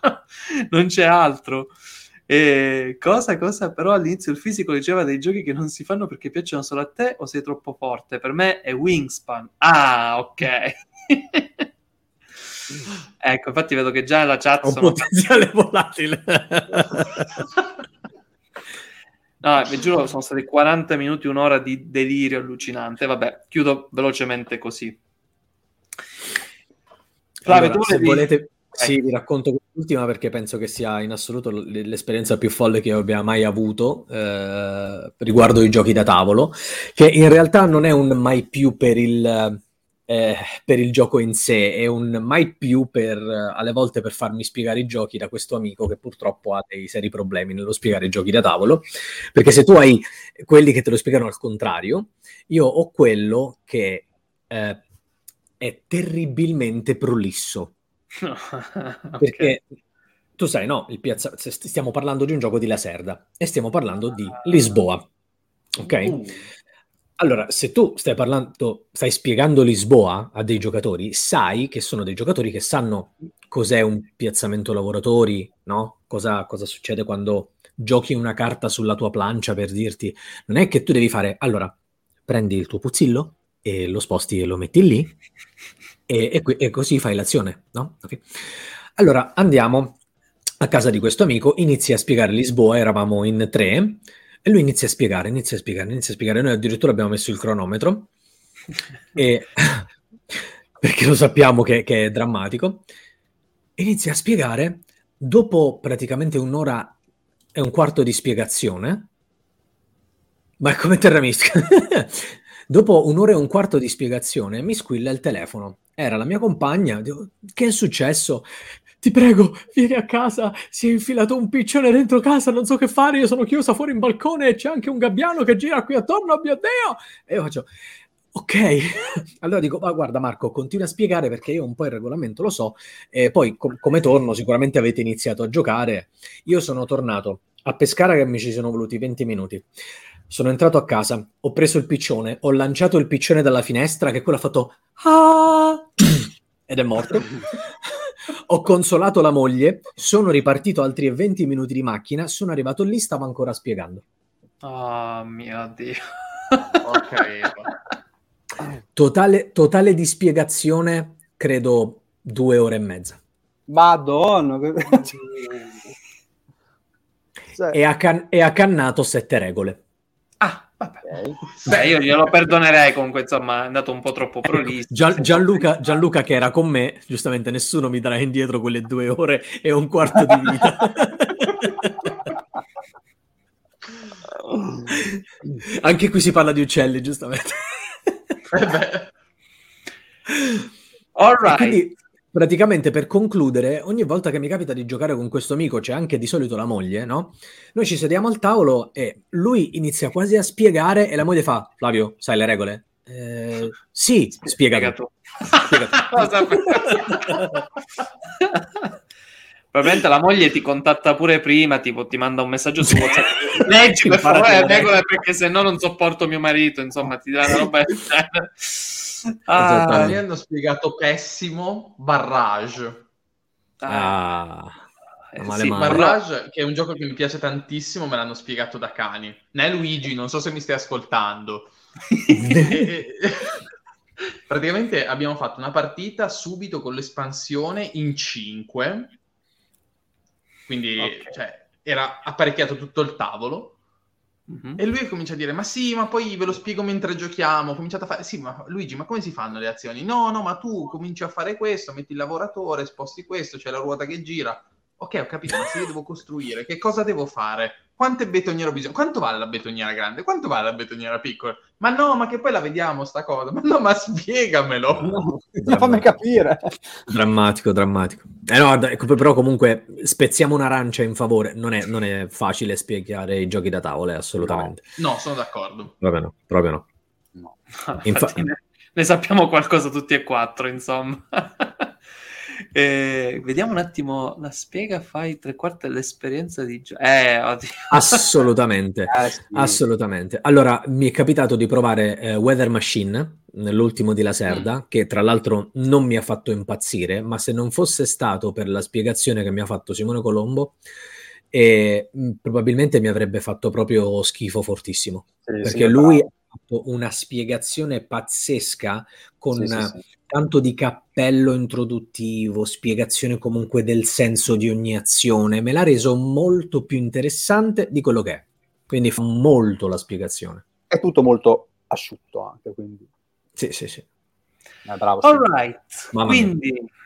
non c'è altro. E cosa, cosa, però all'inizio il fisico diceva dei giochi che non si fanno perché piacciono solo a te o sei troppo forte. Per me è Wingspan. Ah, ok. ecco, infatti vedo che già nella chat Ho un sono potenziale volatile. No, vi giuro, sono stati 40 minuti, un'ora di delirio allucinante. Vabbè, chiudo velocemente così. Flavio, Allora, tu se volevi- volete, sì, Ecco. vi racconto quest'ultima perché penso che sia in assoluto l'esperienza più folle che io abbia mai avuto eh, riguardo i giochi da tavolo, che in realtà non è un mai più per il, eh, per il gioco in sé, è un mai più per, alle volte per farmi spiegare i giochi da questo amico che purtroppo ha dei seri problemi nello spiegare i giochi da tavolo, perché se tu hai quelli che te lo spiegano al contrario, io ho quello che eh, è terribilmente prolisso. Ok. Perché tu sai, no, il piazza... stiamo parlando di un gioco di Laserda e stiamo parlando di Lisboa. Ok? Uh, Allora, se tu stai parlando, stai spiegando Lisboa a dei giocatori, sai che sono dei giocatori che sanno cos'è un piazzamento lavoratori, no? Cosa, cosa succede quando giochi una carta sulla tua plancia per dirti, non è che tu devi fare, allora, prendi il tuo puzzillo e lo sposti e lo metti lì e, e e così fai l'azione, no? Ok. Allora, andiamo a casa di questo amico, inizia a spiegare Lisboa, eravamo in tre, e lui inizia a spiegare, inizia a spiegare, inizia a spiegare. Noi addirittura abbiamo messo il cronometro, e- perché lo sappiamo che, che è drammatico. Inizia a spiegare, dopo praticamente un'ora e un quarto di spiegazione, ma è come Terra Mystica. Dopo un'ora e un quarto di spiegazione mi squilla il telefono. Era la mia compagna. Dico, che è successo? Ti prego, vieni a casa. Si è infilato un piccione dentro casa. Non so che fare. Io sono chiusa fuori in balcone e c'è anche un gabbiano che gira qui attorno. Oh mio Dio! E io faccio. Ok, allora dico, ma guarda Marco, continua a spiegare perché io un po' il regolamento lo so, e poi com- come torno sicuramente avete iniziato a giocare, io sono tornato a Pescara che mi ci sono voluti 20 minuti, sono entrato a casa, ho preso il piccione, ho lanciato il piccione dalla finestra che quello ha fatto ah! ed è morto. Ho consolato la moglie, sono ripartito altri 20 minuti di macchina, sono arrivato lì, stavo ancora spiegando. Oh mio Dio. Ok. Totale, totale di spiegazione, credo due ore e mezza. Madonna. Cioè, E ha, can- e ha cannato sette regole. Ah, vabbè. ok. Beh, io glielo perdonerei comunque, insomma, è andato un po' troppo prolisso. Ecco, Gian- Gianluca, Gianluca che era con me, giustamente nessuno mi darà indietro quelle due ore e un quarto di vita. Anche qui si parla di uccelli, giustamente. Eh All E right. Quindi, praticamente per concludere, ogni volta che mi capita di giocare con questo amico, c'è anche di solito la moglie, no? Noi ci sediamo al tavolo e lui inizia quasi a spiegare e la moglie fa: Flavio, sai le regole? "Eh, sì, spiega Spiega tu. Probabilmente la moglie ti contatta pure prima, tipo ti manda un messaggio su WhatsApp. Leggi per favore regole perché se no non sopporto mio marito, insomma, ti dirà una roba del genere. Ah, Esattamente. mi hanno spiegato pessimo Barrage. Ah, eh, male sì, male. ma- Barrage, che è un gioco che mi piace tantissimo, me l'hanno spiegato da cani. Né Luigi, non so se mi stai ascoltando. Praticamente abbiamo fatto una partita subito con l'espansione in 5. Quindi Ok. cioè, era apparecchiato tutto il tavolo. Mhm. E lui comincia a dire: Ma sì, ma poi ve lo spiego mentre giochiamo. Ho cominciato a fare: Sì, ma Luigi, ma come si fanno le azioni? No, no, ma tu cominci a fare questo, metti il lavoratore, sposti questo, c'è la ruota che gira. Ok, ho capito, ma se io devo costruire, che cosa devo fare? Quante betoniere ho bisogno? Quanto vale la betoniera grande? Quanto vale la betoniera piccola? Ma no, ma che poi la vediamo sta cosa. Ma no, ma spiegamelo. No, fammi capire. Drammatico, drammatico. Eh no, però comunque spezziamo un'arancia in favore. Non è, non è facile spiegare i giochi da tavole, assolutamente. No, sono d'accordo. Proprio no, proprio no. Infatti Infa- ne, ne sappiamo qualcosa tutti e quattro, insomma. Eh, vediamo un attimo, la spiega, fai tre quarti dell'esperienza di gioco. Eh. Assolutamente. Eh, sì. Assolutamente. Allora, mi è capitato di provare eh, Weather Machine nell'ultimo di Laserda, che tra l'altro non mi ha fatto impazzire, ma se non fosse stato per la spiegazione che mi ha fatto Simone Colombo, eh, probabilmente mi avrebbe fatto proprio schifo fortissimo. Sì, perché sì, lui bravo. Fatto una spiegazione pazzesca con Sì, sì, sì. tanto di cappello introduttivo, spiegazione comunque del senso di ogni azione, me l'ha reso molto più interessante di quello che è. Quindi fa molto la spiegazione. È tutto molto asciutto anche, quindi Sì, sì, sì. è bravo. sì. All right, Mamma mia.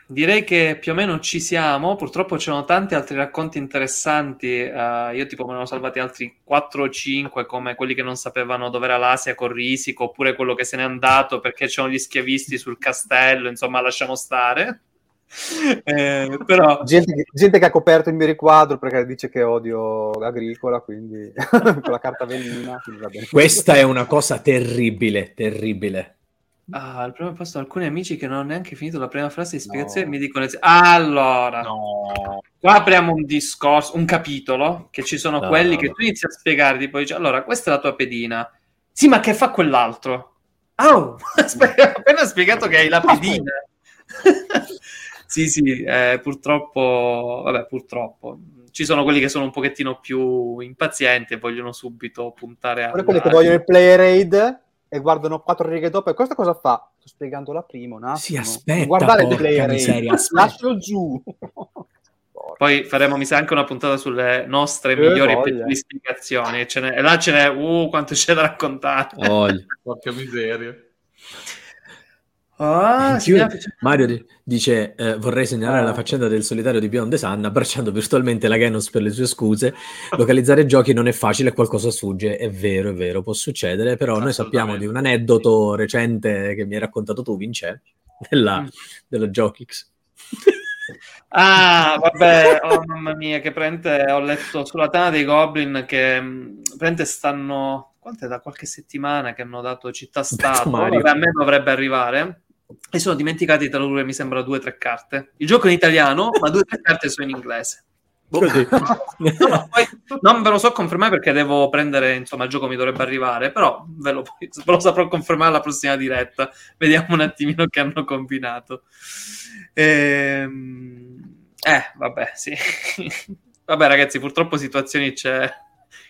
Direi che più o meno ci siamo. Purtroppo c'erano tanti altri racconti interessanti. eh, io tipo me ne ho salvati altri 4 o 5, come quelli che non sapevano dove era l'Asia con Risico, oppure quello che se n'è andato perché c'erano gli schiavisti sul castello. Insomma, lasciamo stare. Eh, però Gente, che- gente che ha coperto il mio riquadro perché dice che odio agricola, quindi con la carta velina. quindi. Questa è una cosa terribile, terribile. Ah, al primo posto alcuni amici che non hanno neanche finito la prima frase di spiegazione No. mi dicono allora No. Qua apriamo un discorso, un capitolo, che ci sono No, quelli no, che tu inizi a spiegare, tipo, dici, allora, questa è la tua pedina. Sì, ma che fa quell'altro? Oh, aspetta, ho appena spiegato che hai la pedina. sì, sì, eh, purtroppo, vabbè, purtroppo. Ci sono quelli che sono un pochettino più impazienti e vogliono subito puntare a... Quelli che vogliono il play raid e guardano quattro righe dopo e questa cosa fa? Sto spiegando la prima un attimo. Sì, aspetta, Guardare il porca play raid. miseria, aspetta. Lascialo giù. Poi faremo, mi sa, anche una puntata sulle nostre Eh, migliori e peggiori spiegazioni. E là ce n'è, uh, quanto c'è da raccontare. Porca miseria. Ah, sì, Mario di- dice: eh, Vorrei segnalare Ah. la faccenda del solitario di Beyond the Sun, abbracciando virtualmente la Genos per le sue scuse. Localizzare giochi non è facile, qualcosa sfugge. È vero, è vero, può succedere. Però noi sappiamo di un aneddoto recente che mi hai raccontato tu, Vince, della, Mm. dello Jokix. Ah, vabbè, oh mamma mia, che prende, ho letto sulla Tana dei Goblin che mh, prende stanno, quanto è da qualche settimana che hanno dato città-stato, vabbè, a me dovrebbe arrivare, e sono dimenticati di tradurre, mi sembra, due o tre carte. Il gioco è in italiano, ma due o tre carte sono in inglese. Così. No, poi non ve lo so confermare perché devo prendere, insomma, il gioco mi dovrebbe arrivare, però ve lo, ve lo saprò confermare alla prossima diretta. Vediamo un attimino che hanno combinato. Ehm, Eh, vabbè, sì. vabbè, ragazzi, purtroppo situazioni c'è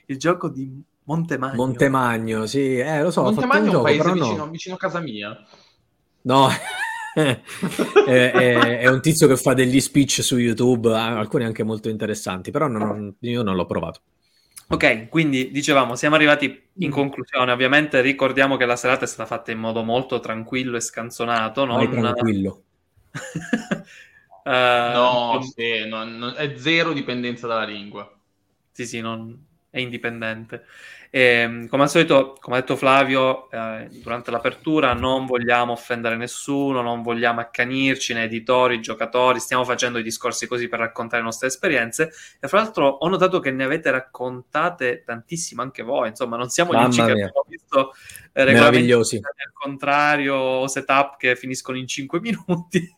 il gioco di Montemagno. Montemagno, sì, eh, lo so, Montemagno è un gioco, paese però no. vicino, vicino a casa mia. No, è, è- è un tizio che fa degli speech su YouTube, alcuni anche molto interessanti, però non- non- io non l'ho provato. Ok, quindi dicevamo, siamo arrivati in conclusione. Ovviamente ricordiamo che la serata è stata fatta in modo molto tranquillo e scanzonato, Vai non... tranquillo. Eh, No, non- sì, non- non- è zero dipendenza dalla lingua. Sì, sì, non- è indipendente. E, come al solito, come ha detto Flavio, eh, durante l'apertura non vogliamo offendere nessuno, non vogliamo accanirci né editori, giocatori, stiamo facendo i discorsi così per raccontare le nostre esperienze. E fra l'altro ho notato che ne avete raccontate tantissime anche voi, insomma, non siamo gli unici che abbiamo visto Meravigliosi. al contrario setup che finiscono in 5 minuti.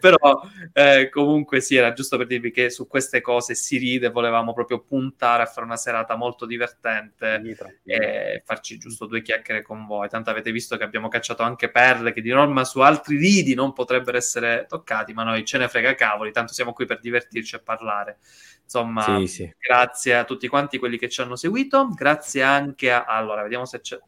Però eh, comunque sì, era giusto per dirvi che su queste cose si ride, volevamo proprio puntare a fare una serata molto divertente e farci giusto due chiacchiere con voi. Tanto avete visto che abbiamo cacciato anche perle che di norma su altri lidi non potrebbero essere toccati, ma noi ce ne frega cavoli, tanto siamo qui per divertirci e parlare. Insomma, Sì, sì. grazie a tutti quanti quelli che ci hanno seguito, grazie anche a... Allora, vediamo se c'è...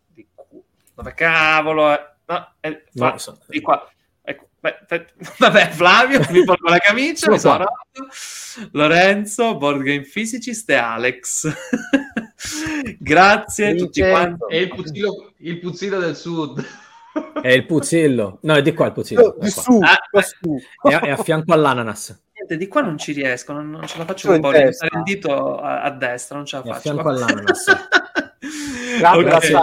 Dove cavolo è? No, è- No, fa- so- di qua. Ecco, beh, te- vabbè, Flavio, mi porto la camicia, Sono mi sono rotto. Lorenzo, Board Game Physicist e Alex. Grazie a tutti quanti. È il puzzillo, il puzzillo del sud. È il puzzillo. No, è di qua il puzzillo. Di È, su, Ah. È a, è a fianco all'ananas. Niente, di qua non ci riesco, non, non ce la faccio un po' il dito a, a destra, non ce la È a faccio. fianco all'ananas. Grazie.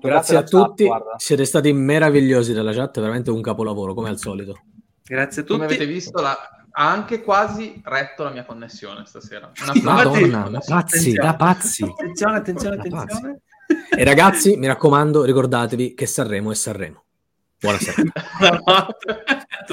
Grazie a alla chat, tutti, guarda. siete stati meravigliosi della chat, veramente un capolavoro, come al solito. Grazie a Come tutti. avete visto, la- ha anche quasi retto la mia connessione stasera. Una Madonna, da pazzi, da pazzi. Attenzione, attenzione, attenzione. E ragazzi, mi raccomando, ricordatevi che Sanremo è Sanremo. Buonasera.